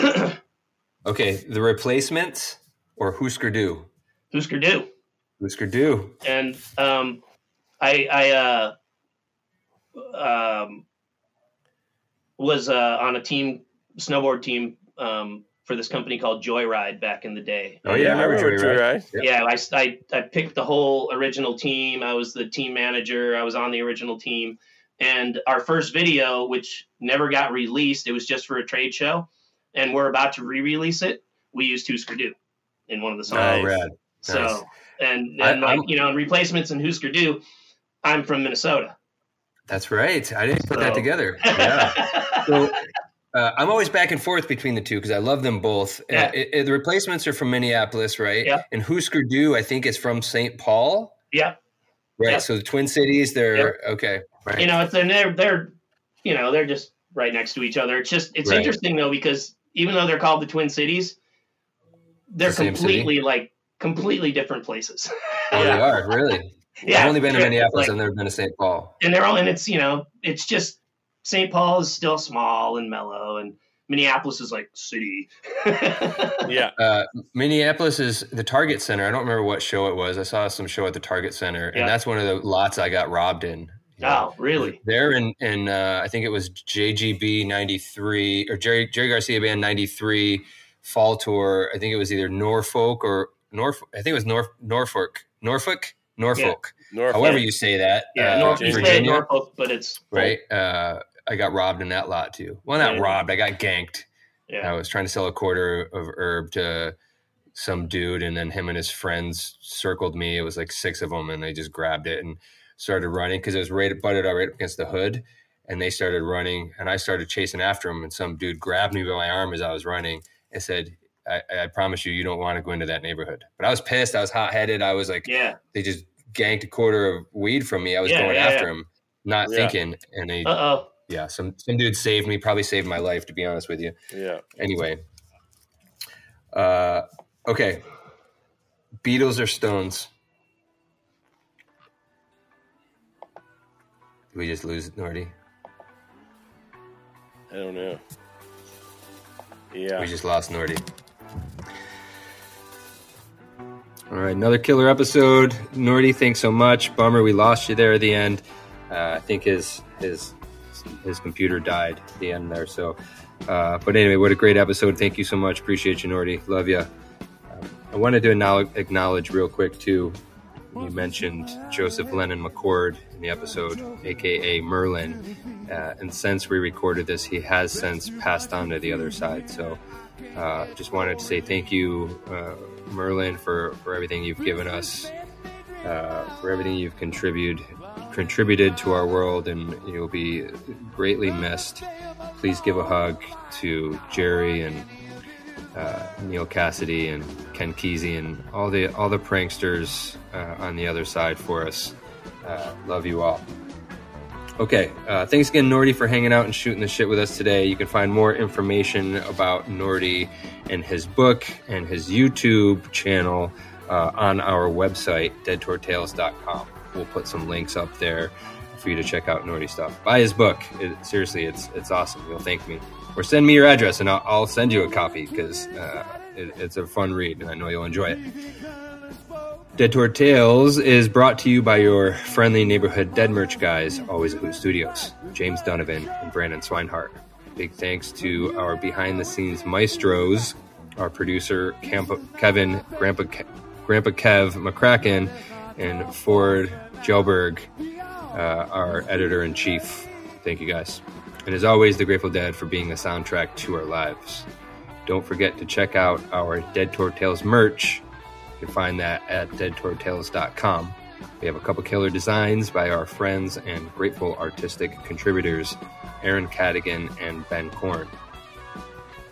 yeah. *clears throat* Okay, the replacements or Husker Du? Husker Du. Husker Du. and um, I I uh, um, was uh, on a team snowboard team um, for this company called Joyride back in the day. Oh, yeah, I remember Joyride. Joyride. Joyride. Yeah. Yeah, I, I, I picked the whole original team. I was the team manager. I was on the original team. And our first video, which never got released, it was just for a trade show, and we're about to re-release it. We used Husker Du in one of the songs. Oh, Nice. rad. So Nice. and I- and like I'm- you know, in replacements and Husker Du, I'm from Minnesota. That's right. I didn't put that together. *laughs* Yeah. so uh, I'm always back and forth between the two because I love them both. Uh, it- it- the replacements are from Minneapolis, right? Yeah. And Husker Du, I think, is from St. Paul. yeah, Right. Yeah. So the Twin Cities, they're okay. Right. you know, it's and they're they're you know they're just right next to each other. It's just it's Right. interesting though because even though they're called the Twin Cities, they're The same city? completely like completely different places. oh, *laughs* yeah. they are really. yeah, I've only been to Minneapolis. like- I've never been to St. Paul. and they're all and it's you know it's just St. Paul is still small and mellow, and Minneapolis is like city. *laughs* Yeah. Uh, Minneapolis is the Target Center. I don't remember what show it was. I saw some show at the Target Center, and Yeah. that's one of the lots I got robbed in. you know. Oh, really? There in in uh, I think it was JGB '93 or Jerry Jerry Garcia Band '93 fall tour. I think it was either Norfolk or Norfolk. I think it was Norf, Norfolk, Norfolk, Norfolk. Norfolk. However you say that. Yeah, uh, North, Virginia, Norfolk, but it's right? Uh, I got robbed in that lot too. Well, not Yeah. robbed. I got ganked. Yeah. I was trying to sell a quarter of herb to some dude, and then him and his friends circled me. It was like six of them, and they just grabbed it and started running because it was right butted up right up against the hood. And they started running, and I started chasing after them. And some dude grabbed me by my arm as I was running and said, I, I promise you, you don't want to go into that neighborhood. But I was pissed. I was hot headed. I was like, Yeah. they just ganked a quarter of weed from me. I was Yeah, going after him, not thinking. And they, Uh oh. Yeah, some some dude saved me. Probably saved my life, to be honest with you Yeah. anyway uh okay beatles or stones Did we just lose Nordy? I don't know. Yeah. We just lost Nordy. All right, another killer episode. Nordy, thanks so much. Bummer we lost you there at the end. Uh, I think his his his computer died at the end there. So, uh, but anyway, what a great episode. Thank you so much. Appreciate you, Nordy. Love you. Um, I wanted to acknowledge, acknowledge real quick too. You mentioned Joseph Lennon McCord in the episode, aka Merlin, Uh, and since we recorded this, he has since passed on to the other side. So uh, just wanted to say thank you, uh, Merlin, for, for everything you've given us, uh, for everything you've contributed contributed to our world, and you'll be greatly missed. Please give a hug to Jerry and uh, Neal Cassady and Ken Kesey and all the all the pranksters uh, on the other side for us. Uh, love you all. Okay, uh, thanks again, Nordy, for hanging out and shooting the shit with us today. You can find more information about Nordy and his book and his YouTube channel uh, on our website, deadtourtales.com. We'll put some links up there for you to check out Nordy stuff. Buy his book. It, seriously, it's it's awesome. You'll thank me. Or send me your address and I'll, I'll send you a copy because uh, it, it's a fun read and I know you'll enjoy it. Dead Tour Tales is brought to you by your friendly neighborhood dead merch guys, always at Hoot Studios, James Donovan and Brandon Swinehart. Big thanks to our behind the scenes maestros, our producer Camp- Kevin, Grandpa, Ke- Grandpa Kev McCracken, and Ford Gelberg, uh, our editor in chief. Thank you guys. And as always, the Grateful Dead for being the soundtrack to our lives. Don't forget to check out our Dead Tales merch. You can find that at deadtourtales.com. We have a couple killer designs by our friends and grateful artistic contributors, Aaron Cadigan and Ben Korn.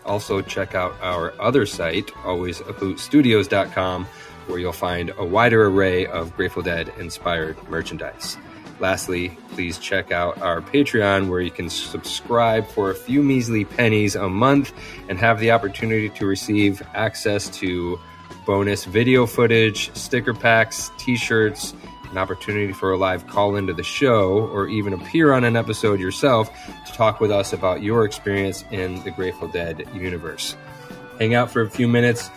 Also, check out our other site, alwaysahootstudios.com, where you'll find a wider array of Grateful Dead inspired merchandise. Lastly, please check out our Patreon where you can subscribe for a few measly pennies a month and have the opportunity to receive access to bonus video footage, sticker packs, t shirts, an opportunity for a live call into the show, or even appear on an episode yourself to talk with us about your experience in the Grateful Dead universe. Hang out for a few minutes.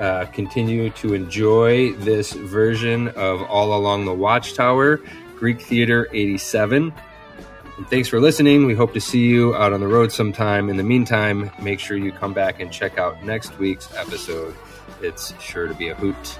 Uh, continue to enjoy this version of All Along the Watchtower, Greek Theater 87. And thanks for listening. We hope to see you out on the road sometime. In the meantime, make sure you come back and check out next week's episode. It's sure to be a hoot.